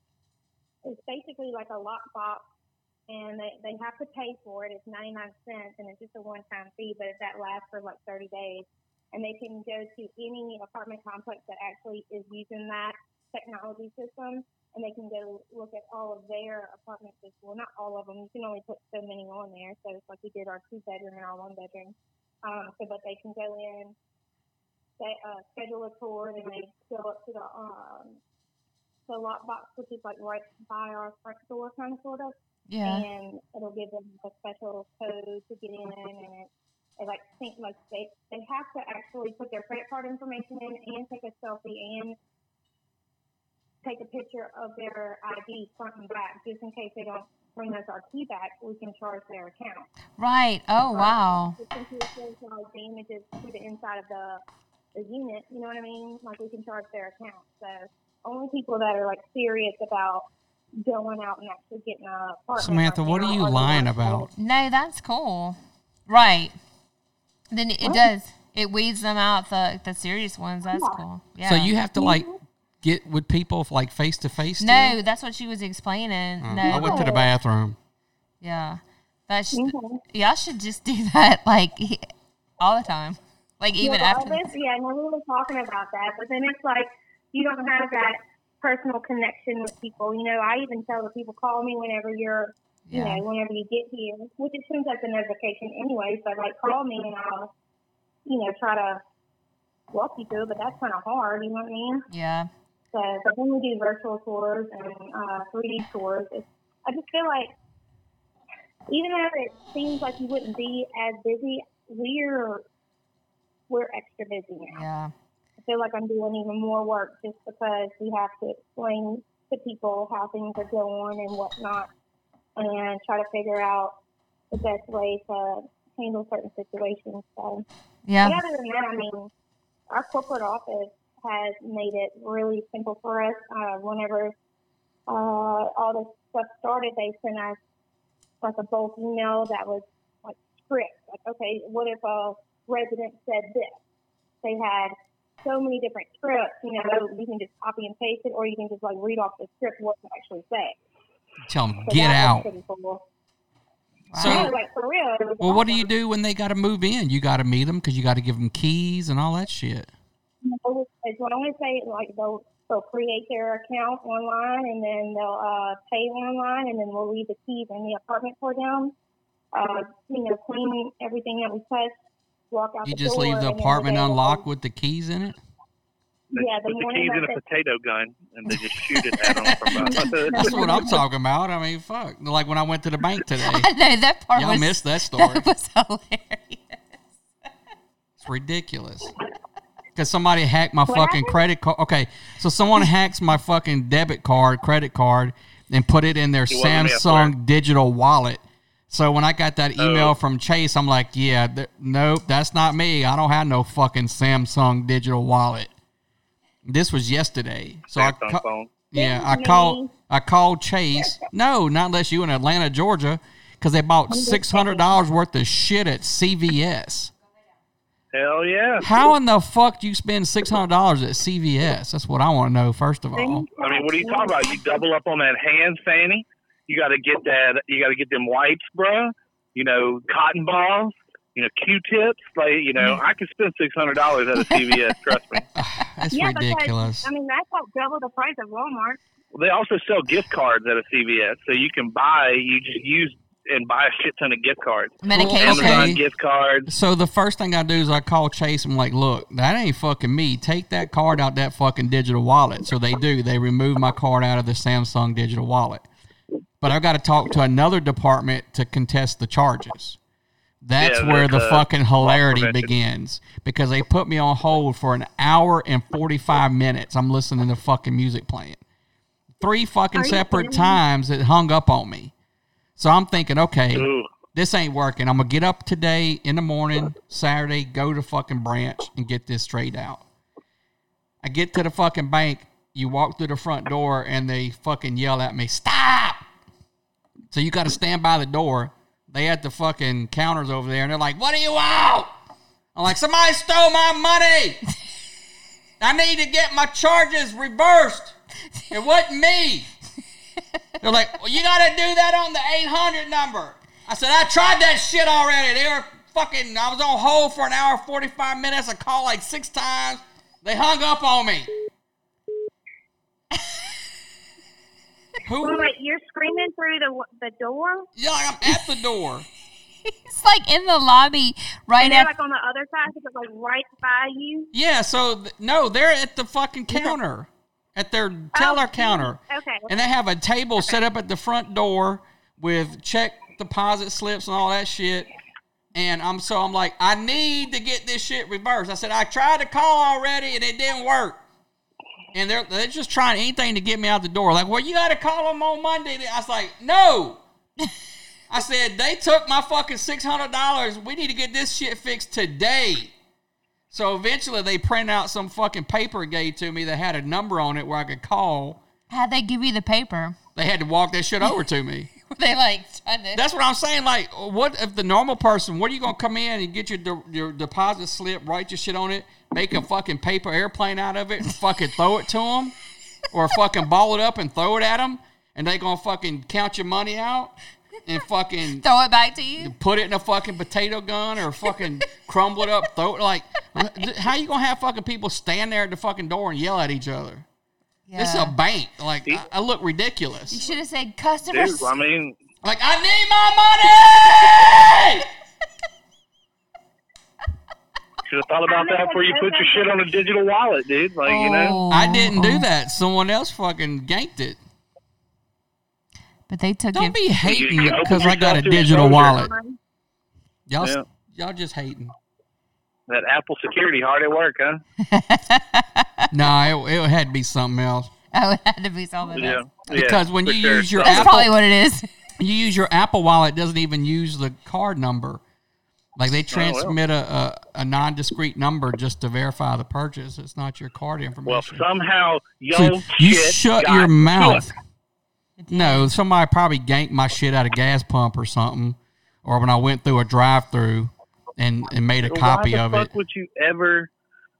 S9: it's basically like a lockbox, and they they have to pay for it. It's ninety nine cents, and it's just a one time fee, but that lasts for like thirty days. And they can go to any apartment complex that actually is using that technology system, and they can go look at all of their apartment systems. Well, not all of them. You can only put so many on there. So it's like we did our two bedroom and our one bedroom. Um, so, but they can go in, they uh, schedule a tour, and they go up to the um, the lockbox, which is like right by our front door, kind of sort of.
S4: Yeah.
S9: And it'll give them a special code to get in, and it, it like think like they they have to actually put their credit card information in and take a selfie and take a picture of their ID front and back, just in case they don't bring us our key back, we can charge their account.
S4: Right. Oh wow.
S9: Just in case there's like damages to the inside of the the unit, you know what I mean? Like we can charge their account. So only people that are like serious about going out and actually getting a apartment.
S3: Samantha, what are you lying about?
S4: No, that's cool. Right. Then it does. It weeds them out the the serious ones. That's cool. Yeah.
S3: So you have to like mm-hmm. Get with people like face to face.
S4: No, that's what she was explaining. no.
S3: I went to the bathroom.
S4: Yeah. That sh-
S9: Mhm.
S4: y'all should just do that like all the time. Like even
S9: yeah,
S4: after.
S9: this, yeah, no, we were talking about that, but then it's like you don't have that personal connection with people. You know, I even tell the people call me whenever you're, you
S4: Yeah.
S9: know, whenever you get here, which it seems like a notification anyway. But like, call me and I'll, you know, try to walk you through. But that's kind of hard. You know what I mean?
S4: Yeah.
S9: So, but then we do virtual tours and uh, 3D tours. It's, I just feel like, even though it seems like you wouldn't be as busy, we're we're extra busy now.
S4: Yeah.
S9: I feel like I'm doing even more work just because we have to explain to people how things are going and whatnot, and try to figure out the best way to handle certain situations. So,
S4: Yeah.
S9: but other than that, I mean, our corporate office has made it really simple for us. Uh, whenever uh, all this stuff started, they sent us like a bulk email that was like script. Like, okay, what if a resident said this? They had so many different scripts. You know, you can just copy and paste it, or you can just like read off the script what to actually say.
S3: Tell them
S9: So
S3: get out. So-
S9: yeah, like for real.
S3: Well, what do you do when they got to move in? You got to meet them because you got to give them keys and all that shit.
S9: As long as they like they'll they'll create their account online and then they'll uh, pay online and then we'll leave the keys in the apartment for them. Uh, you know, clean everything that we touch, walk out
S3: You
S9: the
S3: just
S9: door,
S3: leave the apartment unlocked with the keys in it.
S8: They
S9: Yeah, the
S8: put the keys in a potato gun and they just shoot it at them from uh,
S3: That's what I'm talking about. I mean, fuck. Like when I went to the bank today.
S4: I know that part
S3: Y'all
S4: was
S3: missed that story.
S4: That was hilarious.
S3: It's ridiculous. Because somebody hacked my
S9: What
S3: fucking
S9: happened?
S3: credit card. Okay, so someone hacks my fucking debit card, credit card, and put it in their
S8: It wasn't me, I
S3: Samsung digital wallet. So when I got that oh. email
S8: Oh.
S3: from Chase, I'm like, yeah, th- nope, that's not me. I don't have no fucking Samsung digital wallet. This was yesterday. So I
S8: Samsung
S3: ca-
S8: phone.
S3: yeah, I called. I called Chase. No, not unless you in Atlanta, Georgia, because they bought six hundred dollars worth of shit at CVS.
S8: Hell yeah.
S3: How in the fuck do you spend six hundred dollars at CVS? That's what I want to know. First of all,
S8: I mean, what are you talking about? You double up on that hand fanny. You got to get that. You got to get them wipes, bruh. You know, cotton balls. you know, Q-tips. Like, you know, I could spend six hundred dollars at a CVS. trust me.
S3: Ah, that's
S9: yeah,
S3: ridiculous.
S9: Because, I mean, that's like double the price of Walmart.
S8: They also sell gift cards at a CVS, so you can buy. You just use and buy a shit ton of gift cards.
S4: Medication.
S8: Amazon
S3: Okay.
S8: gift cards.
S3: So the first thing I do is I call Chase. I'm like, look, that ain't fucking me. Take that card out that fucking digital wallet. So they do. They remove my card out of the Samsung digital wallet. But I've got to talk to another department to contest the charges. That's
S8: Yeah,
S3: where the
S8: uh,
S3: fucking hilarity begins because they put me on hold for an hour and 45 minutes. I'm listening to fucking music playing. Three fucking
S9: Are
S3: separate times it hung up on me. So I'm thinking, okay,
S8: Ooh.
S3: this ain't working. I'm gonna get up today in the morning, Saturday, go to fucking branch and get this straight out. I get to the fucking bank. You walk through the front door and they fucking yell at me, "Stop!" So you got to stand by the door. They had the fucking counters over there, and they're like, "What do you want?" I'm like, "Somebody stole my money. I need to get my charges reversed. It wasn't me." They're like, well, you got to do that on the 800 number. I said, I tried that shit already. They were fucking, I was on hold for an hour, 45 minutes. I called like six times. They hung up on me. Who?
S9: wait, you're screaming through the the door,
S3: Yeah, like I'm at the door.
S4: It's like in the lobby right
S9: and they're
S4: at
S9: like on the other side, so it's like right by you.
S3: Yeah, so th- no, they're at the fucking counter, at their oh, teller
S9: Oh,
S3: counter.
S9: Okay.
S3: And they have a table set up at the front door with check deposit slips and all that shit. And I'm so I'm like, I need to get this shit reversed. I said, I tried to call already and it didn't work. And they're they're just trying anything to get me out the door. Like, well, you gotta call them on Monday. I was like, no. I said, they took my fucking six hundred dollars. We need to get this shit fixed today. So eventually they print out some fucking paper gave to me that had a number on it where I could call.
S4: how'd they give you the paper?
S3: They had to walk that shit over to me.
S4: Were they like
S3: That's what I'm saying. Like, what if the normal person? What are you gonna come in and get your de- your deposit slip, write your shit on it, make a fucking paper airplane out of it, and fucking throw it to them, or fucking ball it up and throw it at them, and they gonna fucking count your money out and fucking
S4: throw it back to you?
S3: put it in a fucking potato gun or fucking crumble it up, throw it like. How you gonna have fucking people stand there at the fucking door and yell at each other? This is a bank. Like I, I look ridiculous.
S4: You should have said customers.
S8: Dude, I mean,
S3: Like I need my money.
S8: should have thought about that before you put your shit on a digital wallet, dude. Like, you know.
S4: Oh.
S3: I didn't do that. Someone else fucking ganked it.
S4: But they took it.
S3: Don't
S4: it.
S3: be hating because I got a digital wallet. Y'all,
S8: Yeah.
S3: y'all just hating.
S8: That Apple security hard at work, huh?
S3: No, it, it had to be something else.
S4: Oh, it had to be something
S8: Yeah.
S4: else.
S8: yeah
S3: Because when you
S8: sure.
S3: use your
S4: That's
S3: Apple,
S4: probably what it is.
S3: you use your Apple Wallet, it doesn't even use the card number. Like
S8: Oh,
S3: they transmit a, a, a non-discrete number just to verify the purchase. It's not your card information.
S8: Well, somehow yo
S3: So you shut
S8: got
S3: your mouth.
S8: hooked.
S3: No, somebody probably ganked my shit at a gas pump or something, or when I went through a drive-through and and made a copy
S8: why the
S3: of
S8: fuck
S3: it.
S8: would you ever?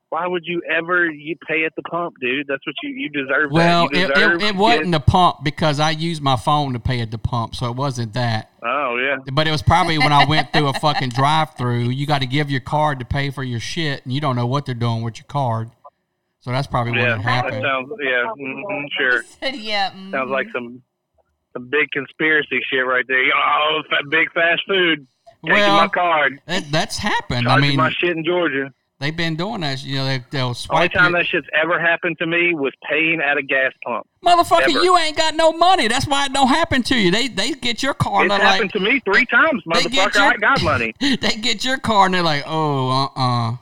S8: Why would you ever you pay at the pump, dude? That's what you you deserve.
S3: Well,
S8: that. You
S3: it,
S8: deserve
S3: it, it wasn't the pump because I used my phone to pay at the pump, so it wasn't that.
S8: Oh yeah.
S3: But it was probably when I went through a fucking drive-through. You got to give your card to pay for your shit, and you don't know what they're doing with your card. So that's probably what
S8: Yeah,
S3: had
S8: that
S3: happened.
S8: sounds yeah, mm sure.
S4: yeah. mhm.
S8: Sounds like some some big conspiracy shit right there. Oh, big fast food. Taking
S3: Well,
S8: my card,
S3: That, that's happened. I mean,
S8: my shit in Georgia.
S3: they've been doing that. You know, they, they'll
S8: Only time that shit's ever happened to me was paying at a gas pump.
S3: motherfucker.
S8: ever.
S3: You ain't got no money. That's why it don't happen to you. They they get your car.
S8: It's
S3: and
S8: happened
S3: like,
S8: to me three times, motherfucker.
S3: your-
S8: I got money.
S3: they get your card and they're like, oh, uh, uh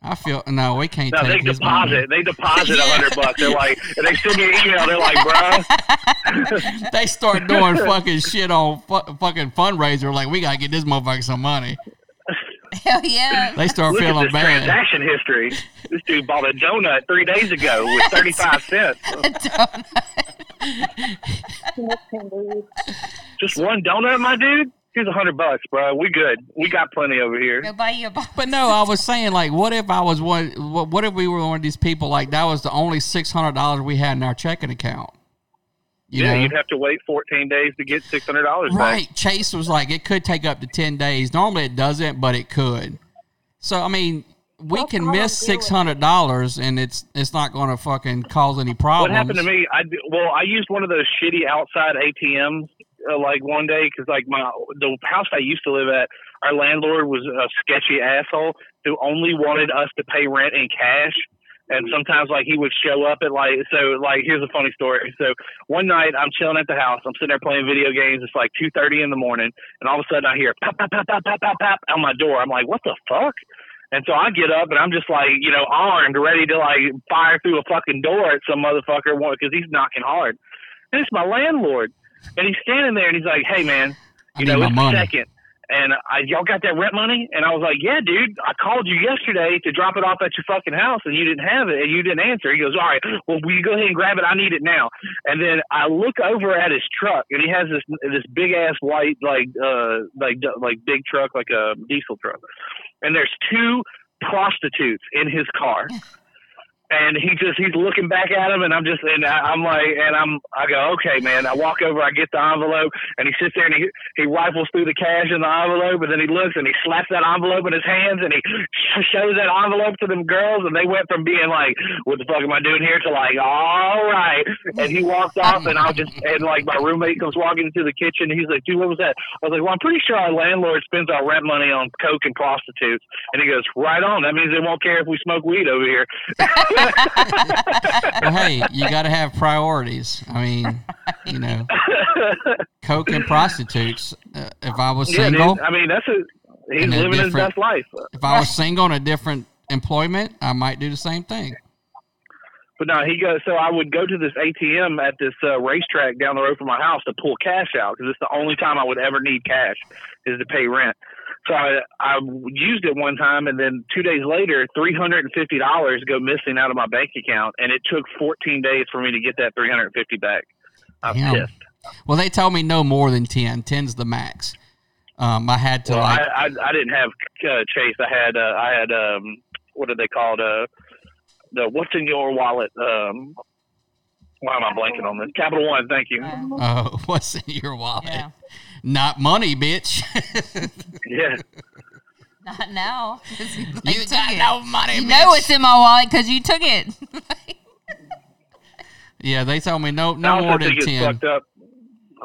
S3: I feel no, we can't
S8: No, they
S3: take his money.
S8: deposit. They deposit a
S3: Yeah.
S8: hundred bucks. They're like, and they send me an email. They're like, bro,
S3: They start doing fucking shit on fu- fucking fundraiser. Like we gotta get this motherfucker some money.
S4: Hell yeah.
S3: They start
S8: look at
S3: feeling
S8: this
S3: bad.
S8: transaction history. This dude bought a donut three days ago with thirty five cents. Just one donut, my dude. Here's a hundred bucks, bro. We good. We got plenty over here.
S4: Go buy you a box.
S3: But no, I was saying like, what if I was one? What, what if we were one of these people like that was the only six hundred dollars we had in our checking account? You
S8: yeah,
S3: know?
S8: you'd have to wait 14 days to get $600 back.
S3: Right. Chase was like, it could take up to 10 days. Normally it doesn't, but it could. So, I mean, we can miss $600 and it's it's not going to fucking cause any problems.
S8: What happened to me? I well, I used one of those shitty outside ATMs uh, like one day because like my the house I used to live at, our landlord was a sketchy asshole who only wanted us to pay rent in cash. And sometimes like he would show up at like so like here's a funny story. So one night I'm chilling at the house. I'm sitting there playing video games. It's like two thirty in the morning, and all of a sudden I hear pop pop pop pop pop pop pop on my door. I'm like, what the fuck? And so I get up and I'm just like, you know, armed, ready to like fire through a fucking door at some motherfucker because he's knocking hard. And it's my landlord. And he's standing there and he's like, hey, man, you know, it's
S3: money.
S8: second. And I, y'all got that rent money? And I was like, yeah, dude, I called you yesterday to drop it off at your fucking house and you didn't have it and you didn't answer. He goes, all right, well, will you go ahead and grab it? I need it now. And then I look over at his truck and he has this, this big ass white, like, uh, like, like big truck, like a diesel truck. And there's two prostitutes in his car. And he just he's looking back at him, and I'm just and I, I'm like, and I'm I go, okay, man. I walk over, I get the envelope, and he sits there and he he rifles through the cash in the envelope, and then he looks and he slaps that envelope in his hands, and he shows that envelope to them girls, and they went from being like, what the fuck am I doing here, to like, all right. And he walked off, and I just and like my roommate comes walking into the kitchen, and he's like, dude, what was that? I was like, well, I'm pretty sure our landlord spends our rent money on coke and prostitutes, and he goes, right on. That means they won't care if we smoke weed over here.
S3: well, hey, you got to have priorities. I mean, you know, coke and prostitutes. Uh, if I was single,
S8: dude. I mean, that's a he's living his best life.
S3: if I was single in a different employment, I might do the same thing.
S8: But no, he goes. So I would go to this ATM at this uh, racetrack down the road from my house to pull cash out because it's the only time I would ever need cash is to pay rent. So I, I used it one time, and then two days later, three hundred and fifty dollars go missing out of my bank account, and it took fourteen days for me to get that three hundred and fifty back. I'm
S3: Damn.
S8: pissed.
S3: Well, they told me no more than 10. 10's the max. Um, I had to
S8: Well,
S3: like,
S8: I, I I didn't have uh, Chase. I had uh, I had um what are they called uh the what's in your wallet um why am I blanking on this Capital One thank you
S3: oh, what's in your wallet?
S4: Yeah.
S3: Not money, bitch.
S8: yeah
S4: Not now. 'cause You,
S3: You
S4: took
S3: got
S4: it.
S3: no money,
S4: You
S3: bitch.
S4: know it's in my wallet because you took it.
S3: yeah, they told me no, no more than 10.
S8: fucked up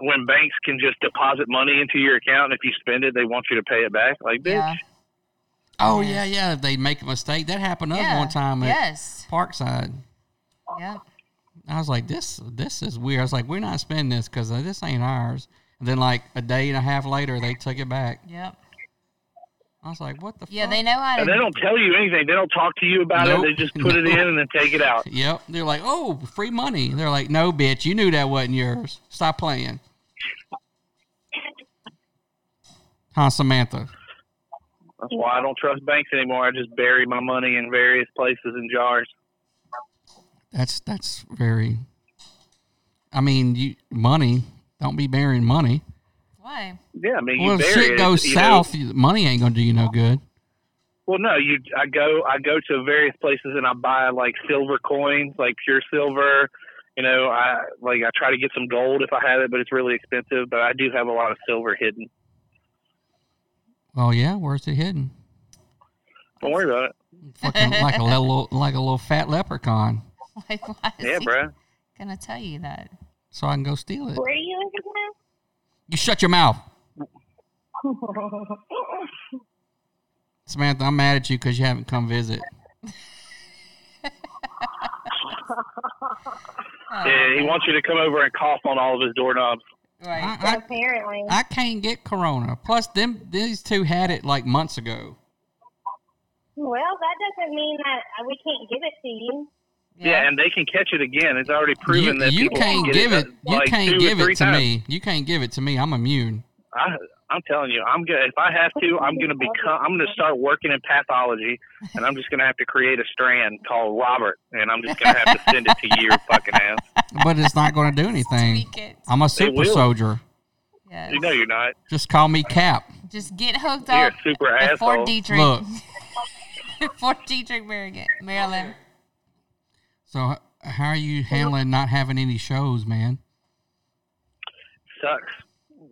S8: when banks can just deposit money into your account and if you spend it they want you to pay it back like bitch
S4: yeah.
S3: Oh, yeah, yeah. If they make a mistake, that happened to us
S4: Yeah.
S3: one time at
S4: Yes.
S3: Parkside.
S4: Yeah.
S3: I was like, this this is weird. I was like, we're not spending this because this ain't ours. And then, like, a day and a half later, they took it back.
S4: Yep.
S3: I was like, what the
S4: Yeah,
S3: fuck?
S4: they know how
S8: and they don't tell you anything they don't talk to you about
S3: Nope.
S8: it they just put it in and then take it out
S3: Yep. They're like, oh, free money. They're like, no, bitch, you knew that wasn't yours. Stop playing. Huh, Samantha?
S8: that's why I don't trust banks anymore I just bury my money in various places in jars
S3: That's that's very. I mean, you money. Don't be burying money.
S4: Why?
S8: yeah I mean you
S3: Well, if
S8: bury
S3: shit
S8: it,
S3: goes
S8: you know.
S3: south, you money ain't gonna do you no good.
S8: Well, no, you. I go. I go to various places and I buy like silver coins, like pure silver. You know, I like I try to get some gold if I have it, but it's really expensive. But I do have a lot of silver hidden.
S3: Oh yeah, where's it hidden?
S8: Don't worry about it.
S3: Fucking like a little like a little fat leprechaun.
S4: Like, why is
S8: Yeah,
S4: he
S8: bruh.
S4: gonna tell you that?
S3: So I can go steal it.
S9: Where are you living
S3: You shut your mouth. Samantha. I'm mad at you because you haven't come visit.
S8: Yeah, he wants you to come over and cough on all of his doorknobs.
S4: Right.
S3: I, I,
S9: Apparently.
S3: I can't get corona. Plus, them these two had it like months ago.
S9: Well, that doesn't mean that uh, we can't give it to you.
S8: Yeah, and they can catch it again. It's already
S3: You,
S8: proven that
S3: you can't
S8: can
S3: give
S8: it.
S3: it. You
S8: like
S3: can't give it to
S8: times.
S3: me. You can't give it to me. I'm immune.
S8: I, I'm telling you, I'm gonna. If I have to, I'm gonna become. I'm gonna start working in pathology, and I'm just gonna have to create a strand called Robert, and I'm just gonna have to send it to your fucking ass.
S3: But it's not going to do anything. I'm a super soldier.
S4: Yes.
S8: You know you're not.
S3: Just call me Cap.
S4: Just get hooked
S8: You're
S4: up
S8: a super
S4: at Fort
S8: asshole.
S4: Detrick.
S3: Look,
S4: Fort Detrick, Maryland.
S3: So how are you handling not having any shows, man?
S8: sucks.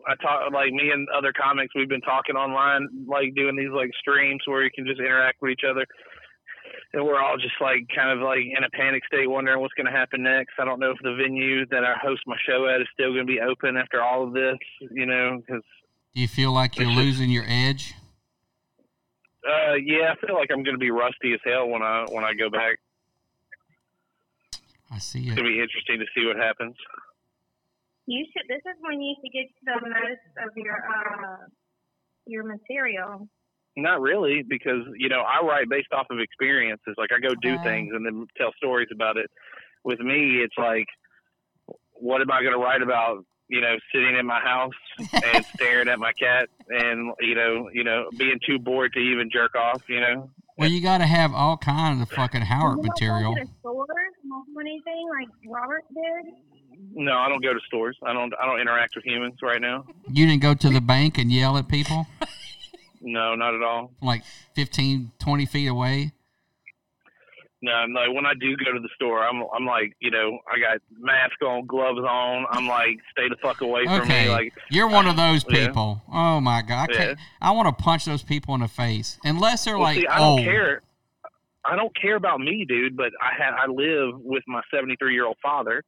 S8: I talk like me and other comics. We've been talking online, like doing these like streams where you can just interact with each other, and we're all just like kind of like in a panic state, wondering what's going to happen next. I don't know if the venue that I host my show at is still going to be open after all of this, you know, because
S3: Do you feel like you're losing your edge?
S8: uh, yeah, I feel like I'm going to be rusty as hell when I when I go back.
S3: I see
S8: It's
S3: it.
S8: going to be interesting to see what happens.
S9: You should. This is when you should get the most of your uh your material.
S8: Not really, because you know I write based off of experiences. Like I go do
S4: Oh.
S8: things and then tell stories about it. With me, it's like, what am I going to write about? You know, sitting in my house and staring at my cat, and you know, you know, being too bored to even jerk off. You know,
S3: Well, you got to have all kinds of fucking Howard
S9: you
S3: material.
S9: Go to stores, not anything like Robert did.
S8: no, I don't go to stores. I don't. I don't interact with humans right now.
S3: You didn't go to the bank and yell at people
S8: No, not at all.
S3: like 15, 20 feet away.
S8: No, I'm like when I do go to the store, I'm I'm like, you know, I got mask on, gloves on. I'm like, stay the fuck away from
S3: Okay,
S8: me. Like,
S3: you're one of those
S8: Yeah.
S3: people. Oh my god, I can't. I want to punch those people in the face unless they're
S8: well,
S3: like
S8: see, I don't care. I don't care about me, dude. But I had I live with my 73 year old father,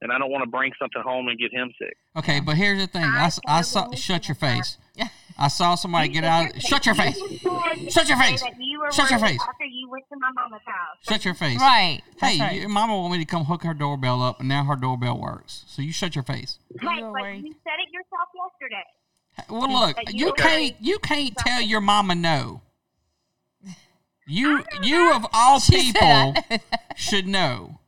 S8: and I don't want to bring something home and get him sick.
S3: Okay, but here's the thing. I saw. Shut your face. I saw somebody get out. Shut your face. Shut your face. Shut your face.
S9: After you went to my mama's house.
S3: Shut your face.
S4: Right.
S3: Hey,
S4: right.
S3: your mama want me to come hook her doorbell up, and now her doorbell works. So you shut your face.
S9: Right,
S4: You
S9: but
S4: worried.
S9: you said it yourself yesterday.
S3: Well, look, you
S9: you-
S3: can't you can't tell your mama no. You you of all
S4: She
S3: people should know.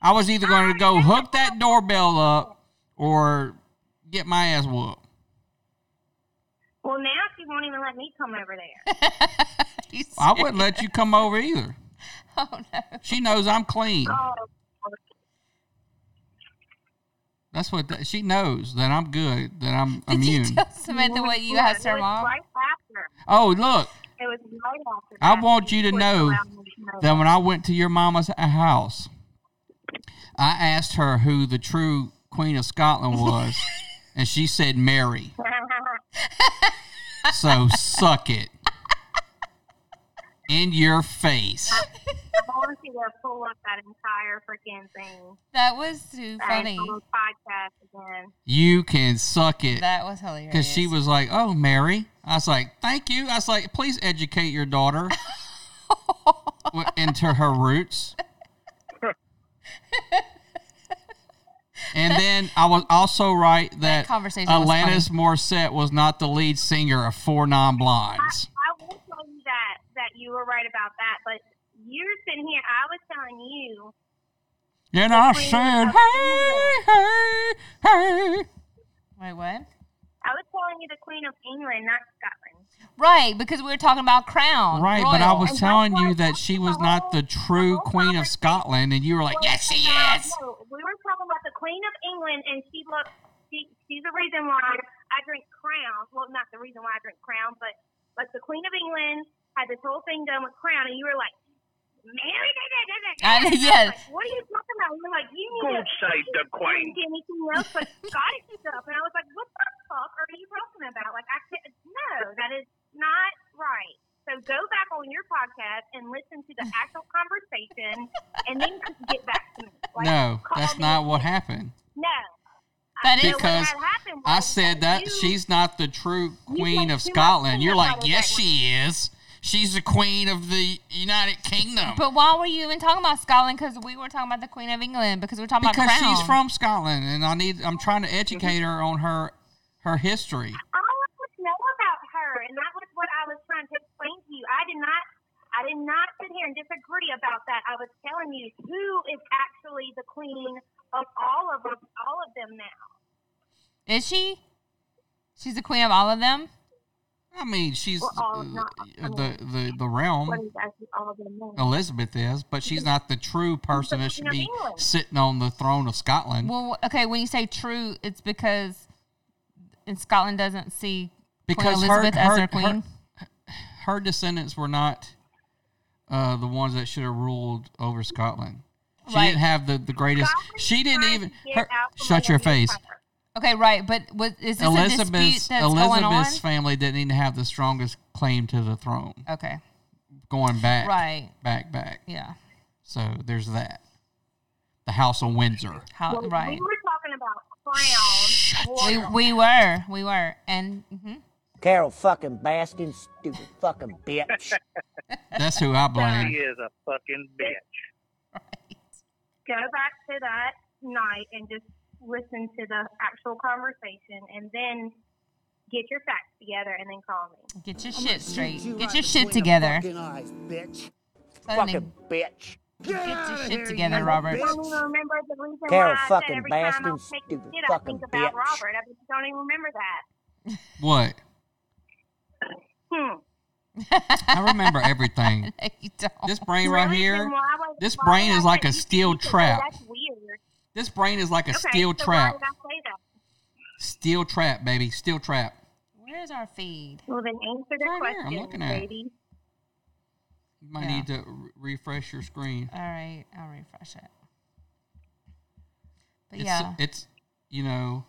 S3: I was either going to go hook that doorbell up or get my ass whooped.
S9: Well, now she won't even let me come over there.
S4: You
S3: I wouldn't let you come over either.
S4: Oh no.
S3: She knows I'm clean.
S9: Oh,
S3: That's what that, she knows that I'm good, that I'm
S4: Did you
S3: immune.
S4: tell Samantha what you asked her mom?
S9: Right after.
S3: Oh, look,
S9: It was right after.
S3: I want you to know
S9: to know
S3: that when I went to your mama's house, I asked her who the true Queen of Scotland was, and she said Mary. So suck it. In your face.
S9: I want you to pull up that entire freaking thing.
S4: That was too
S9: That
S4: funny.
S9: podcast again.
S3: You can suck it.
S4: That was hilarious.
S3: Because she was like, oh, Mary. I was like, thank you. I was like, please educate your daughter into her roots. And then I was also right that,
S4: conversation was
S3: Alanis Morissette was not the lead singer of Four Non Blondes.
S9: I will tell you that that you were right about that, but you're sitting here. I was telling you.
S3: And I said, hey, hey, hey.
S4: Wait, what?
S9: I was telling you the Queen of England, not Scotland.
S4: Right, because we were talking about crown.
S3: Right, but I
S4: royal.
S3: was telling you that she was not the true Queen of Scotland, and you were like, yes, she is.
S9: No, we were talking about the Queen of England, and she looked. She, she's the reason why I drink Crown. Well, not the reason why I drink Crown, but but the Queen of England had this whole thing done with Crown, and you were like, Mary. Da, da, da, da, da.
S4: I-
S9: And
S4: yes.
S9: like, what are you talking about? You're like, you need
S8: Don't
S9: to
S8: say the Queen.
S9: do anything else but Scottish stuff, and I was like, what the fuck are you talking about? Like, I can't. No, that is not right. So go back on your podcast and listen to the actual conversation, and then get back to me. Like,
S3: No, that's
S9: me
S3: not what happened.
S9: No.
S4: That
S9: what
S3: Because
S9: happened
S3: I said that
S9: you-
S3: she's not the true queen of Scotland. You're like, yes, she is. She's the queen of the United Kingdom.
S4: But why were you even talking about Scotland? Because we were talking about the Queen of England. Because we're talking
S3: because
S4: about crown.
S3: she's from Scotland, and I need. I'm trying to educate mm-hmm. her on her her history.
S9: I want to know about her, and that was what I was trying to explain to you. I did not, I did not sit here and disagree about that. I was telling you who is actually the queen of all of them, all of them now.
S4: Is she? She's the queen of all of them.
S3: I mean, she's
S9: Well, all-
S3: uh,
S9: not- I
S3: the
S9: mean,
S3: the the realm.
S9: What is actually all of them now?
S3: Elizabeth is, but she's not the true person that should be
S9: England.
S3: sitting on the throne of Scotland.
S4: Well, okay. When you say true, it's because in Scotland doesn't see
S3: Because
S4: Queen Elizabeth
S3: her-
S4: as their queen.
S3: her descendants were not uh, the ones that should have ruled over Scotland. She
S4: Right.
S3: didn't have the, the greatest.
S9: Scotland
S3: She didn't even. Her, shut your face.
S9: her.
S4: Okay, right, but what is this a dispute
S3: Elizabeth's
S4: going on?
S3: Elizabeth's family didn't even have the strongest claim to the throne,
S4: Okay,
S3: going back,
S4: right,
S3: back, back.
S4: yeah,
S3: So there's that. The House of Windsor.
S4: how
S9: Well,
S4: right.
S9: We were talking about crowns.
S4: We, we were, we were, and mhm.
S6: Carole fucking Baskin, stupid fucking bitch.
S3: That's who I blame.
S8: He is a fucking bitch.
S9: Go back to that night and just listen to the actual conversation, and then get your facts together, and then call me.
S4: get your shit straight. Get your shit together.
S6: eyes, bitch.
S4: Sonny,
S6: Fucking bitch.
S4: Get your shit together, Robert.
S9: I don't even remember the reason
S6: Carole
S9: why I
S6: fucking
S9: said every time
S6: Baskin,
S9: I'll take
S6: stupid
S9: shit, I
S6: fucking
S9: think about
S6: bitch.
S9: Robert. I just don't even remember that.
S3: What?
S9: Hmm.
S3: I remember everything.
S4: you don't.
S3: This brain right
S9: Really?
S3: here.
S9: Then
S3: this brain is like a steel trap.
S9: That's weird.
S3: This brain is like a steel trap.
S9: Why did I say that?
S3: Steel trap, baby. Steel trap.
S4: Where's our feed?
S9: Well, then answer the
S3: Right here, I'm
S9: question,
S3: looking at it.
S9: baby.
S3: You might
S4: Yeah.
S3: need to re- refresh your screen.
S4: All right, I'll refresh it. But
S3: It's,
S4: yeah,
S3: it's you know,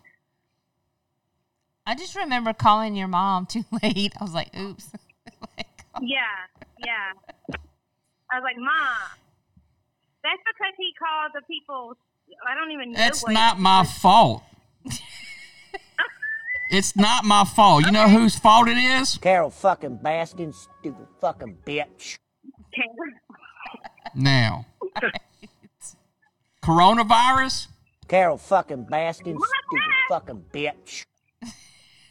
S4: I just remember calling your mom too late. I was like, oops. Like, oh.
S9: Yeah, yeah. I was like, Mom, that's because he called the people. I don't even know.
S3: that's
S9: what
S3: not my
S9: was-
S3: fault. it's not my fault. You know whose fault it is?
S6: Carole fucking Baskin, stupid fucking bitch.
S3: Now, coronavirus.
S6: Carole fucking Baskin, stupid fucking bitch.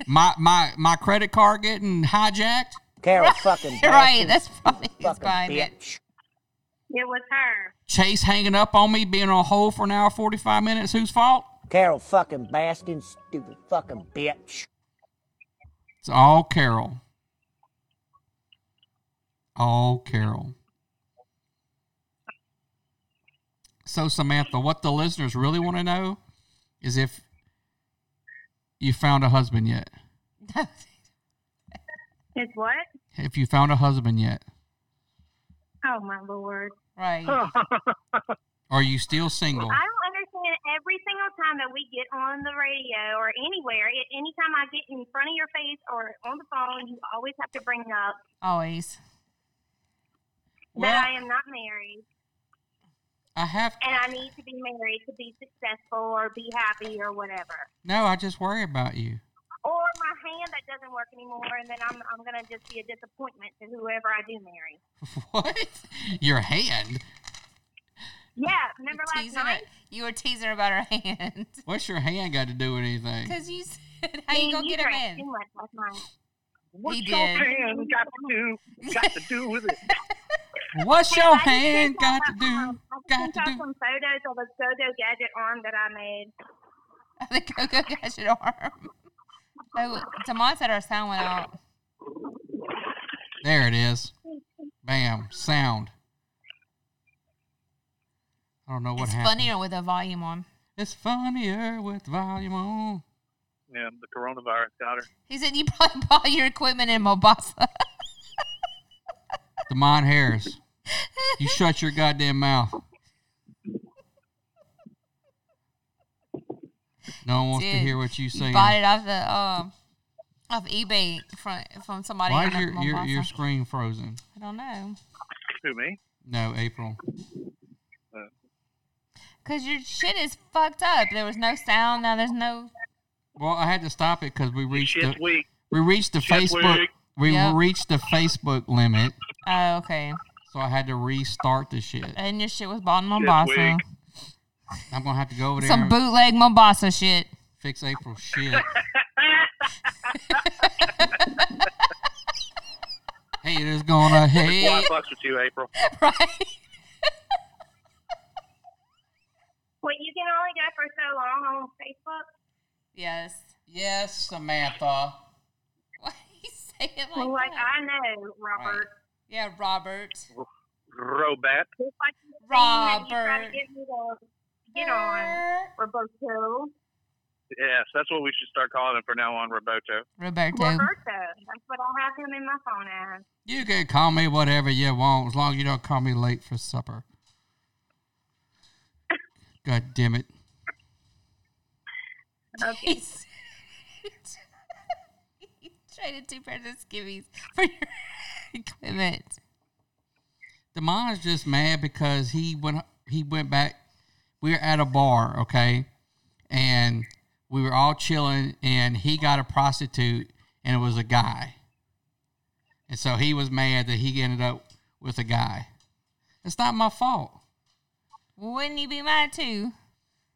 S3: My my my credit card getting hijacked.
S6: Carole fucking Baskin,
S4: right, that's probably
S6: stupid fucking
S4: behind it.
S6: bitch.
S9: It was her.
S3: Chase hanging up on me, being on hold for an hour forty five minutes. Whose fault?
S6: Carole fucking Baskin, stupid fucking bitch.
S3: It's all Carole. All Carole. So Samantha, what the listeners really want to know is if you found a husband yet.
S9: It's what?
S3: If you found a husband yet.
S9: Oh my lord!
S4: Right.
S3: Are you still single?
S9: I don't understand. Every single time that we get on the radio or anywhere, a- anytime I get in front of your face or on the phone, you always have to bring up
S4: Always.
S3: Well-
S9: that I am not married
S3: I have
S9: and I need to be married to be successful or be happy or whatever.
S3: no, I just worry about you.
S9: Or my hand that doesn't work anymore, and then I'm I'm gonna just be a disappointment to whoever I do marry.
S3: What? Your hand?
S9: Yeah, remember last night?
S4: it. You were teasing her about her hand.
S3: What's your hand got to do with anything?
S4: Because you said, how
S9: Me
S4: you
S9: and
S4: going to get her
S9: drank
S4: in?
S9: Too much last night.
S8: What's
S4: He
S8: your
S4: did.
S8: hand got to do got to do with it?
S3: What's
S9: Hey,
S3: your
S9: I
S3: hand got to do?
S9: I
S3: Got to
S9: y'all
S3: do?
S9: some photos of a Go-Go Gadget arm that I made.
S4: the Go-Go Gadget arm. Oh, Tamon said our sound went out.
S3: There it is. Bam. Sound. I don't know what
S4: it's
S3: happened.
S4: funnier with the volume on.
S3: It's funnier with volume on.
S8: Yeah, the coronavirus got her.
S4: He said you probably bought your equipment in Mombasa.
S3: Demond Harris. You shut your goddamn mouth. No one wants to hear what you say.
S4: You bought it off the um off eBay from from somebody
S3: Why
S4: in
S3: is your, your, your screen frozen?
S4: I don't know.
S8: Who me?
S3: No, April.
S4: Cause your shit is fucked up. There was no sound. Now there's no.
S3: Well, I had to stop it because we reached the
S8: Shit's weak.
S3: we reached the
S8: Shit's
S3: Facebook
S8: weak.
S3: we
S4: Yep.
S3: reached the Facebook limit,
S4: Oh, okay.
S3: so I had to restart the shit.
S4: And your shit was bought in Mombasa.
S8: Weak.
S3: I'm gonna have to go over there
S4: Some bootleg Mombasa shit.
S3: fix April shit. Haters gonna
S8: Why
S3: hate.
S8: fucks with you, April?
S4: Right.
S9: Well, you can only go for so long on Facebook.
S4: yes.
S3: Yes, Samantha.
S4: Why you say it like
S9: Well, like
S4: that?
S9: I know, Robert.
S4: Yeah, Robert.
S8: Robat.
S9: Just like the thing that you try
S4: Robert.
S9: to get me to get on Roberto.
S8: Yes, that's what we should start calling him from now on, Roberto.
S4: Roberto.
S9: Roberto. That's what I have him in my phone as.
S3: You can call me whatever you want, as long as you don't call me late for supper. God damn it.
S9: Okay.
S4: He's, he traded two pairs of skivvies for your equipment.
S3: Demon's just mad because he went he went back. We were at a bar, okay, and we were all chilling, and he got a prostitute, and it was a guy, and so he was mad that he ended up with a guy. It's not my fault.
S4: Wouldn't you be mad too?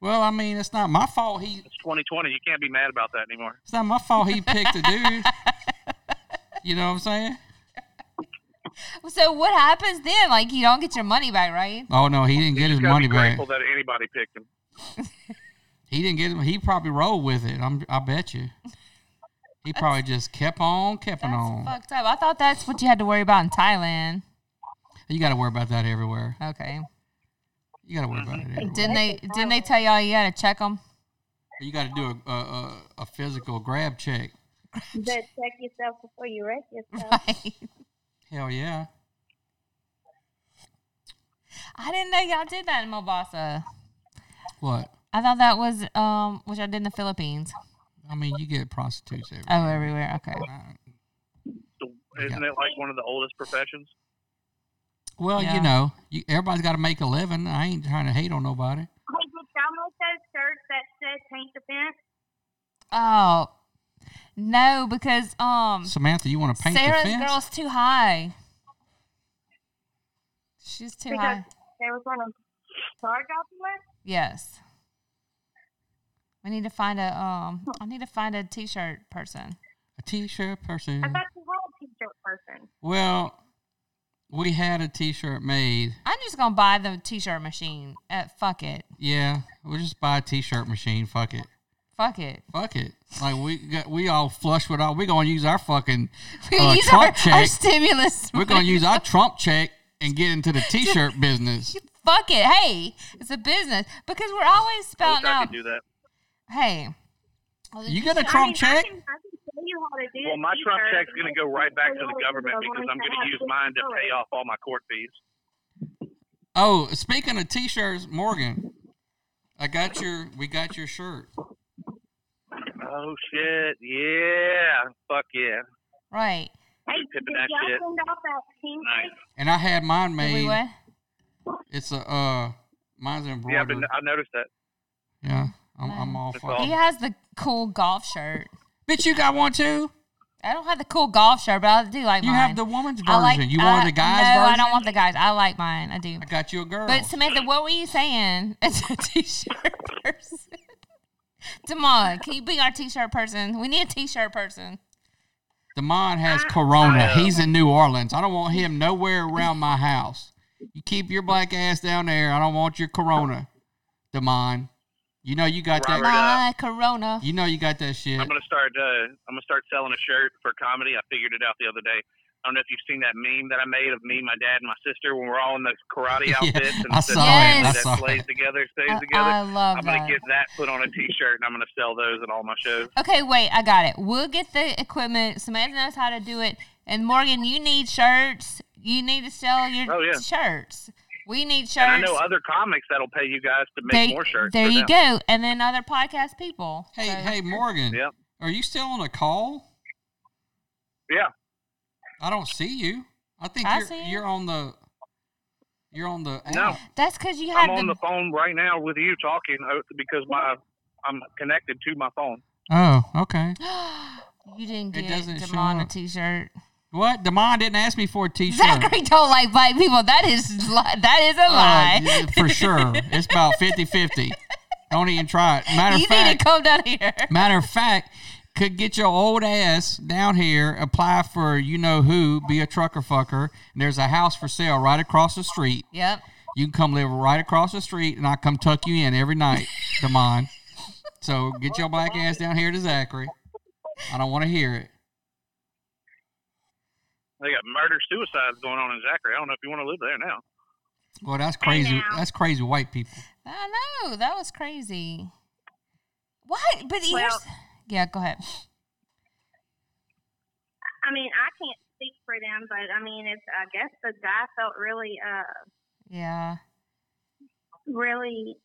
S3: Well, I mean, it's not my fault. He
S8: It's 2020. You can't be mad about that anymore.
S3: it's not my fault. He picked a dude. You know what I'm saying?
S4: So what happens then? Like you don't get your money back, right?
S3: Oh no, he didn't get his money
S8: be
S3: back.
S8: grateful that anybody picked him.
S3: He didn't get him. He probably rolled with it. I'm. I bet you. He probably just kept on, kept on.
S4: fucked up. I thought that's what you had to worry about in Thailand.
S3: You got to worry about that everywhere.
S4: Okay.
S3: You got to worry about it everywhere.
S4: Didn't they? Didn't they tell y'all you had to check them?
S3: You got to do a, a a a physical grab check.
S9: You better check yourself before you wreck yourself.
S4: Right.
S3: Hell yeah.
S4: I didn't know y'all did that in Mombasa.
S3: What?
S4: I thought that was um what y'all did in the Philippines.
S3: I mean, you get prostitutes everywhere.
S4: Oh, everywhere. Okay.
S8: So, isn't it like one of the oldest professions?
S3: Well,
S4: Yeah.
S3: you know, you, everybody's got to make a living. I ain't trying to hate on nobody.
S9: Hey, did y'all make those shirts that said paint the fence?
S4: Oh no, because um
S3: Samantha, you want to paint
S4: Sarah's
S3: the fence?
S4: girl's too high. She's too
S9: Because
S4: high.
S9: there was one of charge off of?
S4: Yes. We need to find a um. I need to find a t-shirt person.
S3: A t-shirt person.
S9: I thought you had a t-shirt person.
S3: Well, we had a t-shirt made.
S4: I'm just gonna buy the t-shirt machine. Uh, fuck it.
S3: Yeah, we'll just buy a t-shirt machine. Fuck it.
S4: Fuck it.
S3: Fuck it. Like we got, we all flush with all. We're gonna use our fucking
S4: We
S3: uh,
S4: use
S3: Trump
S4: our,
S3: check.
S4: our stimulus.
S3: We're gonna use our Trump check and get into the t-shirt business.
S4: Fuck it. Hey, it's a business because we're always
S8: I wish
S4: spouting
S8: I
S4: out.
S8: could do that.
S4: Hey.
S3: You get a
S9: I
S3: Trump
S9: mean,
S3: check?
S9: I can, I can tell you how to do
S8: Well, my Trump
S9: t-shirts.
S8: check's going to go right back to the government
S9: how to do
S8: because. I'm going to use mine to pay off all my court fees.
S3: Oh, speaking of t-shirts, Morgan, I got your. We got your shirt.
S8: Oh shit! Yeah, fuck yeah.
S4: Right.
S9: Hey, did
S8: that
S9: y'all
S8: shit.
S9: send off that pink
S8: Nice.
S3: And I had mine
S4: Did we
S3: made.
S4: what?
S3: It's a uh, mine's
S8: Yeah,
S3: embroidered.
S8: but I noticed that.
S3: Yeah, I'm, I'm all for.
S8: all.
S4: He has the cool golf shirt.
S3: Bitch, you got one too.
S4: I don't have the cool golf shirt, but I do like
S3: You
S4: mine.
S3: have the woman's
S4: I like-
S3: version. you
S4: I-
S3: wanted the guy's
S4: no,
S3: version.
S4: I don't want the guys. I like mine. I do.
S3: I got you a girl.
S4: But Samantha, what were you saying? It's a t-shirt person. Damon, can you be our t-shirt person? We need a t-shirt person.
S3: Damon has corona. He's in New Orleans. I don't want him nowhere around my house. You keep your black ass down there. I don't want your corona, Damon. You know you got
S8: Robert,
S3: that.
S8: uh,
S4: My corona.
S3: You know you got that shit.
S8: I'm gonna start. Uh, I'm gonna start selling a shirt for comedy. I figured it out the other day. I don't know if you've seen that meme that I made of me, my dad, and my sister when we're all in the karate
S3: Yeah,
S8: outfits and
S3: I
S8: the
S3: saw
S4: it. I
S8: that
S3: saw
S8: plays
S3: it.
S8: together, stays
S4: I,
S8: together.
S4: I love
S8: I'm gonna
S4: that.
S8: get that put on a T-shirt and I'm gonna sell those at all my shows.
S4: Okay, wait, I got it. We'll get the equipment. Samantha knows how to do it. And Morgan, you need shirts. You need to sell your
S8: Oh, yeah.
S4: shirts. We need shirts.
S8: And I know other comics that'll pay you guys to make
S4: there,
S8: more shirts.
S4: there you
S8: them.
S4: go. And then other podcast people.
S3: Hey,
S4: So-
S3: hey, Morgan.
S8: Yep.
S3: Are you still on a call?
S8: Yeah.
S3: I don't see you. I think
S4: I
S3: you're
S4: see you.
S3: you're on the you're on the
S8: No.
S4: That's because you have.
S8: I'm on
S4: the.
S8: the phone right now with you talking uh, because my I'm connected to my phone.
S3: Oh, okay.
S4: you didn't
S3: It
S4: get
S3: doesn't show
S4: Damon a
S3: up.
S4: t-shirt.
S3: What? Damon didn't ask me for a t-shirt.
S4: Zachary don't like black people. That is li- that is a
S3: Uh,
S4: lie.
S3: yeah, for sure. It's about 50-50. Don't even try it. Matter
S4: you
S3: of
S4: need
S3: fact,
S4: to come down here.
S3: Matter of fact, could get your old ass down here, apply for you know who, be a trucker fucker. And there's a house for sale right across the street.
S4: Yep.
S3: You can come live right across the street, and I come tuck you in every night, Damon. So get your black ass down here to Zachary. I don't want to hear it.
S8: They got murder suicides going on in Zachary. I don't know if you want to live there now.
S3: Well, that's crazy.
S9: now.
S3: That's crazy white people.
S4: I know that was crazy. What? But here's
S9: Well-
S4: yeah. Go ahead.
S9: I mean, I can't speak for them, but I mean, it's. I guess the guy felt really, uh,
S4: Yeah.
S9: really.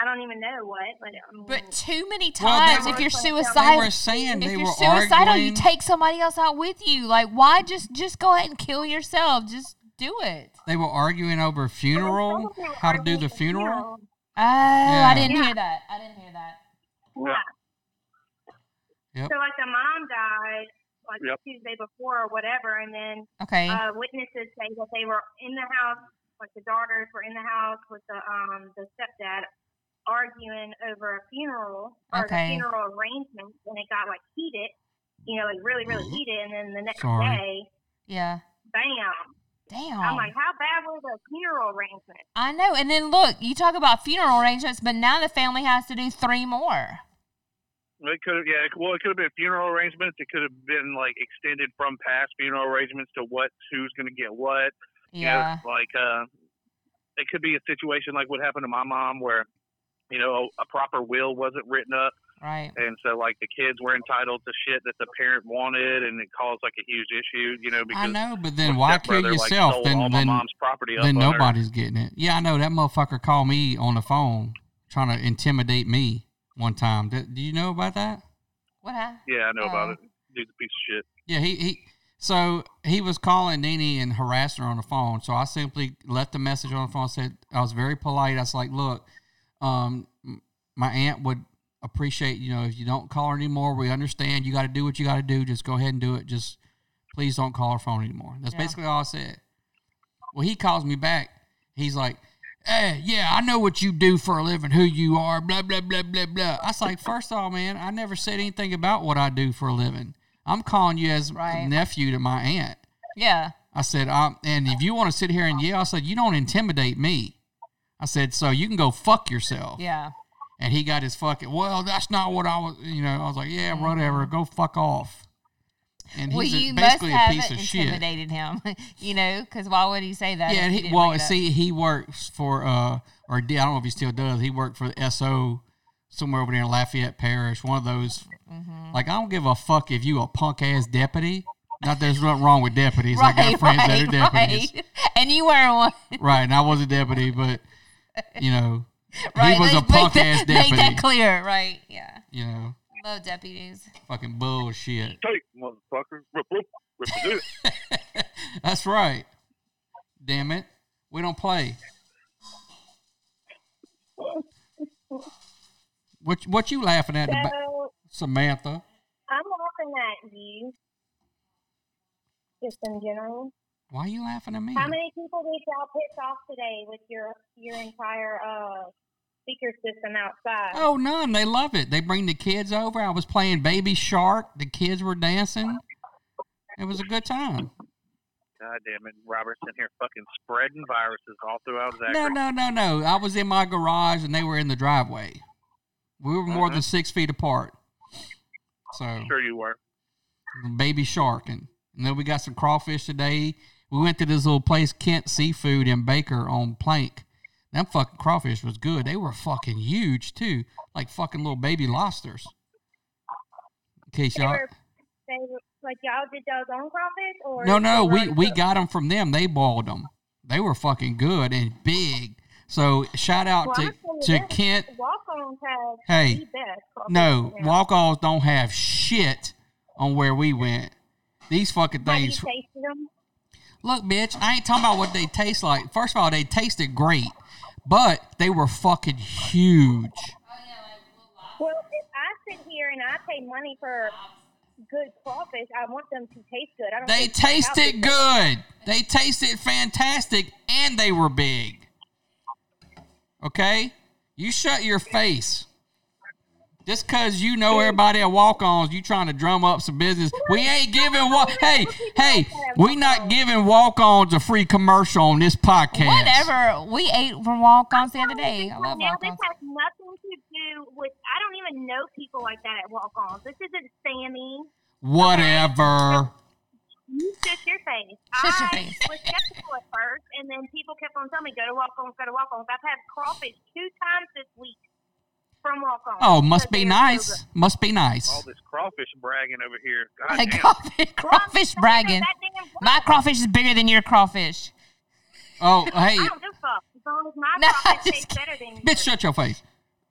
S9: I don't even know what, but I mean,
S4: But too many
S3: Well,
S4: times, if you're
S9: they
S4: suicidal,
S3: were saying
S4: if
S3: they
S4: you're
S3: were
S4: suicidal, you take somebody else out with you. Like, why just just go ahead and kill yourself? Just do it.
S3: They were arguing over funeral, how to do the
S9: for
S3: funeral.
S4: Oh, I didn't
S9: Yeah.
S4: hear that. I didn't hear that.
S9: Yeah.
S3: Yep.
S9: So like the mom died like
S8: Yep.
S9: Tuesday before or whatever, and then
S4: Okay.
S9: uh, witnesses say that they were in the house, like the daughters were in the house with the um the stepdad arguing over a funeral or
S4: Okay.
S9: the funeral arrangements, and it got like heated, you know, like really really heated, and then the next
S3: Sorry.
S9: day,
S4: yeah.
S9: bam!
S4: Damn.
S9: I'm like, how bad were the funeral arrangements?
S4: I know. And then look, you talk about funeral arrangements, but now the family has to do three more.
S8: It could have, yeah. Well, it could have been funeral arrangements. It could have been like extended from past funeral arrangements to what, who's going to get what. You know,
S4: Yeah.
S8: like uh, it could be a situation like what happened to my mom, where you know a proper will wasn't written up,
S4: Right.
S8: and so like the kids were entitled to shit that the parent wanted, and it caused like a huge issue. You know, because
S3: I know, but then why kill
S8: like,
S3: yourself?
S8: stole
S3: then
S8: all my
S3: then,
S8: mom's property
S3: then
S8: on her.
S3: nobody's getting it. Yeah, I know that motherfucker called me on the phone trying to intimidate me one time. Do, do you know about that?
S4: What happened?
S8: Yeah, I know about
S4: Oh.
S8: it. Dude's a piece of shit.
S3: Yeah, he he. So he was calling Nene and harassing her on the phone. So I simply left a message on the phone. Said I was very polite. I was like, "Look, um, my aunt would appreciate you know if you don't call her anymore. We understand. You got to do what you got to do. Just go ahead and do it. Just please don't call her phone anymore." That's
S4: Yeah.
S3: basically all I said. Well, he calls me back. He's like, "Hey, yeah, I know what you do for a living. Who you are? Blah blah blah blah blah." I was like, first of all, man, I never said anything about what I do for a living. I'm calling you as
S4: Right.
S3: nephew to my aunt.
S4: Yeah.
S3: I said, um, and if you want to sit here and yell, I said, you don't intimidate me. I said, so you can go fuck yourself.
S4: Yeah.
S3: And he got his fucking, well, that's not what I was, you know, I was like, yeah, whatever, go fuck off. And.
S4: Well,
S3: he's a-
S4: you must
S3: basically a
S4: have
S3: piece of shit.
S4: intimidated him, you know, because why would he say that?
S3: Yeah,
S4: he
S3: he, well,
S4: bring it up?
S3: see, he works for, uh, or did, I don't know if he still does. He worked for the SO somewhere over there in Lafayette Parish, one of those.
S4: Mm-hmm.
S3: Like, I don't give a fuck if you a punk ass deputy. Not that there's nothing wrong with deputies. I got friends
S4: right,
S3: that are deputies.
S4: right. And you weren't one.
S3: Right, and I was a deputy, but you know,
S4: Right.
S3: he was a punk
S4: that-
S3: ass deputy.
S4: Make that clear, right? Yeah.
S3: You know,
S4: Love deputies.
S3: fucking bullshit.
S8: Take, motherfucker.
S3: That's right. Damn it, we don't play. What what you laughing at, the ba-
S9: So
S3: Samantha?
S9: I'm laughing at you, just in general.
S3: Why are you laughing at me?
S9: How many people did y'all piss off today with your your entire uh speaker system outside?
S3: Oh, none. They love it. They bring the kids over. I was playing Baby Shark. The kids were dancing. It was a good time.
S8: God damn it, Robert's in here fucking spreading viruses all throughout Zachary.
S3: No, no, no, no. I was in my garage and they were in the driveway. We were more
S8: Uh-huh.
S3: than six feet apart. So
S8: Sure you were.
S3: baby shark and, and then we got some crawfish today. We went to this little place, Kent Seafood in Baker on Plank. Them fucking crawfish was good. They were fucking huge too, like fucking little baby lobsters. In case y'all,
S9: they were, like y'all did y'all's own crawfish, or
S3: no, no, we we
S9: cooked?
S3: got them from them. They boiled them. They were fucking good and big. So shout out
S9: Well,
S3: to to Kent.
S9: Walk-ons have
S3: Hey, No, walk-offs don't have shit on where we went. These fucking things. Look, bitch, I ain't talking about what they taste like. First of all, they tasted great, but they were fucking huge.
S9: Well, if I sit here and I pay money for good crawfish, I want them to taste good. I don't.
S3: They tasted good. They tasted fantastic, and they were big. Okay, you shut your face. Just cause you know everybody at walk-ons, you trying to drum up some business. We ain't giving walk. Hey, hey, we not giving walk-ons a free commercial on this podcast.
S4: Whatever. We ate from walk-ons the other day. I love
S9: Now this
S4: walk-ons.
S9: has nothing to do with. I don't even know people like that at walk-ons. This isn't Sammy.
S3: Whatever.
S9: You shut your face.
S4: Shut your face.
S9: I
S4: face.
S9: was skeptical at first, and then people kept on telling me, "Go to walk-ons, go to walk-ons." I've had crawfish two times this week from walk-ons.
S3: Oh, must be
S9: they so
S3: nice.
S9: good.
S3: Must be nice.
S8: All this crawfish bragging over here. God
S4: Hey,
S8: damn.
S4: crawfish, crawfish bragging. My crawfish is bigger than your crawfish.
S3: Oh, hey,
S9: I don't give a fuck. As long as my
S4: No,
S9: crawfish tastes better than yours.
S3: bitch, shut your face.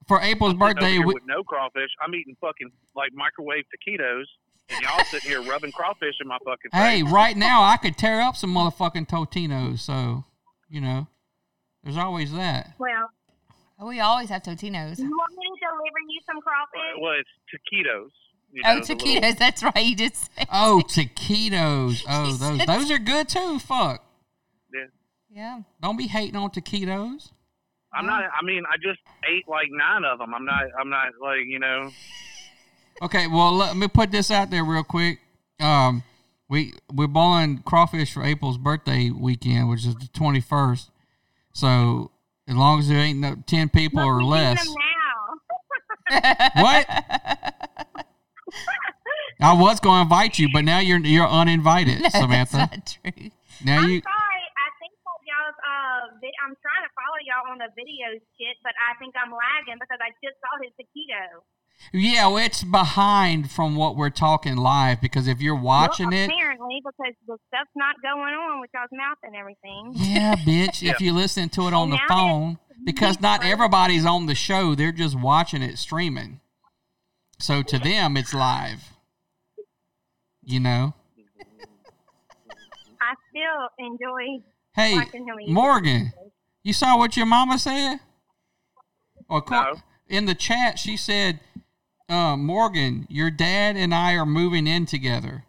S3: For April's
S8: I'm
S3: birthday, we,
S8: with no crawfish. I'm eating fucking like microwave taquitos, and y'all sitting here rubbing crawfish in my fucking face.
S3: hey, right now I could tear up some motherfucking Totinos. So, you know, there's always that.
S9: Well,
S4: We always have Totinos.
S9: you want me to deliver you some crawfish?
S8: Well, it's taquitos. You
S4: Oh,
S8: know, the
S4: taquitos.
S8: little-
S4: That's right. You just said.
S3: Oh, taquitos. Oh, those those are good too. Fuck.
S8: yeah.
S4: Yeah.
S3: Don't be hating on taquitos.
S8: I'm not. I mean, I just ate like nine of them. I'm not. I'm not like you know.
S3: Okay, well let me put this out there real quick. Um, we we're bowling crawfish for April's birthday weekend, which is the twenty first. So as long as there ain't no ten people or less, what? I was going to invite you, but now you're you're uninvited, Samantha.
S4: That's not true.
S3: Now
S9: I'm
S3: you
S9: sorry. I think y'all's uh, vi- I'm trying to follow y'all on the video shit, but I think I'm lagging because I just saw his taquito.
S3: Yeah, well, it's behind from what we're talking live because if you're watching
S9: well,
S3: it,
S9: apparently because the stuff's not going on with y'all's mouth and everything.
S3: yeah, bitch, if you listen to it on the phone, because not everybody's on the show, they're just watching it streaming. So to them, it's live. You know?
S9: I still enjoy
S3: Hey,
S9: him.
S3: Morgan, you saw what your mama said? Or
S8: No.
S3: in the chat, she said, uh, Morgan, your dad and I are moving in together.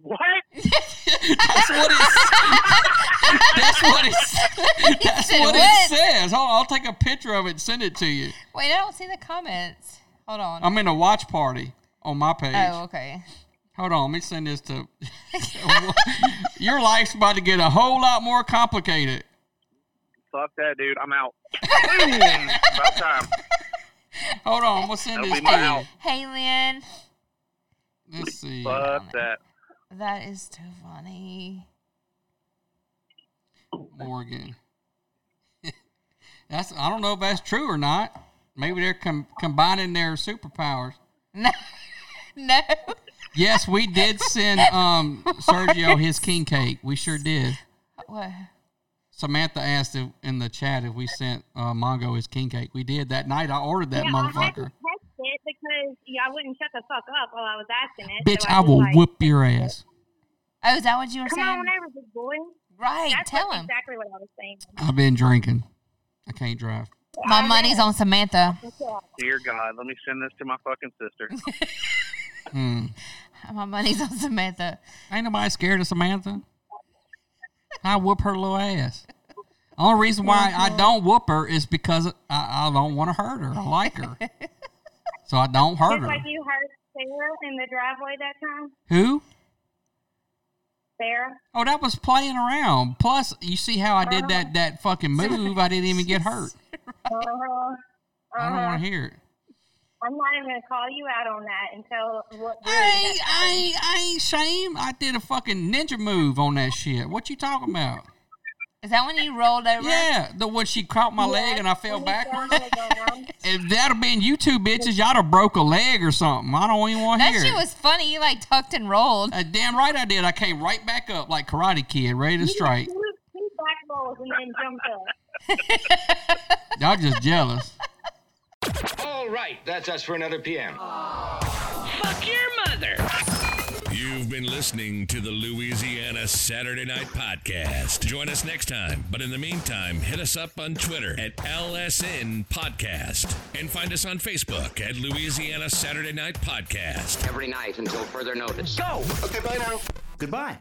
S8: What?
S3: That's what it. says. that's what it. That's
S4: said
S3: what,
S4: what?
S3: it says. Hold on, I'll take a picture of it and send it to you.
S4: Wait, I don't see the comments. Hold on.
S3: I'm in a watch party on my page.
S4: oh, okay.
S3: Hold on, let me send this to. Your life's about to get a whole lot more complicated.
S8: Fuck that, dude. I'm out. About time.
S3: Hold on, I'm gonna send
S8: That'll
S3: this
S8: be
S3: to you.
S4: Hey, Lynn.
S3: Let's see.
S8: Fuck that.
S4: That is too funny.
S3: Morgan. that's I don't know if that's true or not. Maybe they're com- combining their superpowers.
S4: No. no.
S3: Yes, we did send um Sergio his king cake. We sure did.
S4: What?
S3: Samantha asked if, in the chat if we sent uh, Mongo his king cake. We did that night. I ordered that
S9: yeah, I had to
S3: motherfucker.
S9: test it because y'all wouldn't shut the fuck up while I was asking it.
S3: Bitch,
S9: so
S3: I
S9: just,
S3: will
S9: like,
S3: whoop your ass.
S4: Oh, is that what you were
S9: Come
S4: saying?
S9: on over, big boy.
S4: Right.
S9: That's
S4: tell him.
S9: exactly what I was saying.
S3: I've been drinking. I can't drive.
S4: My money's on Samantha.
S8: Dear God, let me send this to my fucking sister.
S3: Hmm.
S4: My money's on Samantha.
S3: Ain't nobody scared of Samantha. I whoop her little ass. Only reason why I don't whoop her is because I, I don't want to hurt her. I like her. So I don't hurt
S9: Just
S3: her.
S9: like you heard Sarah in the driveway that time.
S3: Who?
S9: Sarah.
S3: Oh, that was playing around. Plus, you see how I did that that fucking move? I didn't even get hurt.
S9: Uh-huh.
S3: I don't
S9: Uh-huh.
S3: want to hear it.
S9: I'm not even gonna call you out on that until what.
S3: I ain't, I ain't, I ain't shame. I did a fucking ninja move on that shit. What you talking about?
S4: Is that when you rolled over?
S3: Yeah, the when she caught my leg and I fell backwards.
S9: backwards.
S3: If that had been you two bitches, y'all would have broke a leg or something. I don't even want to hear That
S4: shit
S3: it.
S4: was funny. You like tucked and rolled.
S3: Uh, damn right I did. I came right back up like Karate Kid, ready to strike.
S9: Two, two back rolls and then jumped up.
S3: Y'all just jealous.
S10: All right, that's us for another PM.
S2: Fuck your mother. You've been listening to the Louisiana Saturday Night Podcast. Join us next time. But in the meantime, hit us up on Twitter at LSN Podcast and find us on Facebook at Louisiana Saturday Night Podcast.
S10: Every night until further notice.
S5: Go. Okay, bye now. Goodbye.